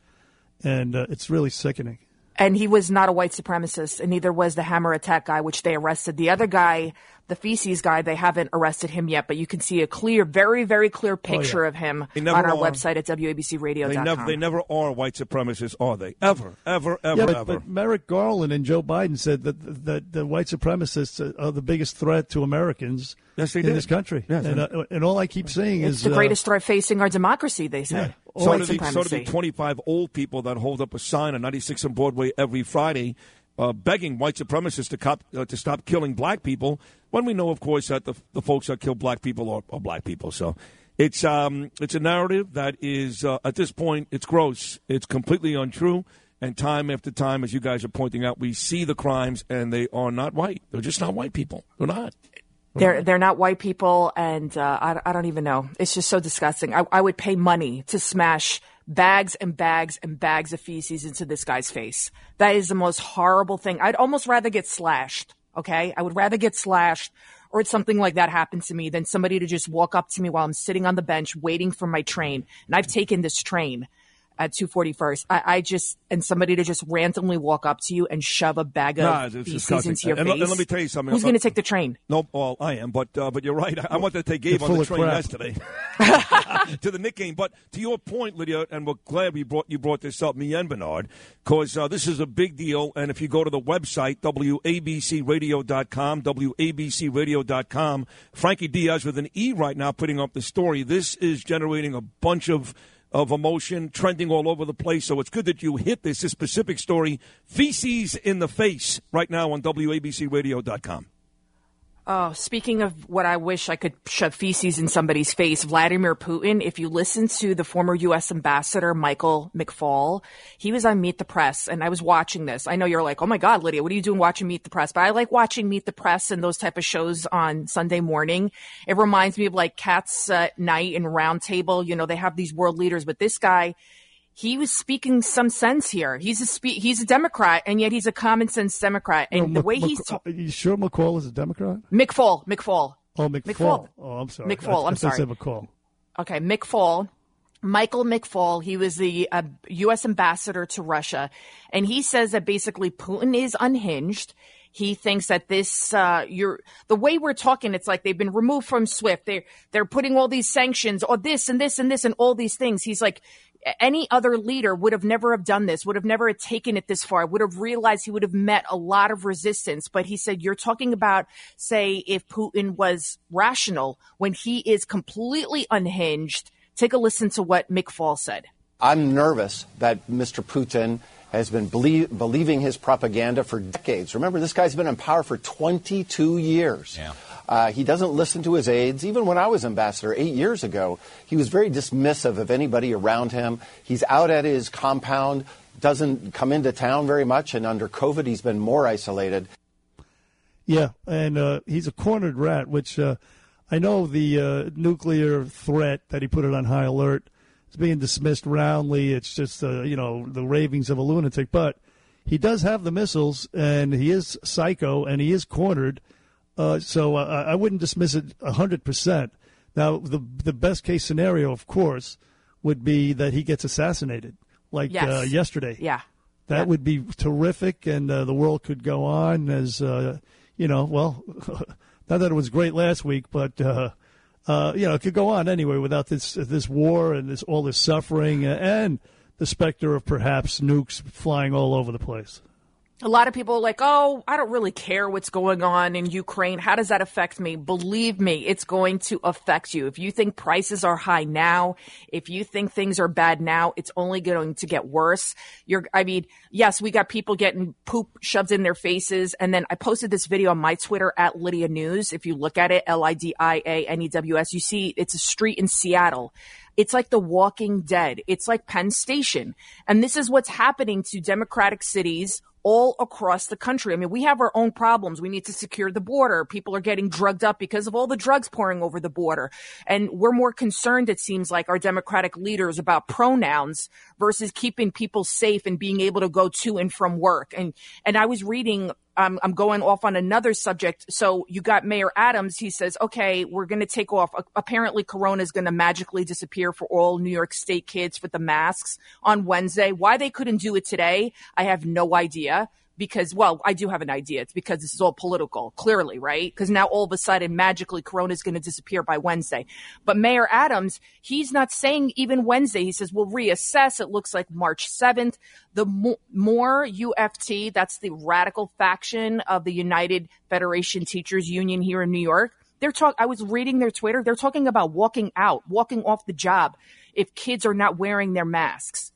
and uh, it's really sickening. And he was not a white supremacist, and neither was the hammer attack guy, which they arrested. The other guy, the feces guy, they haven't arrested him yet, but you can see a clear, very, very clear picture of him on our are. website at They wabcradio.com. never, they never are white supremacists, are they? Ever, ever, ever, yeah, but, ever. but Merrick Garland and Joe Biden said that that the white supremacists are the biggest threat to Americans Yes, in did. this country. Yes, and, and- uh, and all I keep saying it's is the uh, greatest threat facing our democracy, they said. So do, the, so do the 25 old people that hold up a sign on 96 and Broadway every Friday uh, begging white supremacists to, cop, uh, to stop killing black people when we know, of course, that the, the folks that kill black people are, are black people. So it's, um, it's a narrative that is, uh, at this point, it's gross. It's completely untrue. And time after time, as you guys are pointing out, we see the crimes and they are not white. They're just not white people. They're not. They're they're not white people, and uh, I, I don't even know. It's just so disgusting. I, I would pay money to smash bags and bags and bags of feces into this guy's face. That is the most horrible thing. I'd almost rather get slashed. Okay, I would rather get slashed or something like that happens to me than somebody to just walk up to me while I'm sitting on the bench waiting for my train. And I've taken this train at 241st. I, I just, and somebody to just randomly walk up to you and shove a bag of Nah, feces disgusting. into your and, face. and let me tell you something. Who's going to take the train? No, well, I am, but uh, but you're right. I, I want that they gave You're on the train crap. yesterday to the Knick game. But to your point, Lydia, and we're glad we brought you brought this up, me and Bernard, because uh, this is a big deal. And if you go to the website wabcradio.com, wabcradio.com, Frankie Diaz with an E right now putting up the story. This is generating a bunch of of emotion trending all over the place. So it's good that you hit this, this specific story, feces in the face, right now on wabcradio.com. Oh, speaking of what I wish I could shove feces in somebody's face, Vladimir Putin, if you listen to the former U.S. ambassador, Michael McFaul, he was on Meet the Press, and I was watching this. I know you're like, oh my God, Lydia, what are you doing watching Meet the Press? But I like watching Meet the Press and those type of shows on Sunday morning. It reminds me of like Cats uh, Night and Roundtable. You know, they have these world leaders, but this guy, he was speaking some sense here. He's a spe- he's a Democrat, and yet he's a common sense Democrat. And No, the Mc- way Mc- he's ta- Are you sure McCall is a Democrat? McFaul, McFaul. Oh. McFaul. Oh, I'm sorry. McFaul, I, I'm I sorry. said McCall. Okay, McFaul. Michael McFaul, he was the uh, U.S. ambassador to Russia, and he says that basically Putin is unhinged. He thinks that this, uh, you're, the way we're talking, it's like they've been removed from SWIFT. They're, they're putting all these sanctions or this and this and this and all these things. He's like, any other leader would have never have done this, would have never have taken it this far, would have realized he would have met a lot of resistance. But he said, you're talking about, say, if Putin was rational when he is completely unhinged. Take a listen to what McFaul said. I'm nervous that Mr. Putin has been belie- believing his propaganda for decades. Remember, this guy's been in power for 22 years. Uh, he doesn't listen to his aides. Even when I was ambassador eight years ago, he was very dismissive of anybody around him. He's out at his compound, doesn't come into town very much, and under COVID, he's been more isolated. Yeah, and uh, he's a cornered rat, which uh, I know the uh, nuclear threat that he put it on high alert is being dismissed roundly. It's just uh, you know the ravings of a lunatic, but he does have the missiles, and he is psycho, and he is cornered. Uh, so uh, I wouldn't dismiss it hundred percent. Now, the the best case scenario, of course, would be that he gets assassinated, like Yes. uh, yesterday. Yeah. That would be terrific, and uh, the world could go on as uh, you know. Well, not that it was great last week, but uh, uh, you know, it could go on anyway without this this war and this all this suffering and the specter of perhaps nukes flying all over the place. A lot of people are like, oh, I don't really care what's going on in Ukraine. How does that affect me? Believe me, it's going to affect you. If you think prices are high now, if you think things are bad now, it's only going to get worse. You're, I mean, yes, we got people getting poop shoved in their faces. And then I posted this video on my Twitter at Lydia News. If you look at it, L I D I A N E W S, you see it's a street in Seattle. It's like the walking dead. It's like Penn Station. And this is what's happening to democratic cities all across the country. I mean, we have our own problems. We need to secure the border. People are getting drugged up because of all the drugs pouring over the border. And we're more concerned, it seems like, our democratic leaders about pronouns versus keeping people safe and being able to go to and from work. And, and I was reading um, I'm going off on another subject. So you got Mayor Adams. He says, okay, we're going to take off. Apparently, Corona is going to magically disappear for all New York State kids with the masks on Wednesday. Why they couldn't do it today, I have no idea. Because, well, I do have an idea. It's because this is all political, clearly, right? Because now all of a sudden, magically, Corona is going to disappear by Wednesday. But Mayor Adams, he's not saying even Wednesday. He says, we'll reassess. It looks like March 7th. The mo- more UFT, that's the radical faction of the United Federation Teachers Union here in New York, they're talk. I was reading their Twitter. They're talking about walking out, walking off the job if kids are not wearing their masks.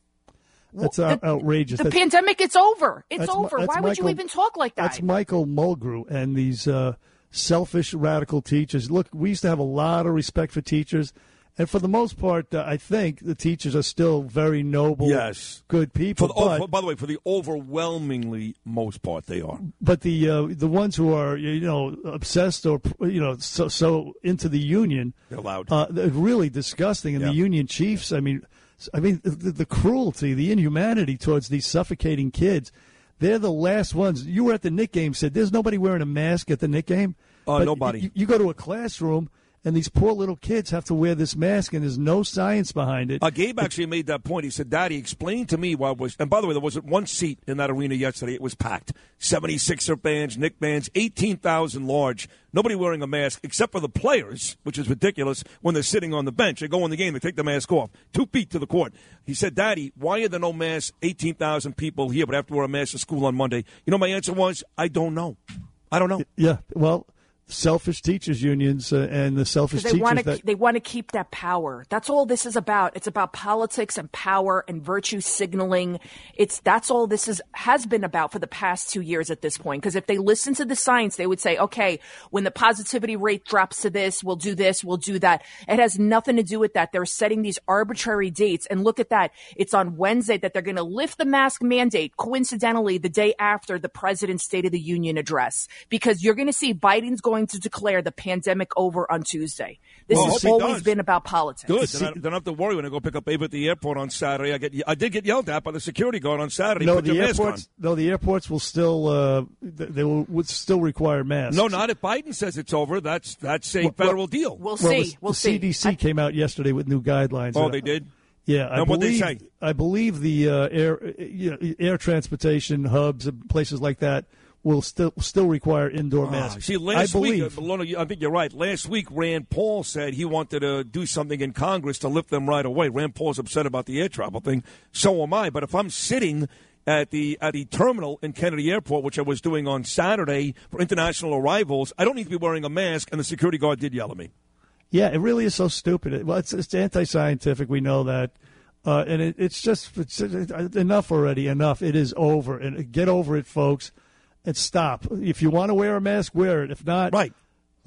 That's out- outrageous. The That's- pandemic, it's over. It's over. that's Why would you even talk like that? That's Michael Mulgrew and these uh, selfish radical teachers. Look, we used to have a lot of respect for teachers, and for the most part, uh, I think the teachers are still very noble, Yes. good For people. the, oh, but for- by the way, for the overwhelmingly most part, they are. but the uh, the ones who are you know obsessed or you know so so into the union, They're loud. Uh, they're really disgusting. And Yeah. the union chiefs, I mean, I mean the, the cruelty, the inhumanity towards these suffocating kids. They're the last ones. You were at the Knick game. Said there's nobody wearing a mask at the Knick game. Uh, But nobody. You, you go to a classroom. And these poor little kids have to wear this mask, and there's no science behind it. Uh, Gabe actually made that point. He said, Daddy, explain to me why was. And by the way, there wasn't one seat in that arena yesterday. It was packed. 76er bands, Knick bands, 18,000 large. Nobody wearing a mask except for the players, which is ridiculous when they're sitting on the bench. They go in the game, they take the mask off. Two feet to the court. He said, Daddy, why are there no masks? 18,000 people here, but have to wear a mask to school on Monday. You know, my answer was, I don't know. I don't know. Yeah, well, selfish teachers unions uh, and the selfish they want teachers to that they want to keep that power. That's all this is about. It's about politics and power and virtue signaling. It's that's all this is has been about for the past two years at this point. Because if they listen to the science, they would say, okay, when the positivity rate drops to this, we'll do this, we'll do that. It has nothing to do with that. They're setting these arbitrary dates, and look at that. It's on Wednesday that they're going to lift the mask mandate. Coincidentally, the day after the president's State of the Union address, because you're going to see Biden's going to declare the pandemic over on Tuesday. This Well, has always been about politics. Good. Then I, then I don't have to worry when I go pick up Abe at the airport on Saturday. I get I did get yelled at by the security guard on Saturday. no, Put the airports. No, the airports will still. Uh, they will would still require masks. No, not if Biden says it's over. That's that's a federal deal. We'll Well, see. the, we'll the see. CDC came out yesterday with new guidelines. Oh, they did. Yeah, I And they believe. say? I believe the uh, air, you know, air transportation hubs and places like that will still still require indoor Ah, masks. see, last I week, believe. uh, Lorna, I think you're right. Last week, Rand Paul said he wanted to do something in Congress to lift them right away. Rand Paul's upset about the air travel thing. So am I. But if I'm sitting at the at the terminal in Kennedy Airport, which I was doing on Saturday for international arrivals, I don't need to be wearing a mask. And the security guard did yell at me. Yeah, it really is so stupid. Well, it's, it's anti-scientific. We know that, uh, and it, it's just it's, it, enough already. Enough. It is over, and get over it, folks, and stop. If you want to wear a mask, wear it. If not, right.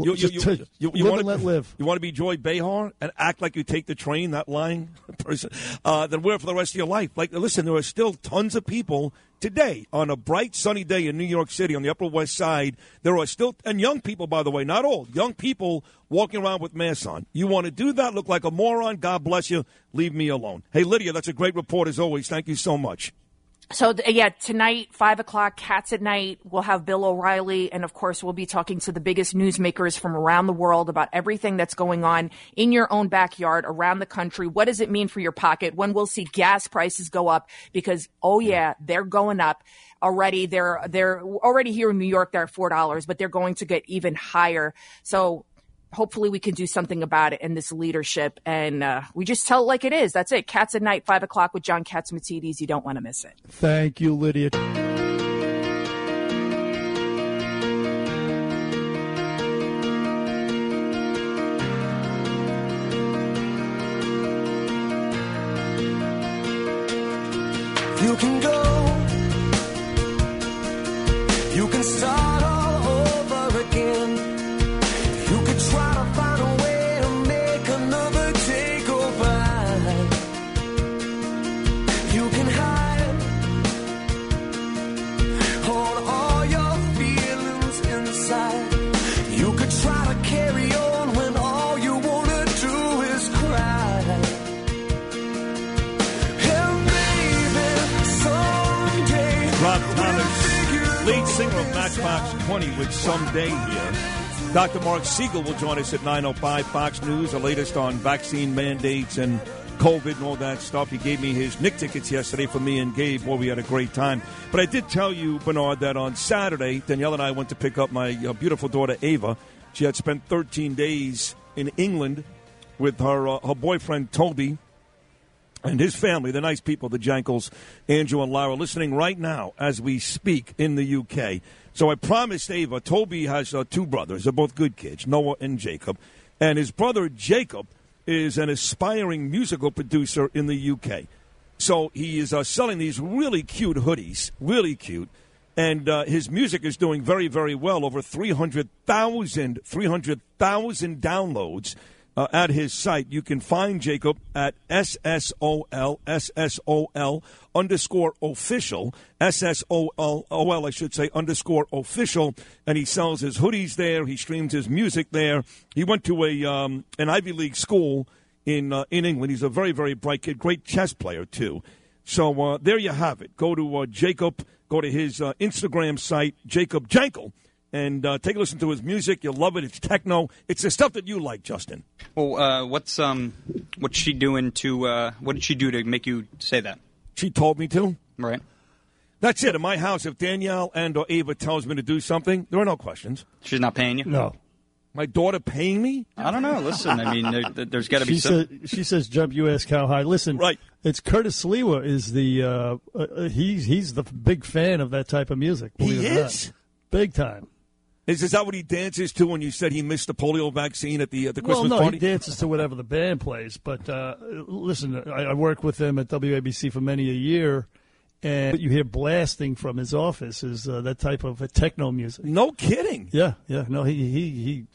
You just to live wanna, let live. You want to be Joy Behar and act like you take the train, that lying person, uh, then wear it for the rest of your life. Like, listen, there are still tons of people today on a bright, sunny day in New York City on the Upper West Side. There are still, and young people, by the way, not old, young people walking around with masks on. You want to do that? Look like a moron? God bless you. Leave me alone. Hey, Lydia, that's a great report as always. Thank you so much. So yeah, tonight, five o'clock, Cats at Night. We'll have Bill O'Reilly, and of course, we'll be talking to the biggest newsmakers from around the world about everything that's going on in your own backyard, around the country. What does it mean for your pocket? When we'll see gas prices go up? Because oh yeah, they're going up already. They're they're already here in New York. They're at four dollars, but they're going to get even higher. So hopefully we can do something about it in this leadership and uh, we just tell it like it is that's it cats at night five o'clock with john Catsimatidis. you don't want to miss it Thank you, Lydia. Siegel will join us at 9.05 Fox News, the latest on vaccine mandates and COVID and all that stuff. He gave me his Knick tickets yesterday for me and Gabe. Boy, we had a great time. But I did tell you, Bernard, that on Saturday, Danielle and I went to pick up my uh, beautiful daughter, Ava. She had spent 13 days in England with her, uh, her boyfriend, Toby, and his family, the nice people, the Jankles, Andrew and Lara, listening right now as we speak in the UK. So I promised Ava, Toby has uh, two brothers. They're both good kids, Noah and Jacob. And his brother, Jacob, is an aspiring musical producer in the UK. So he is uh, selling these really cute hoodies, really cute. And uh, his music is doing very, very well. Over 300,000 300,000 downloads uh, at his site. You can find Jacob at SSOL, SSOL underscore official, SSOL, I should say, underscore official. And he sells his hoodies there. He streams his music there. He went to a um, an Ivy League school in uh, in England. He's a very, very bright kid, great chess player, too. So uh, there you have it. Go to uh, Jacob, go to his uh, Instagram site, Jacob Jankel, and uh, take a listen to his music. You'll love it. It's techno. It's the stuff that you like, Justin. Well, uh, what's um, what's she doing to? Uh, what did she do to make you say that? She told me to. Right. That's it. In my house, if Danielle and or Ava tells me to do something, there are no questions. She's not paying you. No. My daughter paying me? I don't know. Listen, I mean, there, there's got to be She, some. said, she says, "Jump, you ask how high." Listen, right? It's Curtis Sliwa is the uh, uh, uh, he's he's the big fan of that type of music. believe He it or not. is? big time. Is, is that what he dances to when you said he missed the polio vaccine at the at the Christmas well, no, party? he dances to whatever the band plays. But uh, listen, I, I worked with him at WABC for many a year, and what you hear blasting from his office is uh, that type of uh, techno music. No kidding. Yeah, yeah. No, he he he.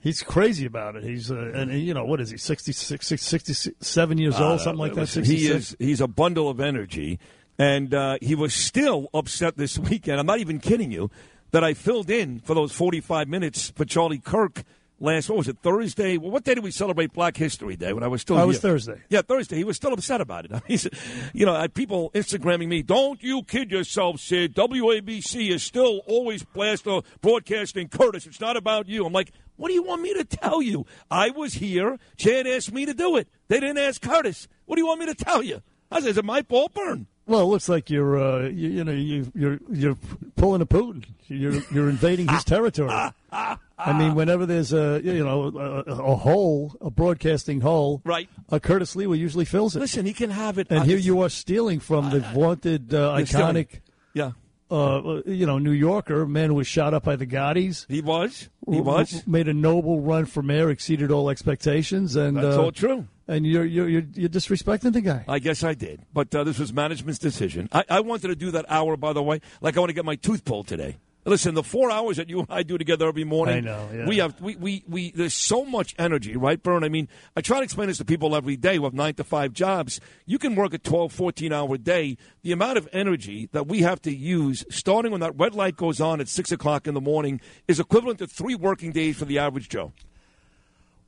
He's crazy about it. He's uh, and you know what is he 66, 67 years old, something like that. 66? He is he's a bundle of energy, and uh, he was still upset this weekend. I'm not even kidding you that I filled in for those 45 minutes for Charlie Kirk last. What was it Thursday? Well, what day did we celebrate Black History Day? When I was still Oh, it here? was Thursday. Yeah, Thursday. He was still upset about it. He's, you know, I people Instagramming me. Don't you kid yourself, Sid. WABC is still always blast uh, broadcasting Curtis. It's not about you. I'm like, what do you want me to tell you? I was here. Chad asked me to do it. They didn't ask Curtis. What do you want me to tell you? I said, is it my fault, Burn? Well, it looks like you're, uh, you, you know, you, you're you're pulling a Putin. You're you're invading his territory. I mean, whenever there's a you know a, a hole, a broadcasting hole, right? Uh, Curtis Lee usually fills it. Listen, he can have it. And here you are stealing from the vaunted, uh, You're stealing. iconic, Yeah. uh, you know, New Yorker man who was shot up by the Gottis. He was. He was. made a noble run for mayor, exceeded all expectations, and That's uh, all true. And you're you're you're, you're disrespecting the guy. I guess I did. But uh, this was management's decision. I, I wanted to do that hour, by the way, like I want to get my tooth pulled today. Listen, the four hours that you and I do together every morning. I know, yeah. We have we, we, we there's so much energy, right, Bern? I mean, I try to explain this to people every day who have nine to five jobs. You can work a 12, 14 hour day. The amount of energy that we have to use, starting when that red light goes on at six o'clock in the morning, is equivalent to three working days for the average Joe.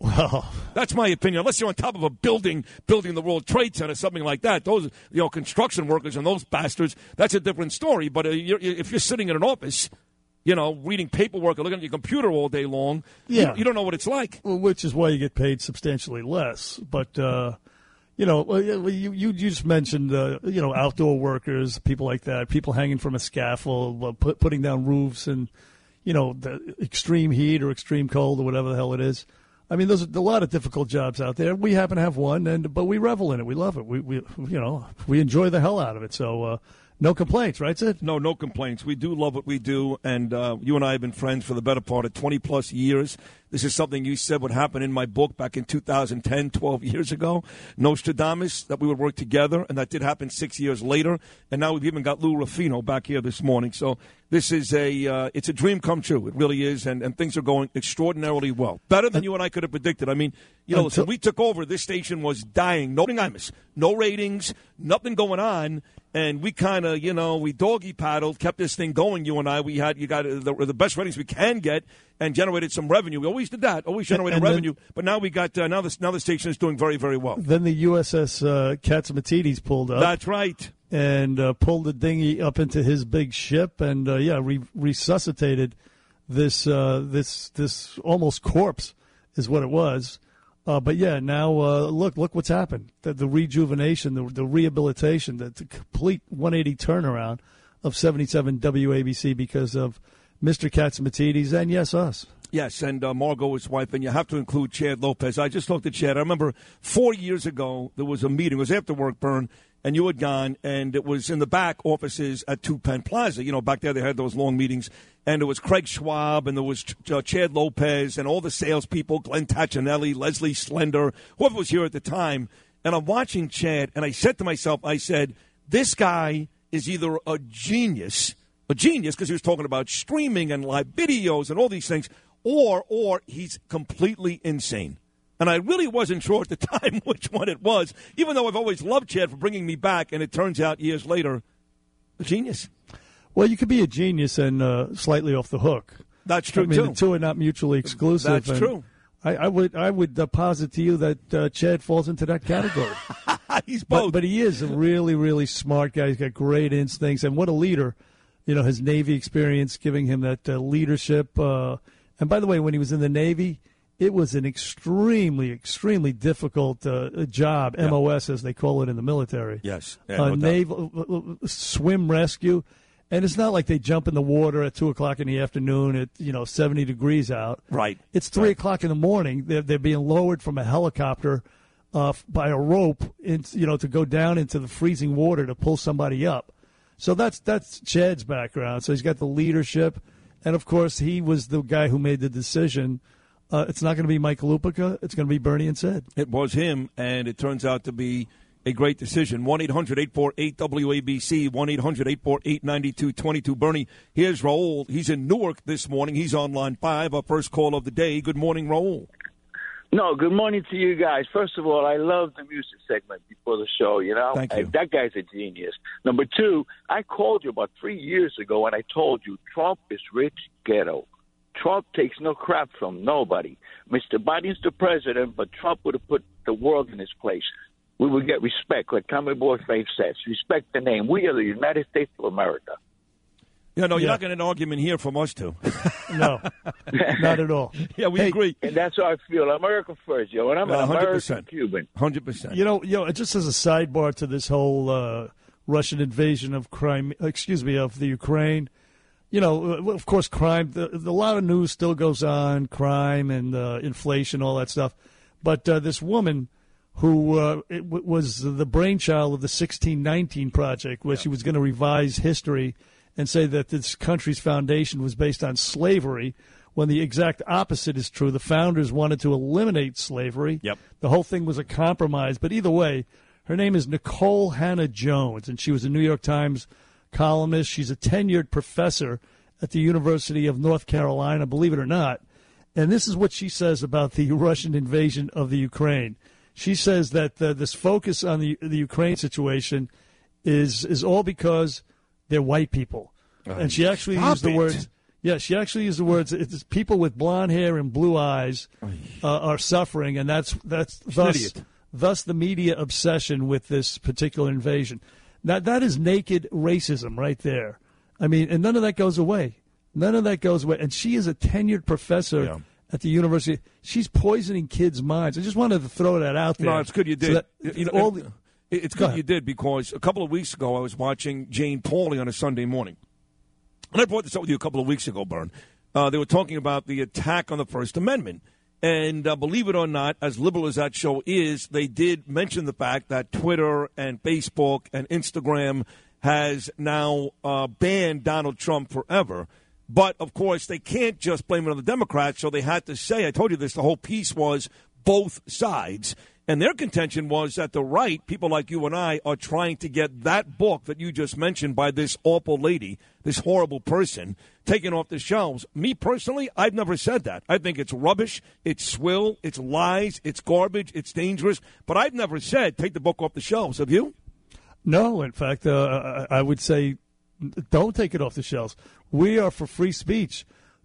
Well, that's my opinion. Unless you're on top of a building, building the World Trade Center, something like that. Those, you know, construction workers and those bastards. That's a different story. But uh, you're, if you're sitting in an office, you know, reading paperwork or looking at your computer all day long, Yeah. you, you don't know what it's like. Well, which is why you get paid substantially less. But uh, you know, you you you just mentioned uh, you know outdoor workers, people like that, people hanging from a scaffold, uh, put, putting down roofs, and you know the extreme heat or extreme cold or whatever the hell it is. I mean, there's a lot of difficult jobs out there. We happen to have one, and but we revel in it. We love it. We we you know we enjoy the hell out of it. So uh, no complaints, right, Sid? No, no complaints. We do love what we do, and uh, you and I have been friends for the better part of 20 plus years. This is something you said would happen in my book back in 2010, 12 years ago. Nostradamus, that we would work together, and that did happen six years later. And now we've even got Lou Ruffino back here this morning. So this is a uh, it's a dream come true. It really is, and, and things are going extraordinarily well. Better than you and I could have predicted. I mean, you know, listen, we took over. This station was dying. No Imus, no ratings, nothing going on. And we kind of, you know, we doggy paddled, kept this thing going. You and I, we had you got the, the best ratings we can get, and generated some revenue. We always did that, always generated And then- revenue. but now we got uh, now this now the station is doing very very well. Then the USS uh, Catsimatidis pulled up. That's right. And uh, pulled the dinghy up into his big ship, and uh, yeah, re- resuscitated this uh, this this almost corpse is what it was. Uh, but yeah, now uh, look look what's happened. The, the rejuvenation, the, the rehabilitation, the, the complete 180 turnaround of 77 WABC because of Mr. Catsimatidis and yes, us. Yes, and uh, Margot, his wife, and you have to include Chad Lopez. I just looked at Chad. I remember four years ago there was a meeting. It was after work, Burn, and you had gone, and it was in the back offices at Two Penn Plaza. You know, back there they had those long meetings, and it was Craig Schwab, and there was Ch- uh, Chad Lopez, and all the salespeople, Glenn Tachinelli, Leslie Slender, whoever was here at the time. And I'm watching Chad, and I said to myself, I said, this guy is either a genius, a genius because he was talking about streaming and live videos and all these things, or or he's completely insane. And I really wasn't sure at the time which one it was, even though I've always loved Chad for bringing me back. And it turns out years later, a genius. Well, you could be a genius and uh, slightly off the hook. That's true I mean, too. the two are not mutually exclusive. That's true. I, I would I would uh, posit to you that uh, Chad falls into that category. He's both, but, but he is a really really smart guy. He's got great instincts, and what a leader! You know, his Navy experience giving him that uh, leadership. Uh, and by the way, when he was in the Navy, it was an extremely extremely difficult uh, job. MOS, as they call it in the military. Yes, Yeah, uh, no naval uh, swim rescue. And it's not like they jump in the water at two o'clock in the afternoon at you know seventy degrees out. Right. It's three o'clock in the morning. They're they're being lowered from a helicopter uh, by a rope, in, you know, to go down into the freezing water to pull somebody up. So that's that's Chad's background. So he's got the leadership, and of course he was the guy who made the decision. Uh, it's not going to be Mike Lupica. It's going to be Bernie and Sid. It was him, and it turns out to be a great decision. 1 800 848 WABC, 1 800 848 9222. Bernie, here's Raul. He's in Newark this morning. He's on line five, our first call of the day. Good morning, Raul. No, good morning to you guys. First of all, I love the music segment before the show. You know, Thank you. Uh, that guy's a genius. Number two, I called you about three years ago and I told you Trump is rich ghetto. Trump takes no crap from nobody. Mr. Biden's the president, but Trump would have put the world in his place. We would get respect, like Tommy Boy Faith says. Respect the name. We are the United States of America. Yeah, no, you're Yeah. not getting an argument here from us two. No, not at all. Yeah, we agree. And that's how I feel. America first, yo. And I'm Yeah, an 100%. American Cuban. 100%. You know, you know, just as a sidebar to this whole uh, Russian invasion of crime, excuse me, of the Ukraine. You know, uh, of course, crime. The, the, a lot of news still goes on, crime and uh, inflation, all that stuff. But uh, this woman who uh, it w- was the brainchild of the 1619 Project, where she was going to revise history and say that this country's foundation was based on slavery, when the exact opposite is true. The founders wanted to eliminate slavery. Yep. The whole thing was a compromise. But either way, her name is Nikole Hannah Jones, and she was a New York Times columnist. She's a tenured professor at the University of North Carolina, believe it or not. And this is what she says about the Russian invasion of the Ukraine. She says that uh, this focus on the the Ukraine situation is is all because they're white people, Oh, and she actually used the it. words. Yeah, she actually used the words. It's people with blonde hair and blue eyes uh, are suffering, and that's that's thus thus the media obsession with this particular invasion. Now that is naked racism right there. I mean, and none of that goes away. None of that goes away. And she is a tenured professor at the university. She's poisoning kids' minds. I just wanted to throw that out there. No, it's good you So did. that- you know, all the- it's Go good you did because a couple of weeks ago I was watching Jane Pauley on a Sunday morning, and I brought this up with you a couple of weeks ago, Bern. Uh, they were talking about the attack on the First Amendment, and uh, believe it or not, as liberal as that show is, they did mention the fact that Twitter and Facebook and Instagram has now uh, banned Donald Trump forever. But of course, they can't just blame it on the Democrats, so they had to say, I told you this, the whole piece was both sides. And their contention was that the right, people like you and I, are trying to get that book that you just mentioned by this awful lady, this horrible person, taken off the shelves. Me personally, I've never said that. I think it's rubbish, it's swill, it's lies, it's garbage, it's dangerous. But I've never said take the book off the shelves. Have you? No, in fact, uh, I would say don't take it off the shelves. We are for free speech.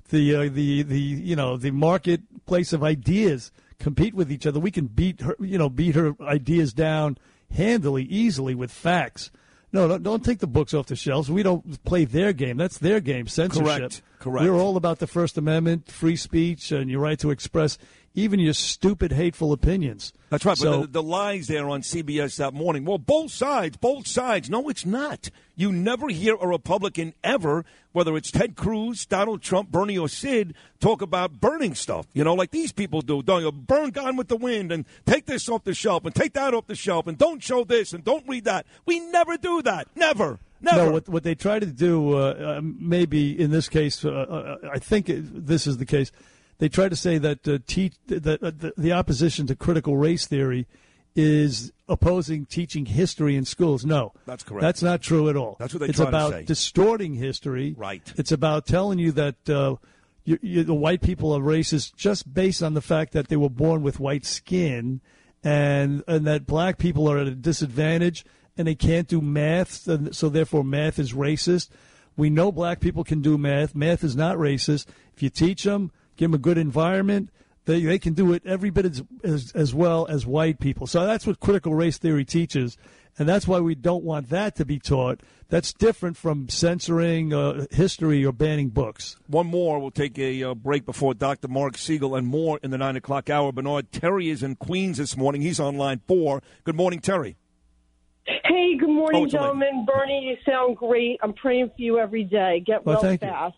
The uh, the the you know the marketplace of ideas compete with each other. We can beat her you know beat her ideas down handily, easily with facts. No, don't, don't take the books off the shelves. We don't play their game. That's their game. Censorship. Correct. Correct. We're all about the First Amendment, free speech, and your right to express even your stupid, hateful opinions. That's right. So- but the, the lies there on CBS that morning. Well, both sides, both sides. No, it's not. You never hear a Republican ever, whether it's Ted Cruz, Donald Trump, Bernie, or Sid, talk about burning stuff. You know, like these people do. Don't you? Burn Gone with the Wind and take this off the shelf and take that off the shelf and don't show this and don't read that. We never do that. Never. Never. No, what, what they try to do, uh, uh, maybe in this case, uh, uh, I think it, this is the case. They try to say that uh, that uh, the, the opposition to critical race theory is opposing teaching history in schools. No, That's correct. That's not true at all. That's what they It's try to about distorting history. Right. It's about telling you that. Uh, you, you, the white people are racist just based on the fact that they were born with white skin, and and that black people are at a disadvantage and they can't do math, so therefore math is racist. We know black people can do math. Math is not racist. If you teach them, give them a good environment, they, they can do it every bit as, as, as well as white people. So that's what critical race theory teaches. And that's why we don't want that to be taught. That's different from censoring uh, history or banning books. One more. We'll take a uh, break before Dr. Marc Siegel and more in the 9 o'clock hour. Bernard Terry is in Queens this morning. He's on line four. Good morning, Terry. Hey, good morning, Oh, it's a gentlemen. Bernie, you sound great. I'm praying for you every day. Get Well, well, thank you.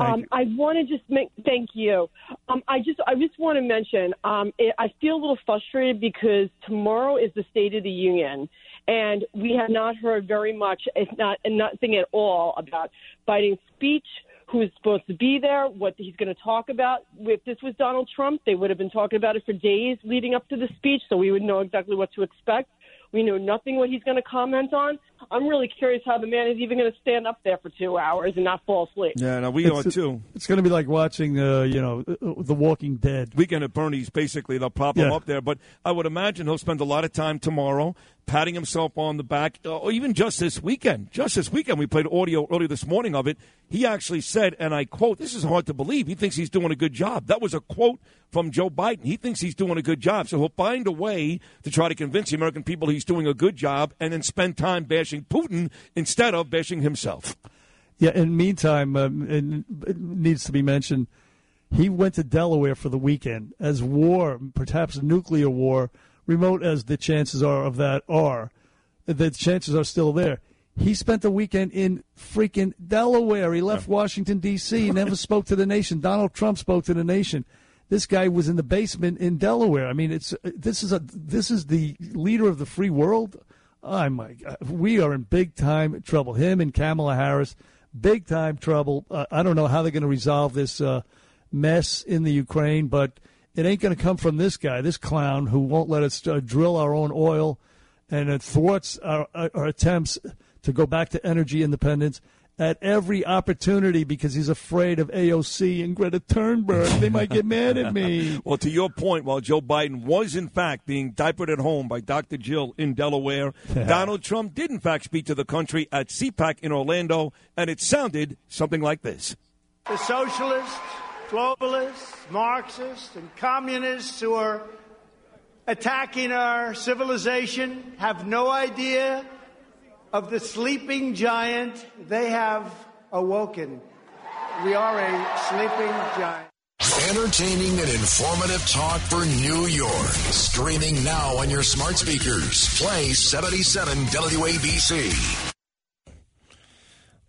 Um. I want to just make thank you. Um, I just I just want to mention um, it, I feel a little frustrated because tomorrow is the State of the Union, and we have not heard very much, if not nothing at all, about Biden's speech. Who is supposed to be there? What he's going to talk about? If this was Donald Trump, they would have been talking about it for days leading up to the speech, so we would know exactly what to expect. We know nothing what he's going to comment on. I'm really curious how the man is even going to stand up there for two hours and not fall asleep. Yeah, no, we It's- are too. It's going to be like watching, uh, you know, uh, The Walking Dead. Weekend at Bernie's, basically, they'll prop him up there. But I would imagine he'll spend a lot of time tomorrow patting himself on the back, uh, or even just this weekend. Just this weekend, we played audio earlier this morning of it. He actually said, and I quote, this is hard to believe. He thinks he's doing a good job. That was a quote from Joe Biden. He thinks he's doing a good job. So he'll find a way to try to convince the American people he's doing a good job and then spend time bashing Putin instead of bashing himself. Yeah. In the meantime, um, it needs to be mentioned, he went to Delaware for the weekend as war, perhaps nuclear war, remote as the chances are of that are, the chances are still there. He spent the weekend in freaking Delaware. He left Washington D.C. Never spoke to the nation. Donald Trump spoke to the nation. This guy was in the basement in Delaware. I mean, it's this is a this is the leader of the free world. Oh my God, we are in big time trouble. Him and Kamala Harris, big time trouble. Uh, I don't know how they're going to resolve this uh, mess in the Ukraine, but it ain't going to come from this guy, this clown who won't let us uh, drill our own oil and it thwarts our, our, our attempts to go back to energy independence. At every opportunity because he's afraid of AOC and Greta Thunberg. They might get mad at me. Well, to your point, while Joe Biden was in fact being diapered at home by Dr. Jill in Delaware, Donald Trump did in fact speak to the country at CPAC in Orlando, and it sounded something like this. The socialists, globalists, Marxists, and communists who are attacking our civilization have no idea of the sleeping giant they have awoken. We are a sleeping giant. Entertaining and informative talk for New York. Streaming now on your smart speakers. Play 77 WABC.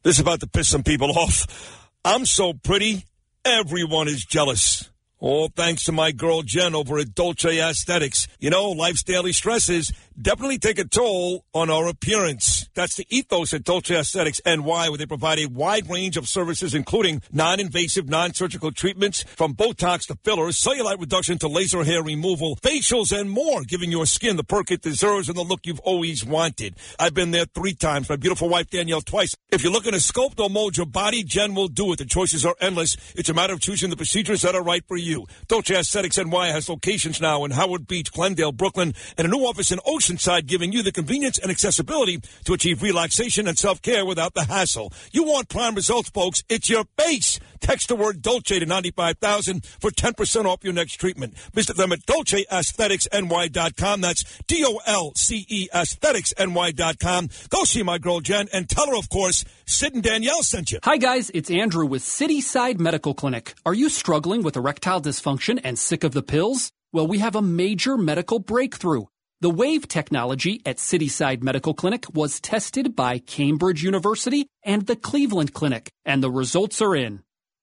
This is about to piss some people off. I'm so pretty, everyone is jealous. All thanks to my girl Jen over at Dolce Aesthetics. You know, life's daily stresses definitely take a toll on our appearance. That's the ethos at Dolce Aesthetics NY, where they provide a wide range of services, including non-invasive, non-surgical treatments, from Botox to fillers, cellulite reduction to laser hair removal, facials, and more, giving your skin the perk it deserves and the look you've always wanted. I've been there three times. My beautiful wife Danielle twice. If you're looking to sculpt or mold your body, Jen will do it. The choices are endless. It's a matter of choosing the procedures that are right for you. Dolce Aesthetics NY has locations now in Howard Beach, Glendale, Brooklyn, and a new office in Oceanside, giving you the convenience and accessibility to achieve relaxation and self-care without the hassle. You want prime results, folks. It's your face. Text the word Dolce to 95,000 for 10% off your next treatment. Visit them at DolceAestheticsNY.com. That's D-O-L-C-E aestheticsny.com. Go see my girl Jen and tell her, of course, Sid and Danielle sent you. Hi, guys. It's Andrew with Cityside Medical Clinic. Are you struggling with erectile dysfunction and sick of the pills? Well, we have a major medical breakthrough. The WAVE technology at Cityside Medical Clinic was tested by Cambridge University and the Cleveland Clinic, and the results are in.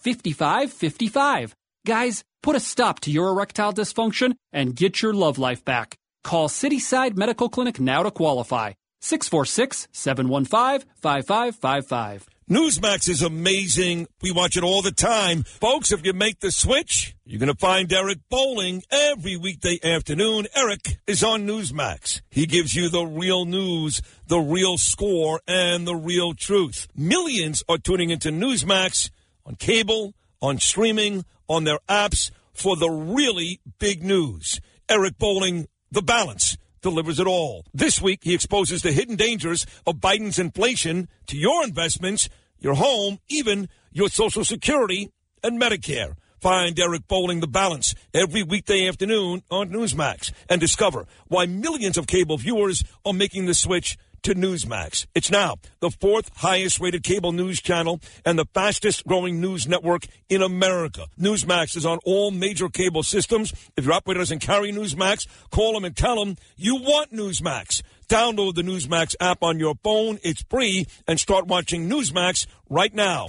5555. Guys, put a stop to your erectile dysfunction and get your love life back. Call Cityside Medical Clinic now to qualify. 646 715 5555. Newsmax is amazing. We watch it all the time. Folks, if you make the switch, you're going to find Eric Bolling every weekday afternoon. Eric is on Newsmax. He gives you the real news, the real score, and the real truth. Millions are tuning into Newsmax on cable, on streaming, on their apps for the really big news. Eric Bolling, The Balance, delivers it all. This week, he exposes the hidden dangers of Biden's inflation to your investments, your home, even your Social Security and Medicare. Find Eric Bolling The Balance every weekday afternoon on Newsmax and discover why millions of cable viewers are making the switch to Newsmax. It's now the fourth highest rated cable news channel and the fastest growing news network in America. Newsmax is on all major cable systems. If your operator doesn't carry Newsmax, call them and tell them you want Newsmax. Download the Newsmax app on your phone. It's free and start watching Newsmax right now.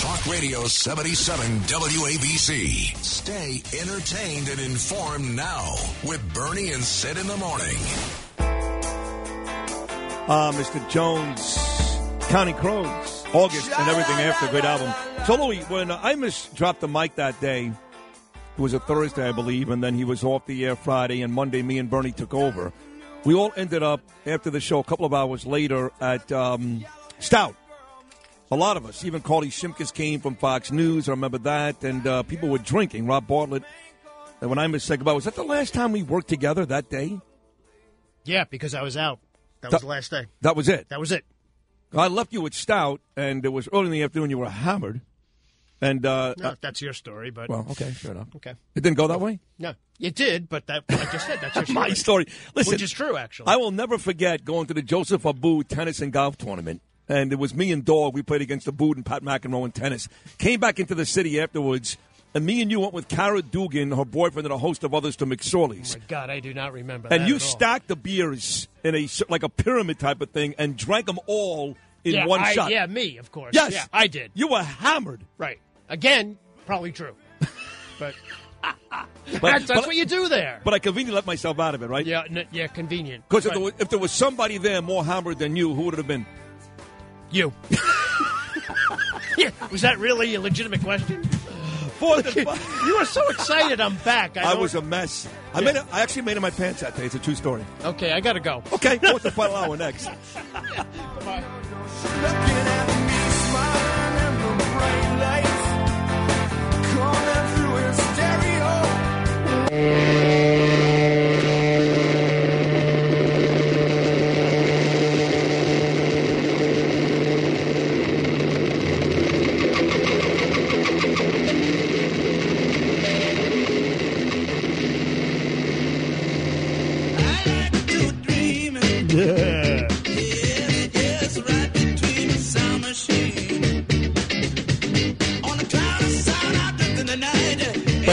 Talk Radio 77 WABC. Stay entertained and informed now with Bernie and Sid in the morning. Uh, Mr. Jones, Counting Crows, August, and everything after. Great album. Louis, when uh, Imus dropped the mic that day, it was a Thursday, I believe, and then he was off the air Friday, and Monday, me and Bernie took over. We all ended up after the show a couple of hours later at um, Stout. A lot of us, even Carly Shimkus came from Fox News. I remember that, and uh, people were drinking. Rob Bartlett. And when Imus said goodbye, was that the last time we worked together that day? Yeah, because I was out. That was the last day. That was it. That was it. I left you at Stout, and it was early in the afternoon. You were hammered, and uh, No, that's your story, but well, okay, fair enough. Okay. It didn't go that way. No, it did, but that like I said, that's your story. My story. Listen, which is true, actually. I will never forget going to the Joseph Abboud tennis and golf tournament. And it was me and Dog. We played against Abboud and Pat McEnroe in tennis. Came back into the city afterwards, and me and you went with Cara Dugan, her boyfriend, and a host of others to McSorley's. Oh my God, I do not remember. and you stacked the beers in a like a pyramid type of thing and drank them all in yeah, one I- shot. Yeah, me, of course. Yes. Yeah, I did. You were hammered. Right. Again, probably true. But, But- that's, that's but- what you do there. But I conveniently let myself out of it, right? Yeah, n- yeah, convenient. Because if, Right. there was- if there was somebody there more hammered than you, who would it have been? You. yeah, was that really a legitimate question? Fourth and you were so excited. I'm back. I, I, don't- was a mess. I made. A, I actually made it my pants that day. It's a true story. Okay, I gotta go. Okay, fourth and final hour next. Yeah.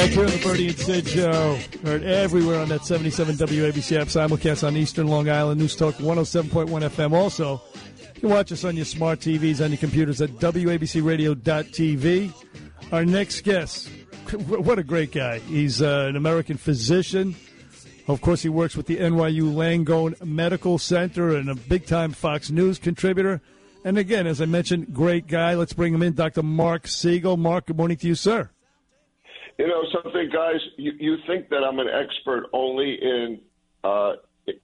Back here on the Bernie and Sid show. Heard everywhere on that 77 WABC app, simulcast on Eastern Long Island, News Talk 107.1 FM. Also, you can watch us on your smart TVs, on your computers at WABCRadio.tv. Our next guest, what a great guy. He's uh, an American physician. Of course, he works with the NYU Langone Medical Center and a big time Fox News contributor. And again, as I mentioned, great guy. Let's bring him in, Dr. Marc Siegel. Marc, good morning to you, sir. You know something, guys. You, you think that I'm an expert only in uh,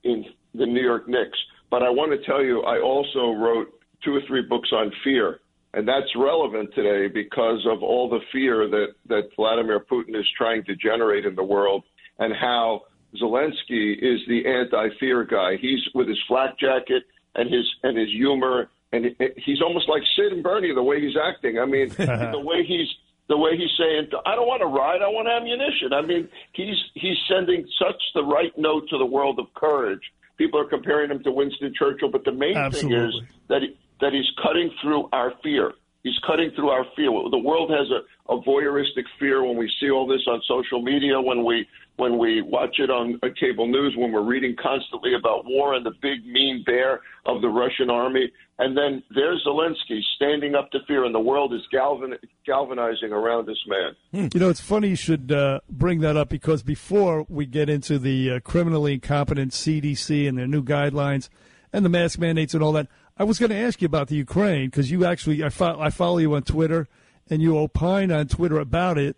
in the New York Knicks, but I want to tell you, I also wrote two or three books on fear, and that's relevant today because of all the fear that that Vladimir Putin is trying to generate in the world, and how Zelensky is the anti-fear guy. He's with his flak jacket and his and his humor, and he's almost like Sid and Bernie the way he's acting. I mean, the way he's the way he's saying, "I don't want to ride, I want ammunition." I mean, he's he's sending such the right note to the world of courage. People are comparing him to Winston Churchill, but the main thing is that he, that he's cutting through our fear. He's cutting through our fear. The world has a, a voyeuristic fear when we see all this on social media, when we when we watch it on uh, cable news, when we're reading constantly about war and the big mean bear of the Russian army. And then there's Zelensky standing up to fear, and the world is galvan- galvanizing around this man. You know, it's funny you should uh, bring that up because before we get into the uh, criminally incompetent CDC and their new guidelines and the mask mandates and all that, I was going to ask you about the Ukraine because you actually, I, fo- I follow you on Twitter and you opine on Twitter about it.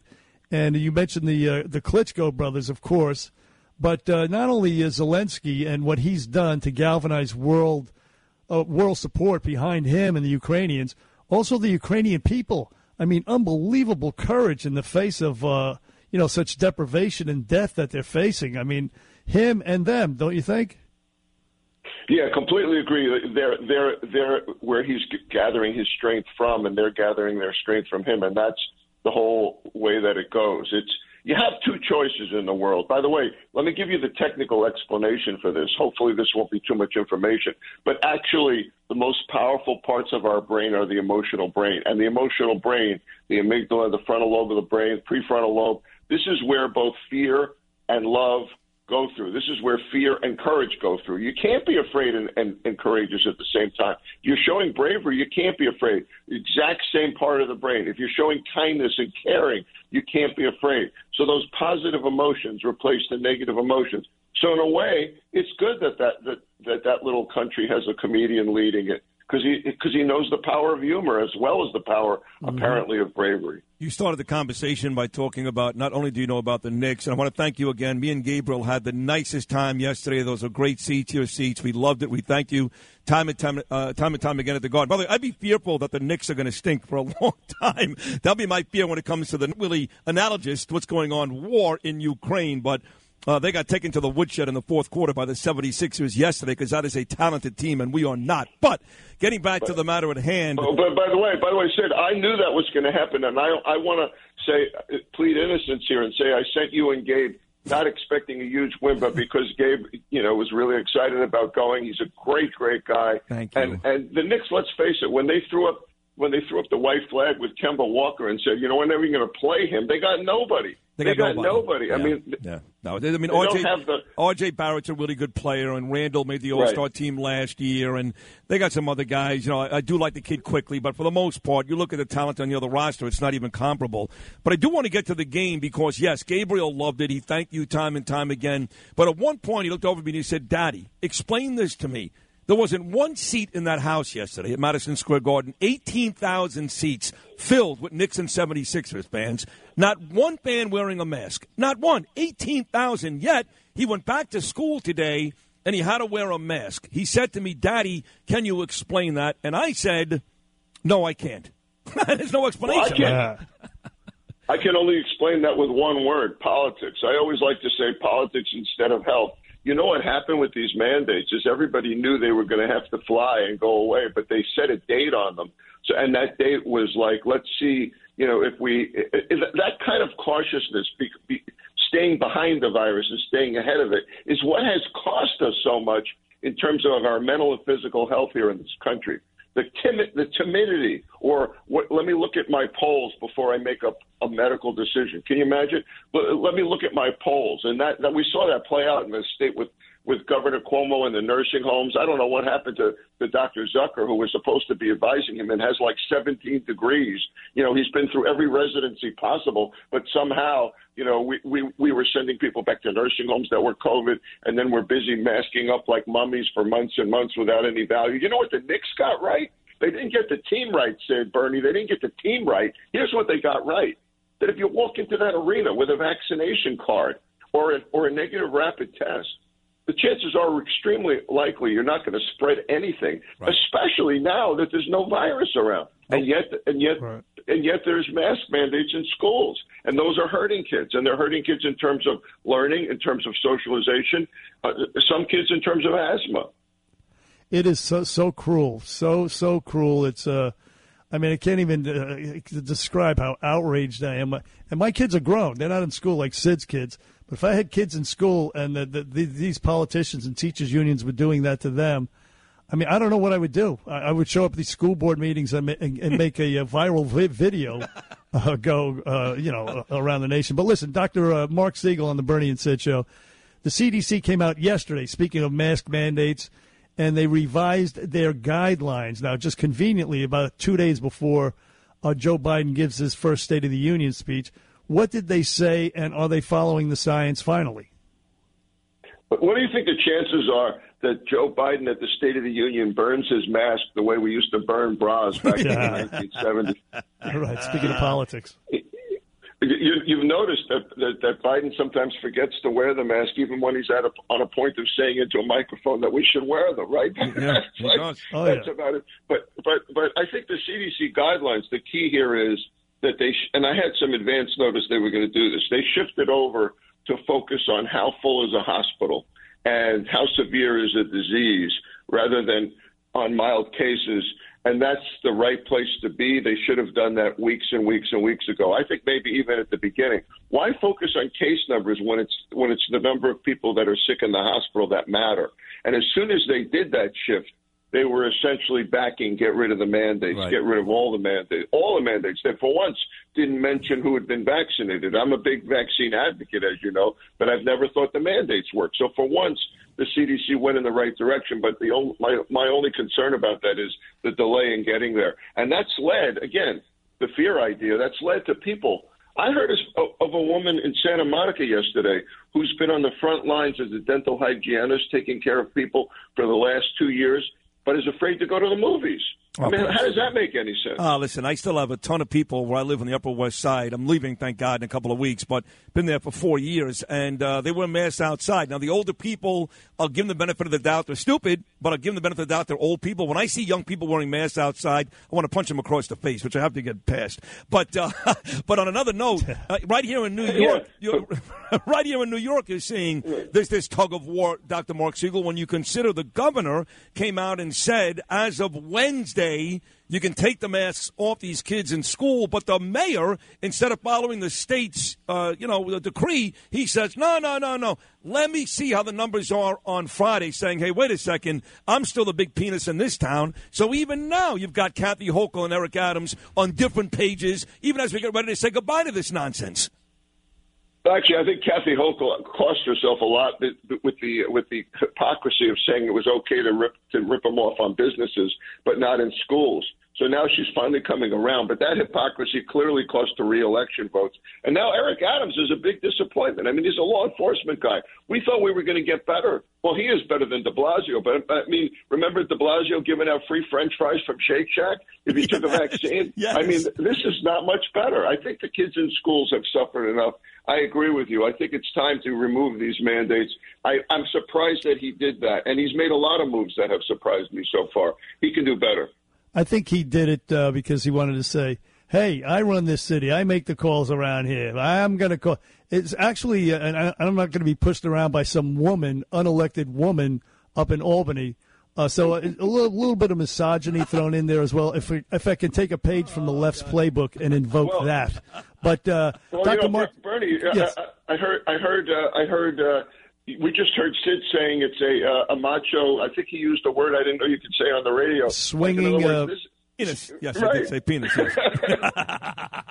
And you mentioned the uh, the Klitschko brothers, of course, but uh, not only is Zelensky and what he's done to galvanize world uh, world support behind him and the Ukrainians, also the Ukrainian people. I mean, unbelievable courage in the face of uh, you know such deprivation and death that they're facing. I mean, him and them, don't you think? Yeah, completely agree. They're they're they're where he's gathering his strength from, and they're gathering their strength from him, and that's the whole way that it goes. It's you have two choices in the world. By the way, let me give you the technical explanation for this. Hopefully, this won't be too much information. But actually, the most powerful parts of our brain are the emotional brain, and the emotional brain, the amygdala, the frontal lobe of the brain, prefrontal lobe. This is where both fear and love go through. This is where fear and courage go through. You can't be afraid and, and, and courageous at the same time. You're showing bravery, you can't be afraid. The exact same part of the brain. If you're showing kindness and caring, you can't be afraid. So those positive emotions replace the negative emotions. So in a way, it's good that that that that, that little country has a comedian leading it because he because he knows the power of humor as well as the power apparently of bravery. You started the conversation by talking about not only do you know about the Knicks, and I want to thank you again. Me and Gabriel had the nicest time yesterday. Those are great seats, your seats. We loved it. We thank you time and time, uh, time and time again at the Garden. By the way, I'd be fearful that the Knicks are going to stink for a long time. That'll be my fear when it comes to the really analogous to what's going on war in Ukraine. But uh, they got taken to the woodshed in the fourth quarter by the 76ers yesterday because that is a talented team, and we are not. But getting back to the matter at hand. Oh, but by the way, by the way, Sid, I knew that was going to happen, and I I want to say uh, plead innocence here and say I sent you and Gabe not expecting a huge win, but because Gabe, you know, was really excited about going. He's a great, great guy. Thank you. And and the Knicks, let's face it, when they threw up when they threw up the white flag with Kemba Walker and said, you know, we're never going to play him. They got nobody. They They, got got, nobody. nobody. I mean, Yeah. No, they- I mean, RJ, have the- RJ Barrett's a really good player, and Randle made the All Star Right. team last year, and they got some other guys. You know, I, I do like the kid Quickley, but for the most part, you look at the talent on the other roster, it's not even comparable. But I do want to get to the game because, yes, Gabriel loved it. He thanked you time and time again. But at one point, he looked over at me and he said, Daddy, explain this to me. There wasn't one seat in that house yesterday at Madison Square Garden, 18,000 seats filled with Nixon and 76ers fans. Not one fan wearing a mask. Not one. 18,000. Yet, he went back to school today and he had to wear a mask. He said to me, Daddy, can you explain that? And I said, No, I can't. There's no explanation. Well, I can't- I can only explain that with one word politics. I always like to say politics instead of health. You know what happened with these mandates is everybody knew they were going to have to fly and go away, but they set a date on them. So, and that date was like, let's see, you know, if we i- i- that kind of cautiousness, be, be, staying behind the virus and staying ahead of it, is what has cost us so much in terms of our mental and physical health here in this country. The timid, the timidity, or what, let me look at my polls before I make up a medical decision. Can you imagine? Let, me look at my polls, and that, that we saw that play out in the state with with Governor Cuomo and the nursing homes. I don't know what happened to, to Dr. Zucker, who was supposed to be advising him and has like 17 degrees. You know, he's been through every residency possible, but somehow, you know, we, we, we were sending people back to nursing homes that were COVID, and then we're busy masking up like mummies for months and months without any value. You know what the Knicks got right? They didn't get the team right, said Bernie. They didn't get the team right. Here's what they got right that if you walk into that arena with a vaccination card or a, or a negative rapid test, the chances are extremely likely you're not going to spread anything, especially now that there's no virus around. And yet, and yet, and yet, there's mask mandates in schools, and those are hurting kids, and they're hurting kids in terms of learning, in terms of socialization, uh, some kids in terms of asthma. It is so so cruel, so so cruel. It's uh, I mean, I can't even uh, describe how outraged I am. And my kids are grown; they're not in school like Sid's kids. But if I had kids in school and the, the, the, these politicians and teachers unions were doing that to them, I mean, I don't know what I would do. I, I would show up at these school board meetings and, and, and make a, uh viral vi- video uh, go, uh, you know, around the nation. But listen, Dr. Uh, Marc Siegel on the Bernie and Sid show. The CDC came out yesterday, speaking of mask mandates, and they revised their guidelines. Now, just conveniently, about two days before uh, Joe Biden gives his first State of the Union speech, what did they say, and are they following the science finally? But what do you think the chances are that Joe Biden at the State of the Union burns his mask the way we used to burn bras back in the 1970s? All right, speaking of politics. You, you've noticed that, that that Biden sometimes forgets to wear the mask, even when he's at a, on a point of saying into a microphone that we should wear them, right? Yeah, That's like- Oh, that's yeah. about it. But but but I think the CDC guidelines. The key here is that they sh- and I had some advance notice they were going to do this. They shifted over to focus on how full is a hospital and how severe is a disease, rather than on mild cases. And that's the right place to be. They should have done that weeks and weeks and weeks ago. I think maybe even at the beginning. Why focus on case numbers when it's when it's the number of people that are sick in the hospital that matter? And as soon as they did that shift, they were essentially backing get rid of the mandates, Right. get rid of all the mandates, all the mandates. They for once didn't mention who had been vaccinated. I'm a big vaccine advocate, as you know, but I've never thought the mandates worked. So for once, the CDC went in the right direction. But the only, my my only concern about that is the delay in getting there, and that's led again the fear idea. That's led to people. I heard of of a woman in Santa Monica yesterday who's been on the front lines as a dental hygienist, taking care of people for the last two years, but is afraid to go to the movies. I mean, how does that make any sense? Uh, listen, I still have a ton of people where I live on the Upper West Side. I'm leaving, thank God, in a couple of weeks, but been there for four years, and uh, they wear masks outside. Now, the older people, I'll give them the benefit of the doubt. They're stupid, but I'll give them the benefit of the doubt. They're old people. When I see young people wearing masks outside, I want to punch them across the face, which I have to get past. But uh, but on another note, uh, right here in New York, you're, right here in New York, you're seeing there's this tug of war, Dr. Marc Siegel, when you consider the governor came out and said, as of Wednesday, You can take the masks off these kids in school, but the mayor, instead of following the state's, uh, you know, the decree, he says, no, no, no, no. Let me see how the numbers are on Friday, saying, hey, wait a second, I'm still the big penis in this town. So even now, you've got Kathy Hochul and Eric Adams on different pages, even as we get ready to say goodbye to this nonsense. Actually, I think Kathy Hochul cost herself a lot with the with the hypocrisy of saying it was okay to rip to rip them off on businesses, but not in schools. So now she's finally coming around. But that hypocrisy clearly cost her reelection votes. And now Eric Adams is a big disappointment. I mean, he's a law enforcement guy. We thought we were going to get better. Well, he is better than de Blasio. But I mean, remember de Blasio giving out free French fries from Shake Shack if he took a vaccine? Yes. I mean, this is not much better. I think the kids in schools have suffered enough. I agree with you. I think it's time to remove these mandates. I, I'm surprised that he did that. And he's made a lot of moves that have surprised me so far. He can do better. I think he did it uh, because he wanted to say, "Hey, I run this city. I make the calls around here. I'm going to call." It's actually, uh, and I, I'm not going to be pushed around by some woman, unelected woman up in Albany. Uh, so a, a little, little bit of misogyny thrown in there as well. If we, if I can take a page from the left's playbook and invoke Well- that, but uh, Well, Dr. you know, Marc, Bernie, uh, Yes. I, I heard, I heard, uh, I heard. Uh, we just heard Sid saying it's a uh, a macho. I think he used a word I didn't know you could say on the radio. Swinging, Like, in other uh, this- Penis. Yes, I Right. did say penis. Yes.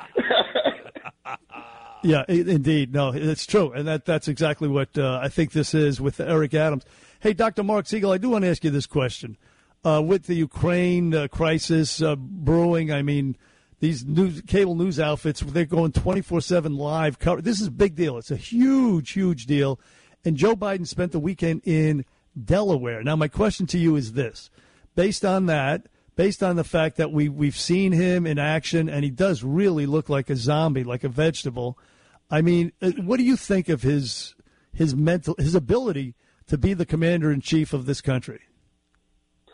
Yeah, indeed. No, it's true, and that that's exactly what uh, I think this is with Eric Adams. Hey, Dr. Marc Siegel, I do want to ask you this question: uh, with the Ukraine uh, crisis uh, brewing, I mean, these news cable news outfits they're going twenty four seven live cover. This is a big deal. It's a huge, huge deal. And Joe Biden spent the weekend in Delaware. Now, my question to you is this: based on that, based on the fact that we we've seen him in action, and he does really look like a zombie, like a vegetable. I mean, uh, what do you think of his his mental his ability to be the commander in chief of this country?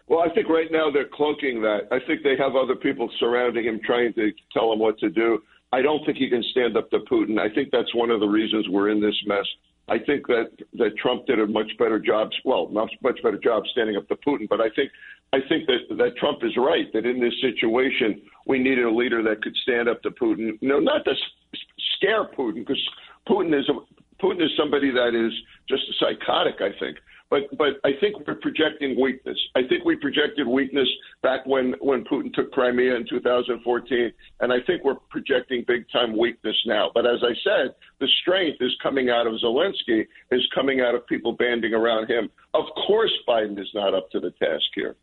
Well, I think right now they're cloaking that. I think they have other people surrounding him trying to tell him what to do. I don't think he can stand up to Putin. I think that's one of the reasons we're in this mess. I think that that Trump did a much better job. Well, much much better job standing up to Putin. But I think I think that that Trump is right that in this situation we needed a leader that could stand up to Putin. No, not to scare Putin because Putin is a, Putin is somebody that is just a psychotic. I think. But but I think we're projecting weakness. I think we projected weakness back when when Putin took Crimea in 2014, and I think we're projecting big time weakness now. But as I said, the strength is coming out of Zelensky, is coming out of people banding around him. Of course, Biden is not up to the task here.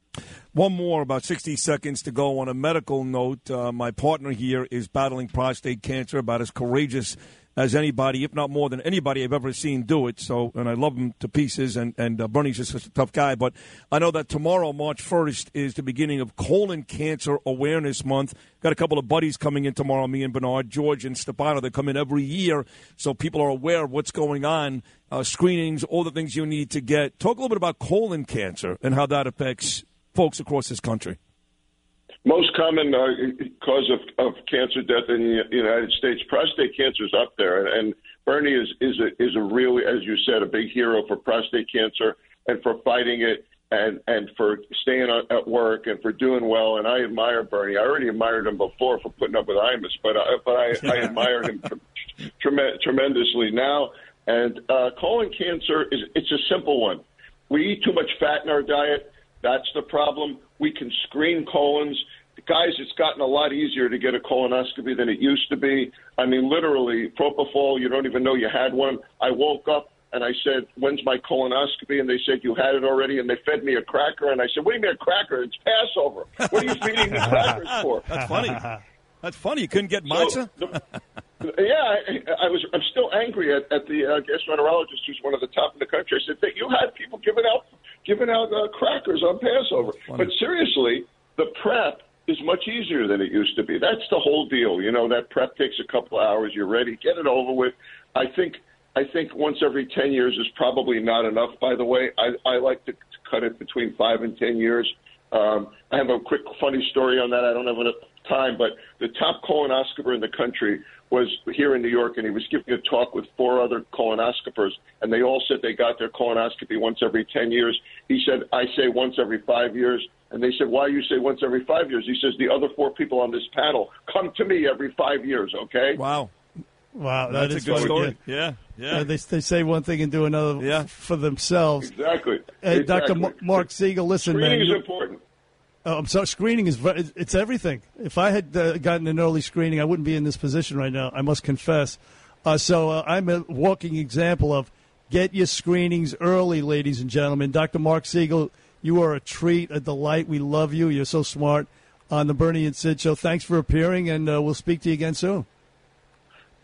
One more, about 60 seconds to go. On a medical note, uh, my partner here is battling prostate cancer, about as courageous as anybody, if not more than anybody I've ever seen do it. So, and I love him to pieces, and, and uh, Bernie's just such a tough guy. But I know that tomorrow, March 1st, is the beginning of Colon Cancer Awareness Month. Got a couple of buddies coming in tomorrow, me and Bernard, George, and Stefano. They come in every year so people are aware of what's going on, uh, screenings, all the things you need to get. Talk a little bit about colon cancer and how that affects folks across this country. Most common uh, cause of, of cancer death in the United States, prostate cancer is up there, and Bernie is is a, is a really, as you said, a big hero for prostate cancer and for fighting it and and for staying at work and for doing well. And I admire Bernie. I already admired him before for putting up with Imus, but I, but I, I admire him trem- tremendously now. And uh, colon cancer is it's a simple one. We eat too much fat in our diet. That's the problem. We can screen colons. Guys, it's gotten a lot easier to get a colonoscopy than it used to be. I mean, literally, propofol, you don't even know you had one. I woke up and I said, When's my colonoscopy? And they said, You had it already. And they fed me a cracker. And I said, What do you mean a cracker? It's Passover. What are you feeding me crackers for? That's funny. That's funny. You couldn't get matzah? Yeah, I, I was. I'm still angry at, at the uh, gastroenterologist, who's one of the top in the country. I said that you had people giving out giving out uh, crackers on Passover. But seriously, the prep is much easier than it used to be. That's the whole deal. You know, that prep takes a couple of hours. You're ready. Get it over with. I think. I think once every ten years is probably not enough. By the way, I, I like to cut it between five and ten years. Um, I have a quick funny story on that. I don't have enough time, but the top colonoscoper in the country was here in New York, and he was giving a talk with four other colonoscopers, and they all said they got their colonoscopy once every 10 years. He said, I say once every five years. And they said, Why you say once every five years? He says, The other four people on this panel come to me every five years, okay? Wow. Wow, That's that a good funny, story. Yeah, yeah. Uh, they, they say one thing and do another f- for themselves. Exactly. Hey, Exactly. Dr. Ma- Marc Siegel, listen, Screening man. is important. Oh, I'm sorry. Screening is it's everything. If I had uh, gotten an early screening, I wouldn't be in this position right now. I must confess. Uh, so uh, I'm a walking example of get your screenings early, ladies and gentlemen. Dr. Marc Siegel, you are a treat, a delight. We love you. You're so smart on the Bernie and Sid show. Thanks for appearing, and uh, we'll speak to you again soon.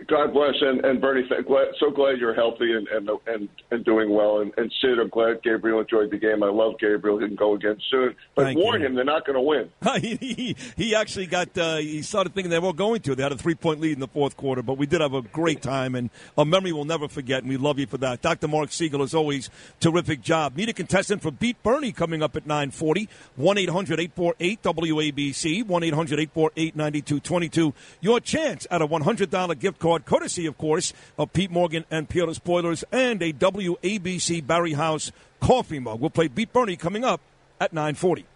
God bless, and, and Bernie, glad, so glad you're healthy and and and, and doing well. And, and Sid, I'm glad Gabriel enjoyed the game. I love Gabriel. He can go again soon, but Thank warn you. him they're not going to win. he, he, he actually got, uh, he started thinking they were going to. They had a three point lead in the fourth quarter, but we did have a great time, and a memory we'll never forget, and we love you for that. Dr. Marc Siegel, as always, terrific job. Meet a contestant for Beat Bernie coming up at 940, 1 800 848 WABC, 1 800 848 9222. Your chance at a $100 gift card, courtesy, of course, of Pete Morgan and Peerless Spoilers, and a WABC Barry House coffee mug. We'll play Beat Bernie coming up at 940.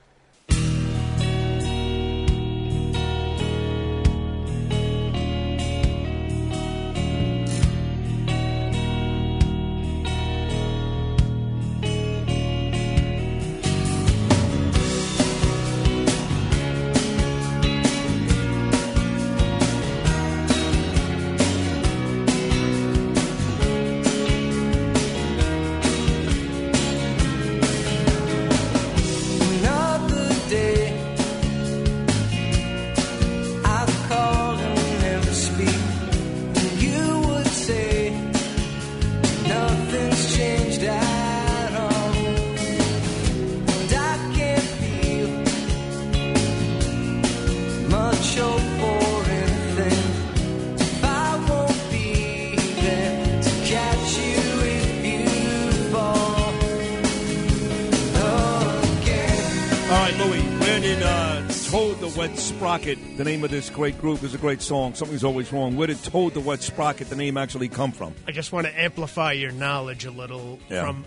Sprocket, the name of this great group, is a great song. Something's always wrong. Where did Toad the Wet Sprocket, the name, actually come from? I just want to amplify your knowledge a little Yeah. from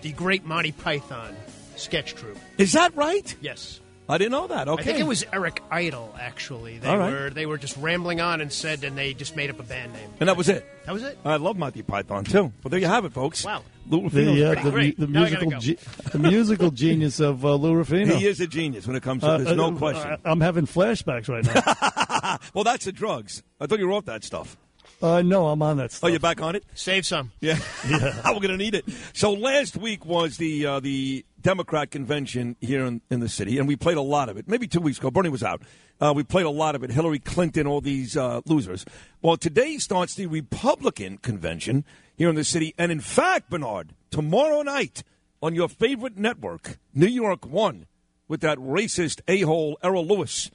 the great Monty Python sketch troupe. Is that right? Yes. I didn't know that. Okay. I think it was Eric Idle. Actually, they All right. were they were just rambling on and said, and they just made up a band name. And that was it. That was it. I love Monty Python, too. Well, there you have it, folks. Wow. Lou Ruffino's The, uh, the, great. the Now I gotta musical go. ge- the musical genius of uh, Lou Ruffino. He is a genius when it comes to Uh, There's no uh, question. I, am having flashbacks right now. well, that's the drugs. I thought you were off that stuff. Uh, no, I'm on that stuff. Oh, you're back on it? Save some. Yeah. We're going to need it. So last week was the uh, the Democrat convention here in, in the city, and we played a lot of it. Maybe two weeks ago. Bernie was out. Uh, we played a lot of it. Hillary Clinton, all these uh, losers. Well, today starts the Republican convention here in the city. And in fact, Bernard, tomorrow night on your favorite network, New York One, with that racist a hole Errol Louis,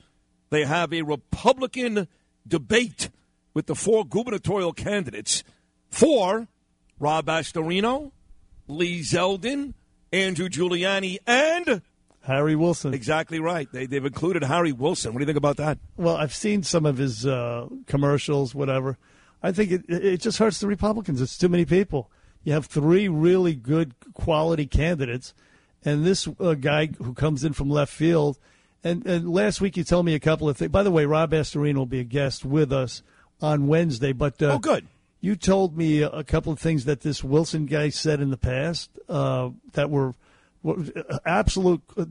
they have a Republican debate with the four gubernatorial candidates for Rob Astorino, Lee Zeldin, Andrew Giuliani, and Harry Wilson. Exactly right. They, they've included Harry Wilson. What do you think about that? Well, I've seen some of his uh, commercials, whatever. I think it, it just hurts the Republicans. It's too many people. You have three really good quality candidates, and this uh, guy who comes in from left field. And, and last week you told me a couple of things. By the way, Rob Astorino will be a guest with us on Wednesday. But uh, oh, good. You told me a, couple of things that this Wilson guy said in the past uh, that were, were absolute, uh,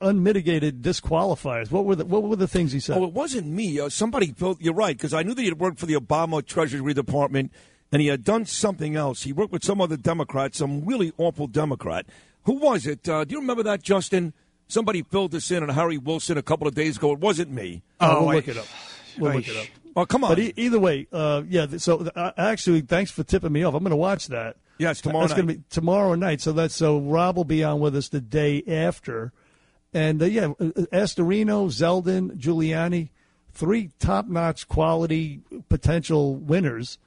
unmitigated disqualifiers. What were the What were the things he said? Oh, it wasn't me. Uh, somebody you're right because I knew that he had worked for the Obama Treasury Department and he had done something else. He worked with some other Democrat, some really awful Democrat. Who was it? Uh, do you remember that, Justin? Somebody filled this in on Harry Wilson a couple of days ago. It wasn't me. Oh, we'll look it up. We'll look it up. Oh, come on. But e- either way, uh, yeah. th- So uh, actually, thanks for tipping me off. I'm going to watch that. Yes, tomorrow That's going to be tomorrow night. So that's so Rob will be on with us the day after, and uh, yeah, uh, Astorino, Zeldin, Giuliani, three top-notch quality potential winners,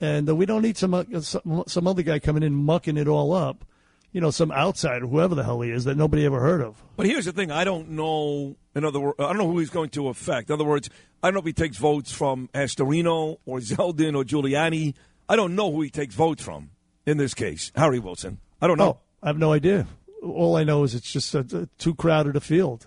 and uh, we don't need some, uh, some some other guy coming in mucking it all up. You know, some outsider, whoever the hell he is, that nobody ever heard of. But here's the thing: I don't know. In other words, I don't know who he's going to affect. In other words, I don't know if he takes votes from Astorino or Zeldin or Giuliani. I don't know who he takes votes from in this case. Harry Wilson. I don't know. Oh, I have no idea. All I know is it's just uh, too crowded a field.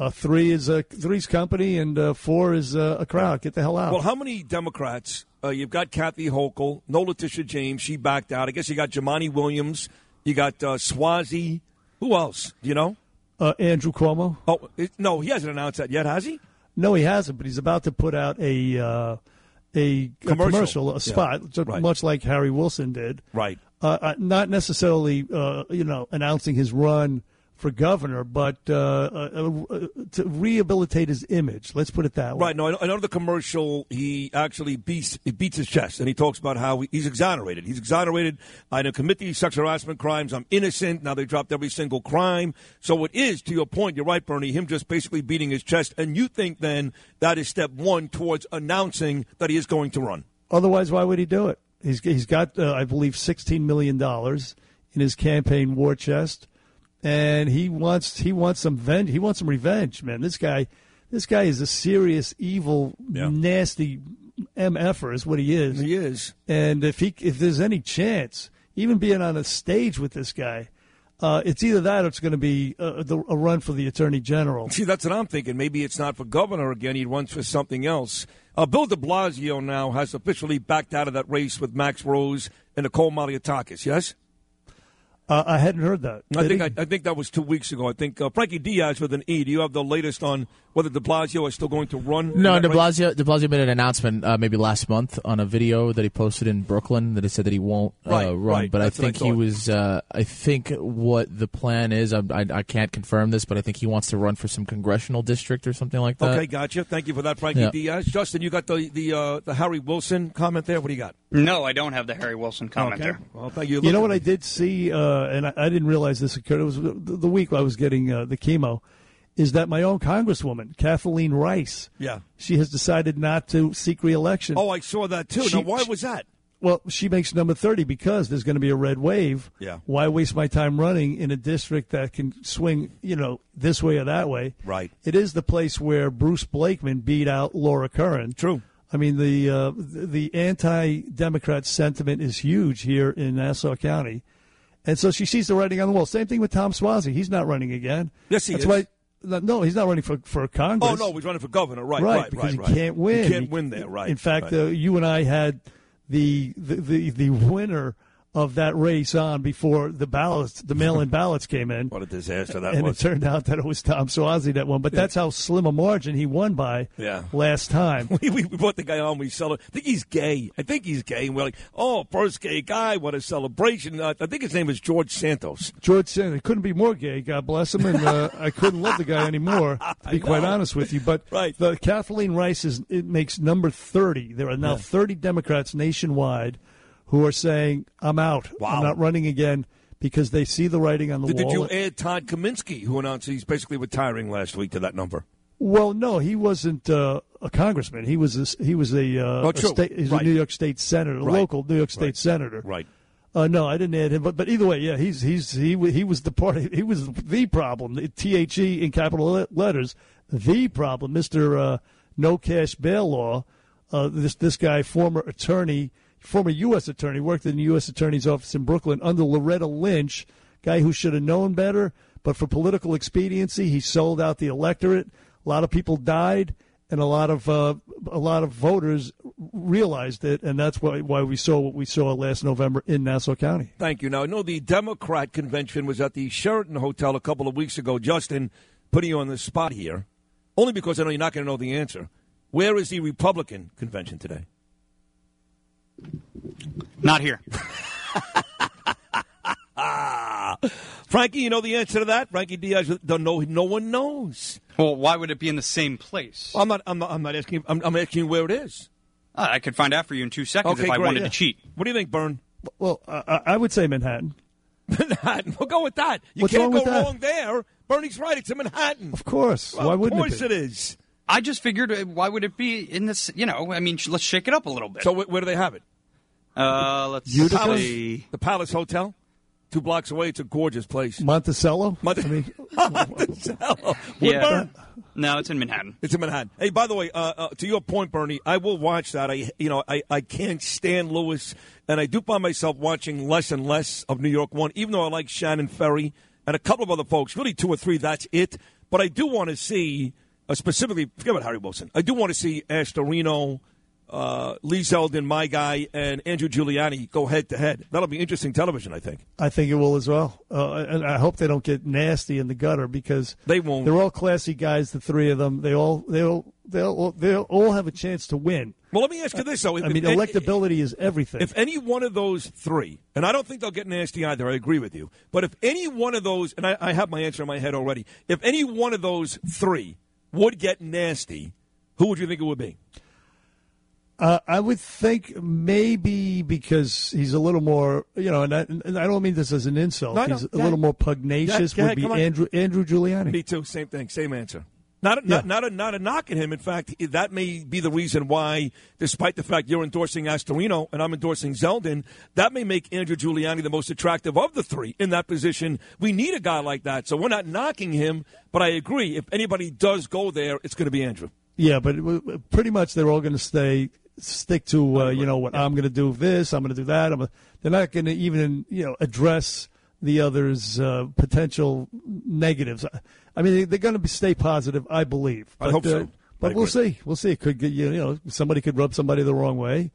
Uh, three is a three's company, and uh, four is uh, a crowd. Get the hell out. Well, how many Democrats? Uh, you've got Kathy Hochul, no Letitia James. She backed out. I guess you got Jumaane Williams. You got uh, Suozzi. Who else? Do you know? Uh, Andrew Cuomo. Oh it, no, he hasn't announced that yet, has he? No, he hasn't, but he's about to put out a uh, a, a Commercial. commercial, a spot, ju- Right. much like Harry Wilson did. Right. Uh, uh, not necessarily, uh, you know, announcing his run for governor, but uh, uh, uh, to rehabilitate his image. Let's put it that way. Right. No, I know, the commercial. He actually beats he beats his chest, and he talks about how he's exonerated. He's exonerated. I didn't commit these sexual harassment crimes. I'm innocent. Now they dropped every single crime. So it is, to your point, you're right, Bernie. Him just basically beating his chest, and you think then that is step one towards announcing that he is going to run. Otherwise, why would he do it? He's he's got, uh, I believe, sixteen million dollars in his campaign war chest, and he wants he wants some ven- he wants some revenge, man. This guy, this guy is a serious, evil, nasty mf'er, is what he is. He is. And if he if there's any chance, even being on a stage with this guy, uh, it's either that or it's going to be uh, the, a run for the attorney general. See, that's what I'm thinking. Maybe it's not for governor again. He runs for something else. Uh, Bill de Blasio now has officially backed out of that race with Max Rose and Nicole Malliotakis, yes? Uh, I hadn't heard that. I think? I, I think that was two weeks ago. I think uh, Frankie Diaz with an E. Do you have the latest on whether De Blasio is still going to run? No, in De that race? Blasio, De Blasio made an announcement uh, maybe last month on a video that he posted in Brooklyn that he said that he won't uh, Right, run. right. But I That's I think he was. Uh, I think what the plan is. I, I, I can't confirm this, but I think he wants to run for some congressional district or something like that. Okay, gotcha. Thank you for that, Frankie Yeah. Diaz. Justin, you got the the uh, the Harry Wilson comment there. What do you got? No, I don't have the Harry Wilson comment Okay. there. Well, thank you. You know what I did see, uh, and I, I didn't realize this occurred. It was the, the week I was getting uh, the chemo. Is that my own Congresswoman, Kathleen Rice? Yeah. She has decided not to seek reelection. Oh, I saw that too. She- now, why was that? Well, she makes number 30 because there's going to be a red wave. Yeah. Why waste my time running in a district that can swing, you know, this way or that way? Right. It is the place where Bruce Blakeman beat out Laura Curran. True. I mean, the uh, the anti-Democrat sentiment is huge here in Nassau County, and so she sees the writing on the wall. Same thing with Tom Suozzi; he's not running again. Yes, he That's is. Why, no, he's not running for for Congress. Oh no, he's running for governor. Right, right, right, because right, he can't win. He can't win there. Right. In fact, right. uh, you and I had the the, the the winner of that race on before the ballots, the mail-in ballots came in. What a disaster that and was. it turned out that it was Tom Suozzi that won. But that's how slim a margin he won by Yeah. last time. we, we brought the guy on. We celebrate. I think he's gay. I think he's gay. And we're like, oh, first gay guy. What a celebration. Uh, I think his name is George Santos. George it couldn't be more gay. God bless him, and uh, I couldn't love the guy anymore. To be quite honest with you, but Right. the Kathleen Rice is it makes number thirty. There are now Yeah. thirty Democrats nationwide who are saying, "I'm out. Wow. I'm not running again." Because they see the writing on the Did, did you add Todd Kaminsky, who announced he's basically retiring last week, to that number? Well, no, he wasn't uh, a congressman. He was a, he was a, uh, Oh, a state. He's Right. a New York State senator, a Right. local New York State Right. senator. Right. Uh, no, I didn't add him, but but either way, yeah, he's he's he he was the part. He was the problem. The T H E in capital letters. The problem, Mister uh, No Cash Bail Law. Uh, this this guy, former attorney, former U.S. attorney, worked in the U.S. Attorney's office in Brooklyn under Loretta Lynch. Guy who should have known better, but for political expediency, he sold out the electorate. A lot of people died, and a lot of uh, a lot of voters realized it, and that's why why we saw what we saw last November in Nassau County. Thank you. Now, I know the Democrat convention was at the Sheraton Hotel a couple of weeks ago. Justin, putting you on the spot here, only because I know you're not going to know the answer. Where is the Republican convention today? Not here. Frankie, you know the answer to that. Frankie Diaz don't know. No one knows. Well, why would it be in the same place? I'm not. I'm not. I'm not asking. I'm, I'm asking you where it is. Uh, I could find out for you in two seconds Okay, if I great. wanted Yeah. to cheat. What do you think, Byrne? Well, I, I would say Manhattan. Manhattan. We'll go with that. You What's can't wrong go with wrong there. Bernie's right. It's in Manhattan. Of course. Well, Why of wouldn't course it be? it is. I just figured, uh, why would it be in this? You know, I mean, let's shake it up a little bit. So wh- where do they have it? Uh, let's Palace, see. the Palace Hotel. Two blocks away, it's a gorgeous place. Monticello. Monte- I mean, Monticello. Yeah. Woodburn? No, it's in Manhattan. It's in Manhattan. Hey, by the way, uh, uh, to your point, Bernie, I will watch that. I, you know, I, I can't stand Louis, and I do find myself watching less and less of New York One, even though I like Shannon Ferry and a couple of other folks. Really, two or three. That's it. But I do want to see, uh, specifically, forget about Harry Wilson. I do want to see Astorino, uh, Lee Zeldin, my guy, and Andrew Giuliani go head to head. That'll be interesting television, I think. I think it will as well, uh, and I hope they don't get nasty in the gutter because they won't. They're all classy guys, the three of them. They all they all they all they all have a chance to win. Well, let me ask you this, though. I mean, electability is everything. If any one of those three, and I don't think they'll get nasty either, I agree with you. But if any one of those, and I, I have my answer in my head already, if any one of those three would get nasty, who would you think it would be? Uh, I would think maybe because he's a little more, you know, and I, and I don't mean this as an insult. No, no, he's a go little ahead. more pugnacious. Go ahead, would be come on. Andrew Andrew Giuliani. Me too. Same thing. Same answer. Not a, not, not a not a knock at him. In fact, that may be the reason why, despite the fact you're endorsing Astorino and I'm endorsing Zeldin, that may make Andrew Giuliani the most attractive of the three in that position. We need a guy like that, so we're not knocking him. But I agree. If anybody does go there, it's going to be Andrew. Yeah, but pretty much they're all going to stay stick to uh, you know what I'm going to do this, I'm going to do that. I'm a, they're not going to even you know address the others' uh, potential negatives. I mean, they're going to stay positive, I believe. I But, hope so. uh, but we'll see. We'll see. It could get you. Know, somebody could rub somebody the wrong way.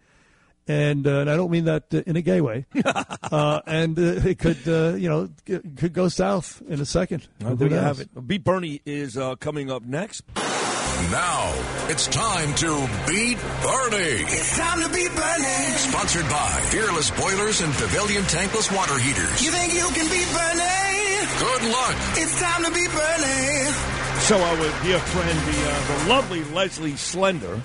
And, uh, and I don't mean that uh, in a gay way. uh, and uh, it could, uh, you know, g- could go south in a second. There you have it. Beat Bernie is uh, coming up next. Now it's time to beat Bernie. It's time to beat Bernie. Sponsored by Fearless Boilers and Pavilion Tankless Water Heaters. You think you can beat Bernie? Good luck. It's time to beat Bernie. So our dear friend, the, uh, the lovely Leslie Slender,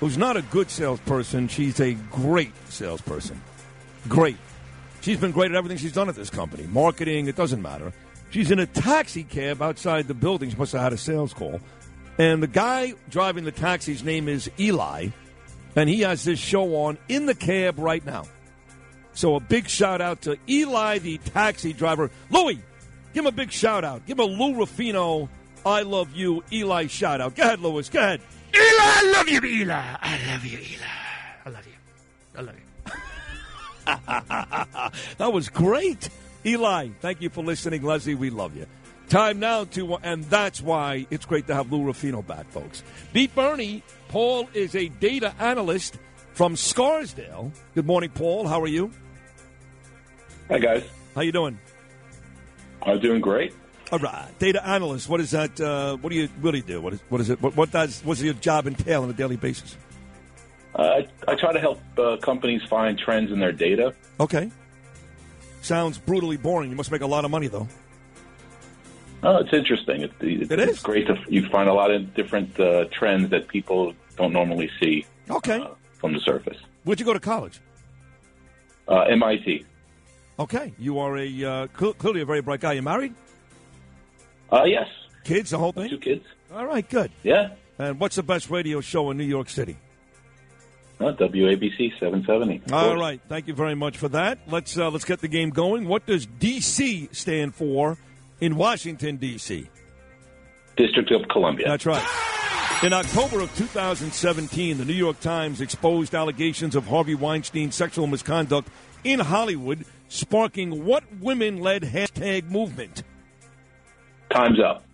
who's not a good salesperson, she's a great salesperson. Great. She's been great at everything she's done at this company. Marketing, it doesn't matter. She's in a taxi cab outside the building. She must have had a sales call. And the guy driving the taxi's name is Eli, and he has this show on in the cab right now. So a big shout out to Eli, the taxi driver. Louis, give him a big shout out. Give him a Lou Ruffino, I love you, Eli shout out. Go ahead, Louis. Go ahead. Eli, I love you, Eli. I love you, Eli. I love you. I love you. that was great. Eli, thank you for listening. Leslie, we love you. Time now to, and that's why it's great to have Lou Ruffino back, folks. Beat Bernie. Paul is a data analyst from Scarsdale. Good morning, Paul. How are you? Hi, guys. How you doing? I'm doing great. All right, data analyst. What is that? Uh, what do you really do? What is what is it? What, what does what's your job entail on a daily basis? Uh, I, I try to help uh, companies find trends in their data. Okay. Sounds brutally boring. You must make a lot of money, though. Oh, it's interesting. It, it, It it's great to you find a lot of different uh, trends that people don't normally see Okay. from the surface. Where'd you go to college? Uh, MIT. Okay, you are a uh, cl- clearly a very bright guy. You married? Uh, yes. Kids, the whole thing. Two kids. All right, good. Yeah. And what's the best radio show in New York City? Uh, WABC 770. of All right, thank you very much for that. Let's uh, let's get the game going. What does DC stand for in Washington D.C.? District of Columbia. That's right. In October of 2017, the New York Times exposed allegations of Harvey Weinstein's sexual misconduct in Hollywood, sparking what women-led hashtag movement? Time's up.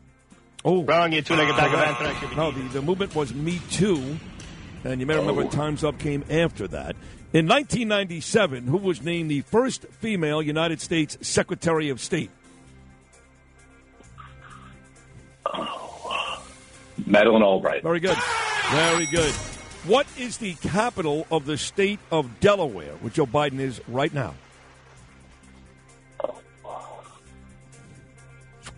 Oh, Wrong, you two-legged bag of anthrax. No, the, the movement was Me Too, and you may remember oh. Time's Up came after that. In 1997, who was named the first female United States Secretary of State? Madeleine Albright. Very good. Very good. What is the capital of the state of Delaware, which Joe Biden is right now?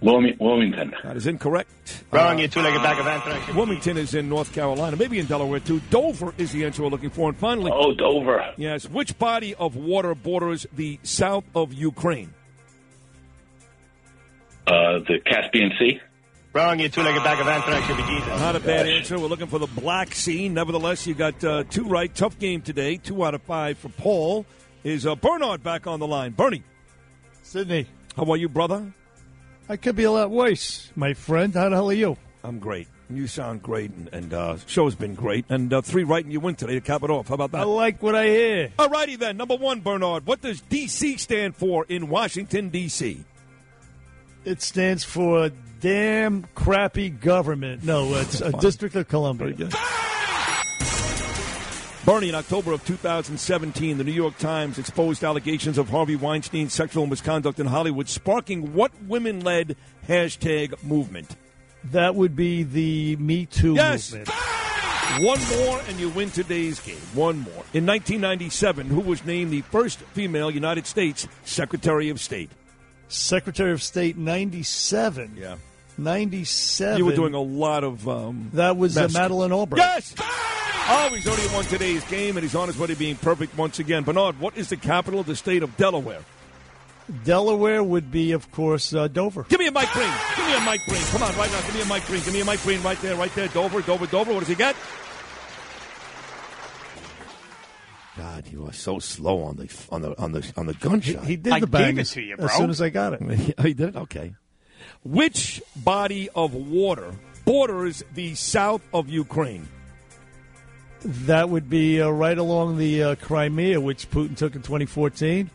Wilmington. That is incorrect. Wrong, you two-legged bag of anthrax. Wilmington is in North Carolina, maybe in Delaware too. Dover is the answer we're looking for. And finally, Oh, Dover. yes, which body of water borders the south of Ukraine? Uh, the Caspian Sea. Wrong, you two-legged bag of anthrax. You'll be Jesus. Not a bad answer. We're looking for the Black Sea. Nevertheless, you got uh, two right. Tough game today. Two out of five for Paul. Is uh, Bernard back on the line? Bernie. Sydney. How are you, brother? I could be a lot worse, my friend. How the hell are you? I'm great. You sound great, and, and uh, show's been great. And uh, three right, and you win today to cap it off. How about that? I like what I hear. All righty then. Number one, Bernard. What does D.C. stand for in Washington, D.C.? It stands for damn crappy government. No, it's a District of Columbia. Bernie, in October of 2017, the New York Times exposed allegations of Harvey Weinstein's sexual misconduct in Hollywood, sparking what women led hashtag movement? That would be the Me Too Yes. movement. One more, and you win today's game. One more. In 1997, who was named the first female United States Secretary of State? Secretary of State 97. Yeah. 97. You were doing a lot of. Um, That was uh, Madeleine Albright. Yes! Oh, he's already won today's game, and he's on his way to being perfect once again. Bernard, what is the capital of the state of Delaware? Delaware would be, of course, uh, Dover. Give me a Mike Green. Give me a Mike Green. Come on, right now. Give me a Mike Green. Give me a Mike Green right there, right there. Dover, Dover, Dover. What does he get? God, you are so slow on the on the on the on the gunshot. He did the bang as, as soon as I got it. Oh, he did it? Okay. Which body of water borders the south of Ukraine? That would be uh, right along the uh, Crimea, which Putin took in 2014.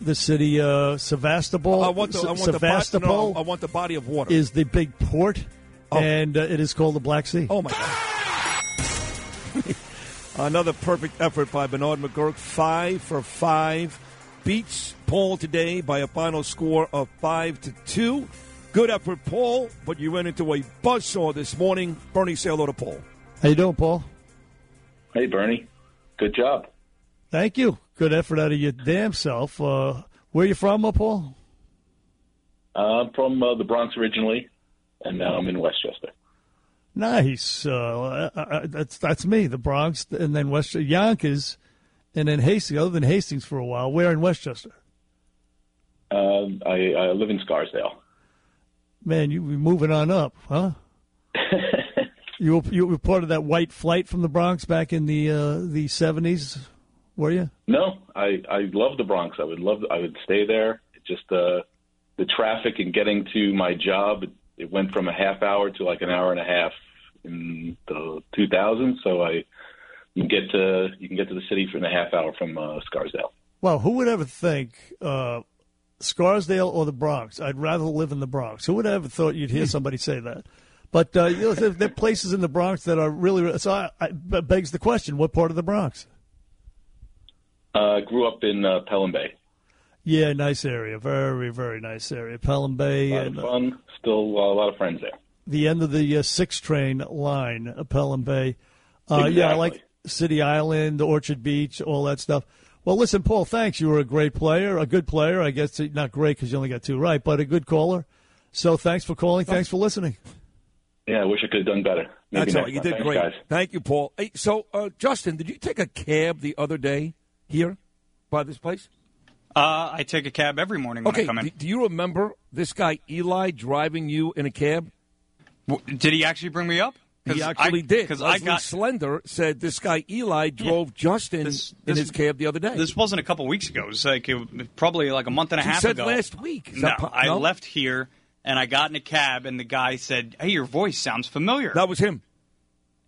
The city uh, Sevastopol. I want the, I want the, bo- no, I want the body of water. is the big port, and uh, it is called the Black Sea. Oh my God! Another perfect effort by Bernard McGuirk, five for five, beats Paul today by a final score of five to two. Good effort, Paul, but you ran into a buzzsaw this morning. Bernie, say hello to Paul. How you doing, Paul? Hey, Bernie. Good job. Thank you. Good effort out of your damn self. Uh, where you from, uh, Paul? Uh, I'm from uh, the Bronx originally, and now I'm in Westchester. Nice. Uh, uh, uh, that's that's me, the Bronx, and then West Yonkers, and then Hastings. Other than Hastings for a while, where in Westchester? Um, I, I live in Scarsdale. Man, you were moving on up, huh? you were, you were part of that white flight from the Bronx back in the uh, the seventies, were you? No, I I love the Bronx. I would love. I would stay there. It just uh, the traffic and getting to my job. It, it went from a half hour to like an hour and a half in the 2000s. So I you can get to you can get to the city in a half hour from uh, Scarsdale. Well, who would ever think uh, Scarsdale or the Bronx? I'd rather live in the Bronx. Who would ever thought you'd hear somebody say that? But uh, you know, there, are places in the Bronx that are really. So I, I, begs the question: What part of the Bronx? Uh, grew up in uh, Pelham Bay. Yeah, nice area. Very, very nice area. Pelham Bay. A lot and, of uh, fun. Still uh, a lot of friends there. the end of the uh, six train line, uh, Pelham Bay. Uh, Yeah, I like City Island, Orchard Beach, all that stuff. Well, listen, Paul, thanks. You were a great player, a good player. I guess not great because you only got two right, but a good caller. So thanks for calling. Thanks for listening. Yeah, I wish I could have done better. Maybe That's all. You did Thanks, great. guys. Thank you, Paul. Hey, so, uh, Justin, did you take a cab the other day here by this place? Uh, I take a cab every morning when Okay. I come in. Do, do you remember this guy Eli driving you in a cab? Did he actually bring me up? 'Cause He actually I- did. 'cause I Leslie got- Slender said this guy Eli drove Justin in this- his cab the other day. This wasn't a couple weeks ago. It was like it, probably like a month and a You half said ago. last week. No, that po- I no? left here and I got in a cab, and the guy said, "Hey, your voice sounds familiar." That was him.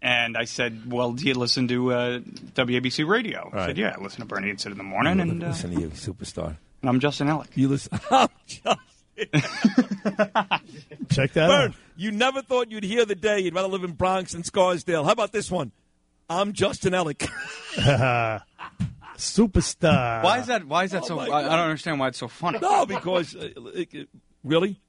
And I said, "Well, do you listen to uh, WABC radio?" I Right. said, "Yeah, I listen to Bernie and sit in the morning." And, uh, listen to you, superstar. and I'm Justin Ellick. You listen. I'm Justin. Check that Bern, out. You never thought you'd hear the day you'd rather live in Bronx than Scarsdale. How about this one? I'm Justin Ellick. Superstar. Why is that? Why is that Oh so? I, I don't understand why it's so funny. no, because uh, it- it- really.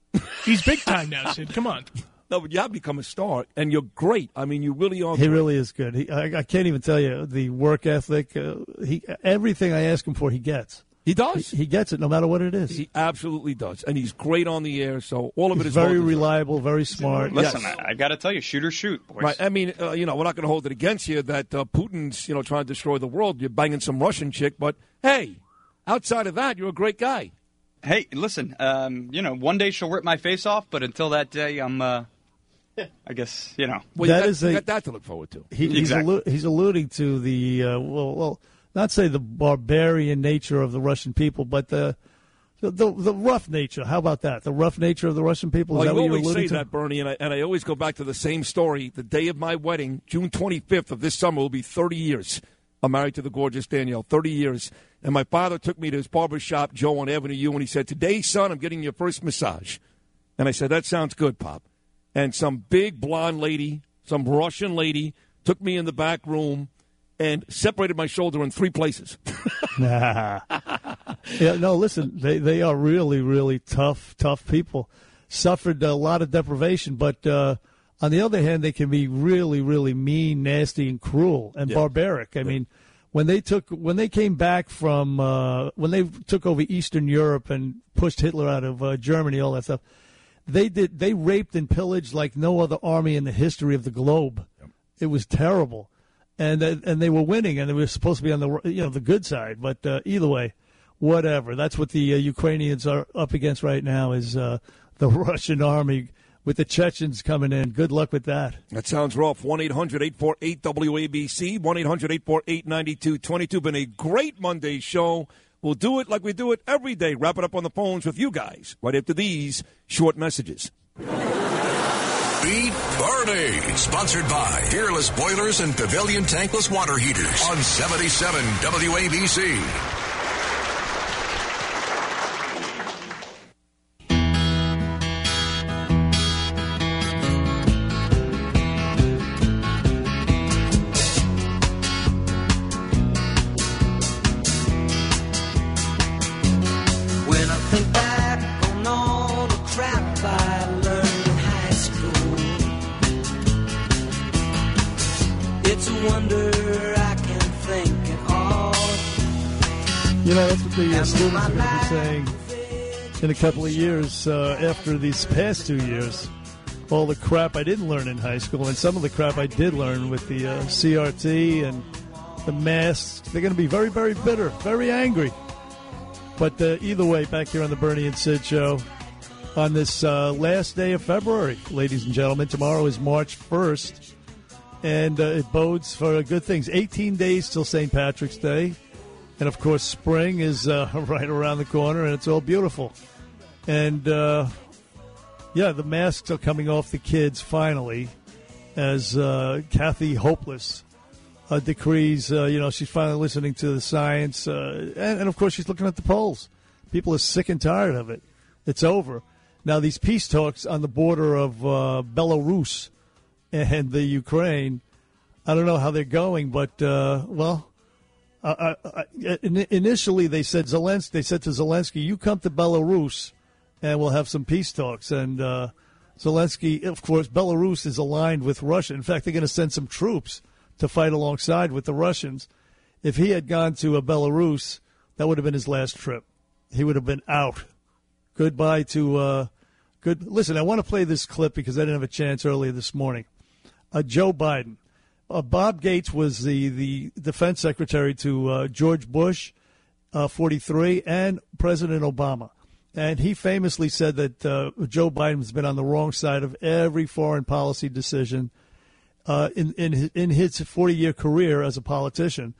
He's big time now, Sid. Come on. No, but you have become a star, and you're great. I mean, you really are. He great. really is good. He, I, I can't even tell you the work ethic. Uh, he everything I ask him for, he gets. He does. He, he gets it no matter what it is. He absolutely does, and he's great on the air. So all of it He's is very reliable, very smart. Listen, Yes. I, I got to tell you, shoot or shoot, boys. Right. I mean, uh, you know, we're not going to hold it against you that uh, Putin's, you know, trying to destroy the world. You're banging some Russian chick, but hey, outside of that, you're a great guy. Hey, listen, um, you know, one day she'll rip my face off, but until that day, I'm, uh, I guess, you know. Well, you That got, is you got that to look forward to. He, he's, allu- he's alluding to the uh, well, well, not say the barbarian nature of the Russian people, but the the, the the rough nature. How about that? The rough nature of the Russian people. Is Well, you always say to? that, Bernie, and I, and I always go back to the same story. The day of my wedding, June 25th of this summer, will be 30 years. I'm married to the gorgeous Danielle, 30 years. And my father took me to his barber shop, Joe on Avenue U, and he said, Today, son, I'm getting your first massage. And I said, That sounds good, Pop. And some big blonde lady, some Russian lady, took me in the back room and separated my shoulder in three places. Nah. yeah, no, listen, they, they are really, really tough, tough people. Suffered a lot of deprivation, but uh, on the other hand, they can be really, really mean, nasty, and cruel and Yeah. barbaric. I mean, when they took when they came back from uh, when they took over Eastern Europe and pushed Hitler out of uh, Germany, all that stuff, they did they raped and pillaged like no other army in the history of the globe. It was terrible, and uh, and they were winning, and they were supposed to be on the you know the good side. But uh, either way, whatever. That's what the uh, Ukrainians are up against right now is uh, the Russian army with the Chechens coming in. Good luck with that. That sounds rough. 1 800 848 WABC, 1 800 848 9222. Been a great Monday show. We'll do it like we do it every day. Wrap it up on the phones with you guys right after these short messages. Beat Bernie. Sponsored by Fearless Boilers and Pavilion Tankless Water Heaters on 77 WABC. Students are going to be saying in a couple of years uh, after these past two years. All the crap I didn't learn in high school, and some of the crap I did learn with the uh, CRT and the masks. They're going to be very, very bitter, very angry. But uh, either way, back here on the Bernie and Sid show on this uh, last day of February, ladies and gentlemen. Tomorrow is March 1st, and uh, it bodes for good things. 18 days till St. Patrick's Day. And of course, spring is uh, right around the corner, and it's all beautiful. And uh, yeah, the masks are coming off the kids finally, as uh, Kathy Hopeless uh, decrees. Uh, you know, she's finally listening to the science, uh, and, and of course, she's looking at the polls. People are sick and tired of it. It's over. Now, these peace talks on the border of Belarus and the Ukraine, I don't know how they're going, but well, uh, uh, uh, initially they said Zelensky. They said to Zelensky, "You come to Belarus, and we'll have some peace talks." And uh, Zelensky, of course, Belarus is aligned with Russia. In fact, they're going to send some troops to fight alongside with the Russians. If he had gone to Belarus, that would have been his last trip. He would have been out. Goodbye to uh, good. Listen, I want to play this clip because I didn't have a chance earlier this morning. Uh, Joe Biden. Uh, Bob Gates was the, the defense secretary to uh, George Bush, uh, 43, and President Obama. And he famously said that uh, Joe Biden's been on the wrong side of every foreign policy decision uh, in, in, his- in his 40 year career as a politician.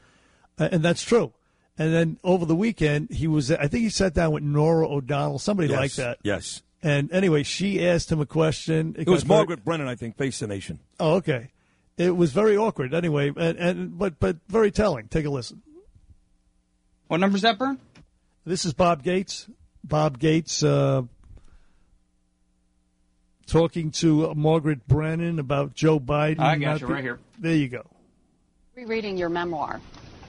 And that's true. And then over the weekend, he was, I think he sat down with Norah O'Donnell, somebody Yes, like that. Yes. And anyway, she asked him a question. It got was Margaret Brennan, I think, Face the Nation. Oh, okay. It was very awkward. Anyway, and, and but but very telling. Take a listen. What number's that, Bern? This is Bob Gates. Bob Gates uh, talking to Margaret Brennan about Joe Biden. I got you be- right here. There you go. rereading your memoir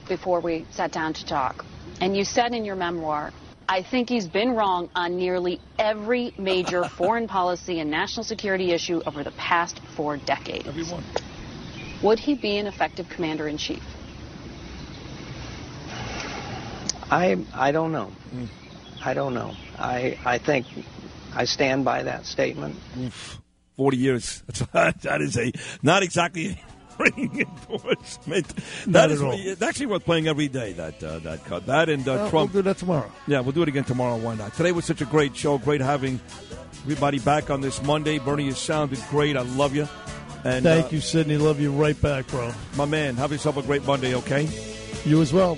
before we sat down to talk. And you said in your memoir, I think he's been wrong on nearly every major foreign policy and national security issue over the past four decades. Everyone. Would he be an effective commander in chief? I I don't know. I don't know. I I think I stand by that statement. Oof, 40 years. That's, that is a not exactly a ringing endorsement. Not at all. it's actually worth playing every day. That uh, that cut. That and uh, Uh, Trump. We'll do that tomorrow. Yeah, we'll do it again tomorrow. Why not? Today was such a great show. Great having everybody back on this Monday. Bernie, you sounded great. I love you. And Thank uh, you, Sydney. Love you right back, bro. my man. Have yourself a great Monday. Okay. You as well.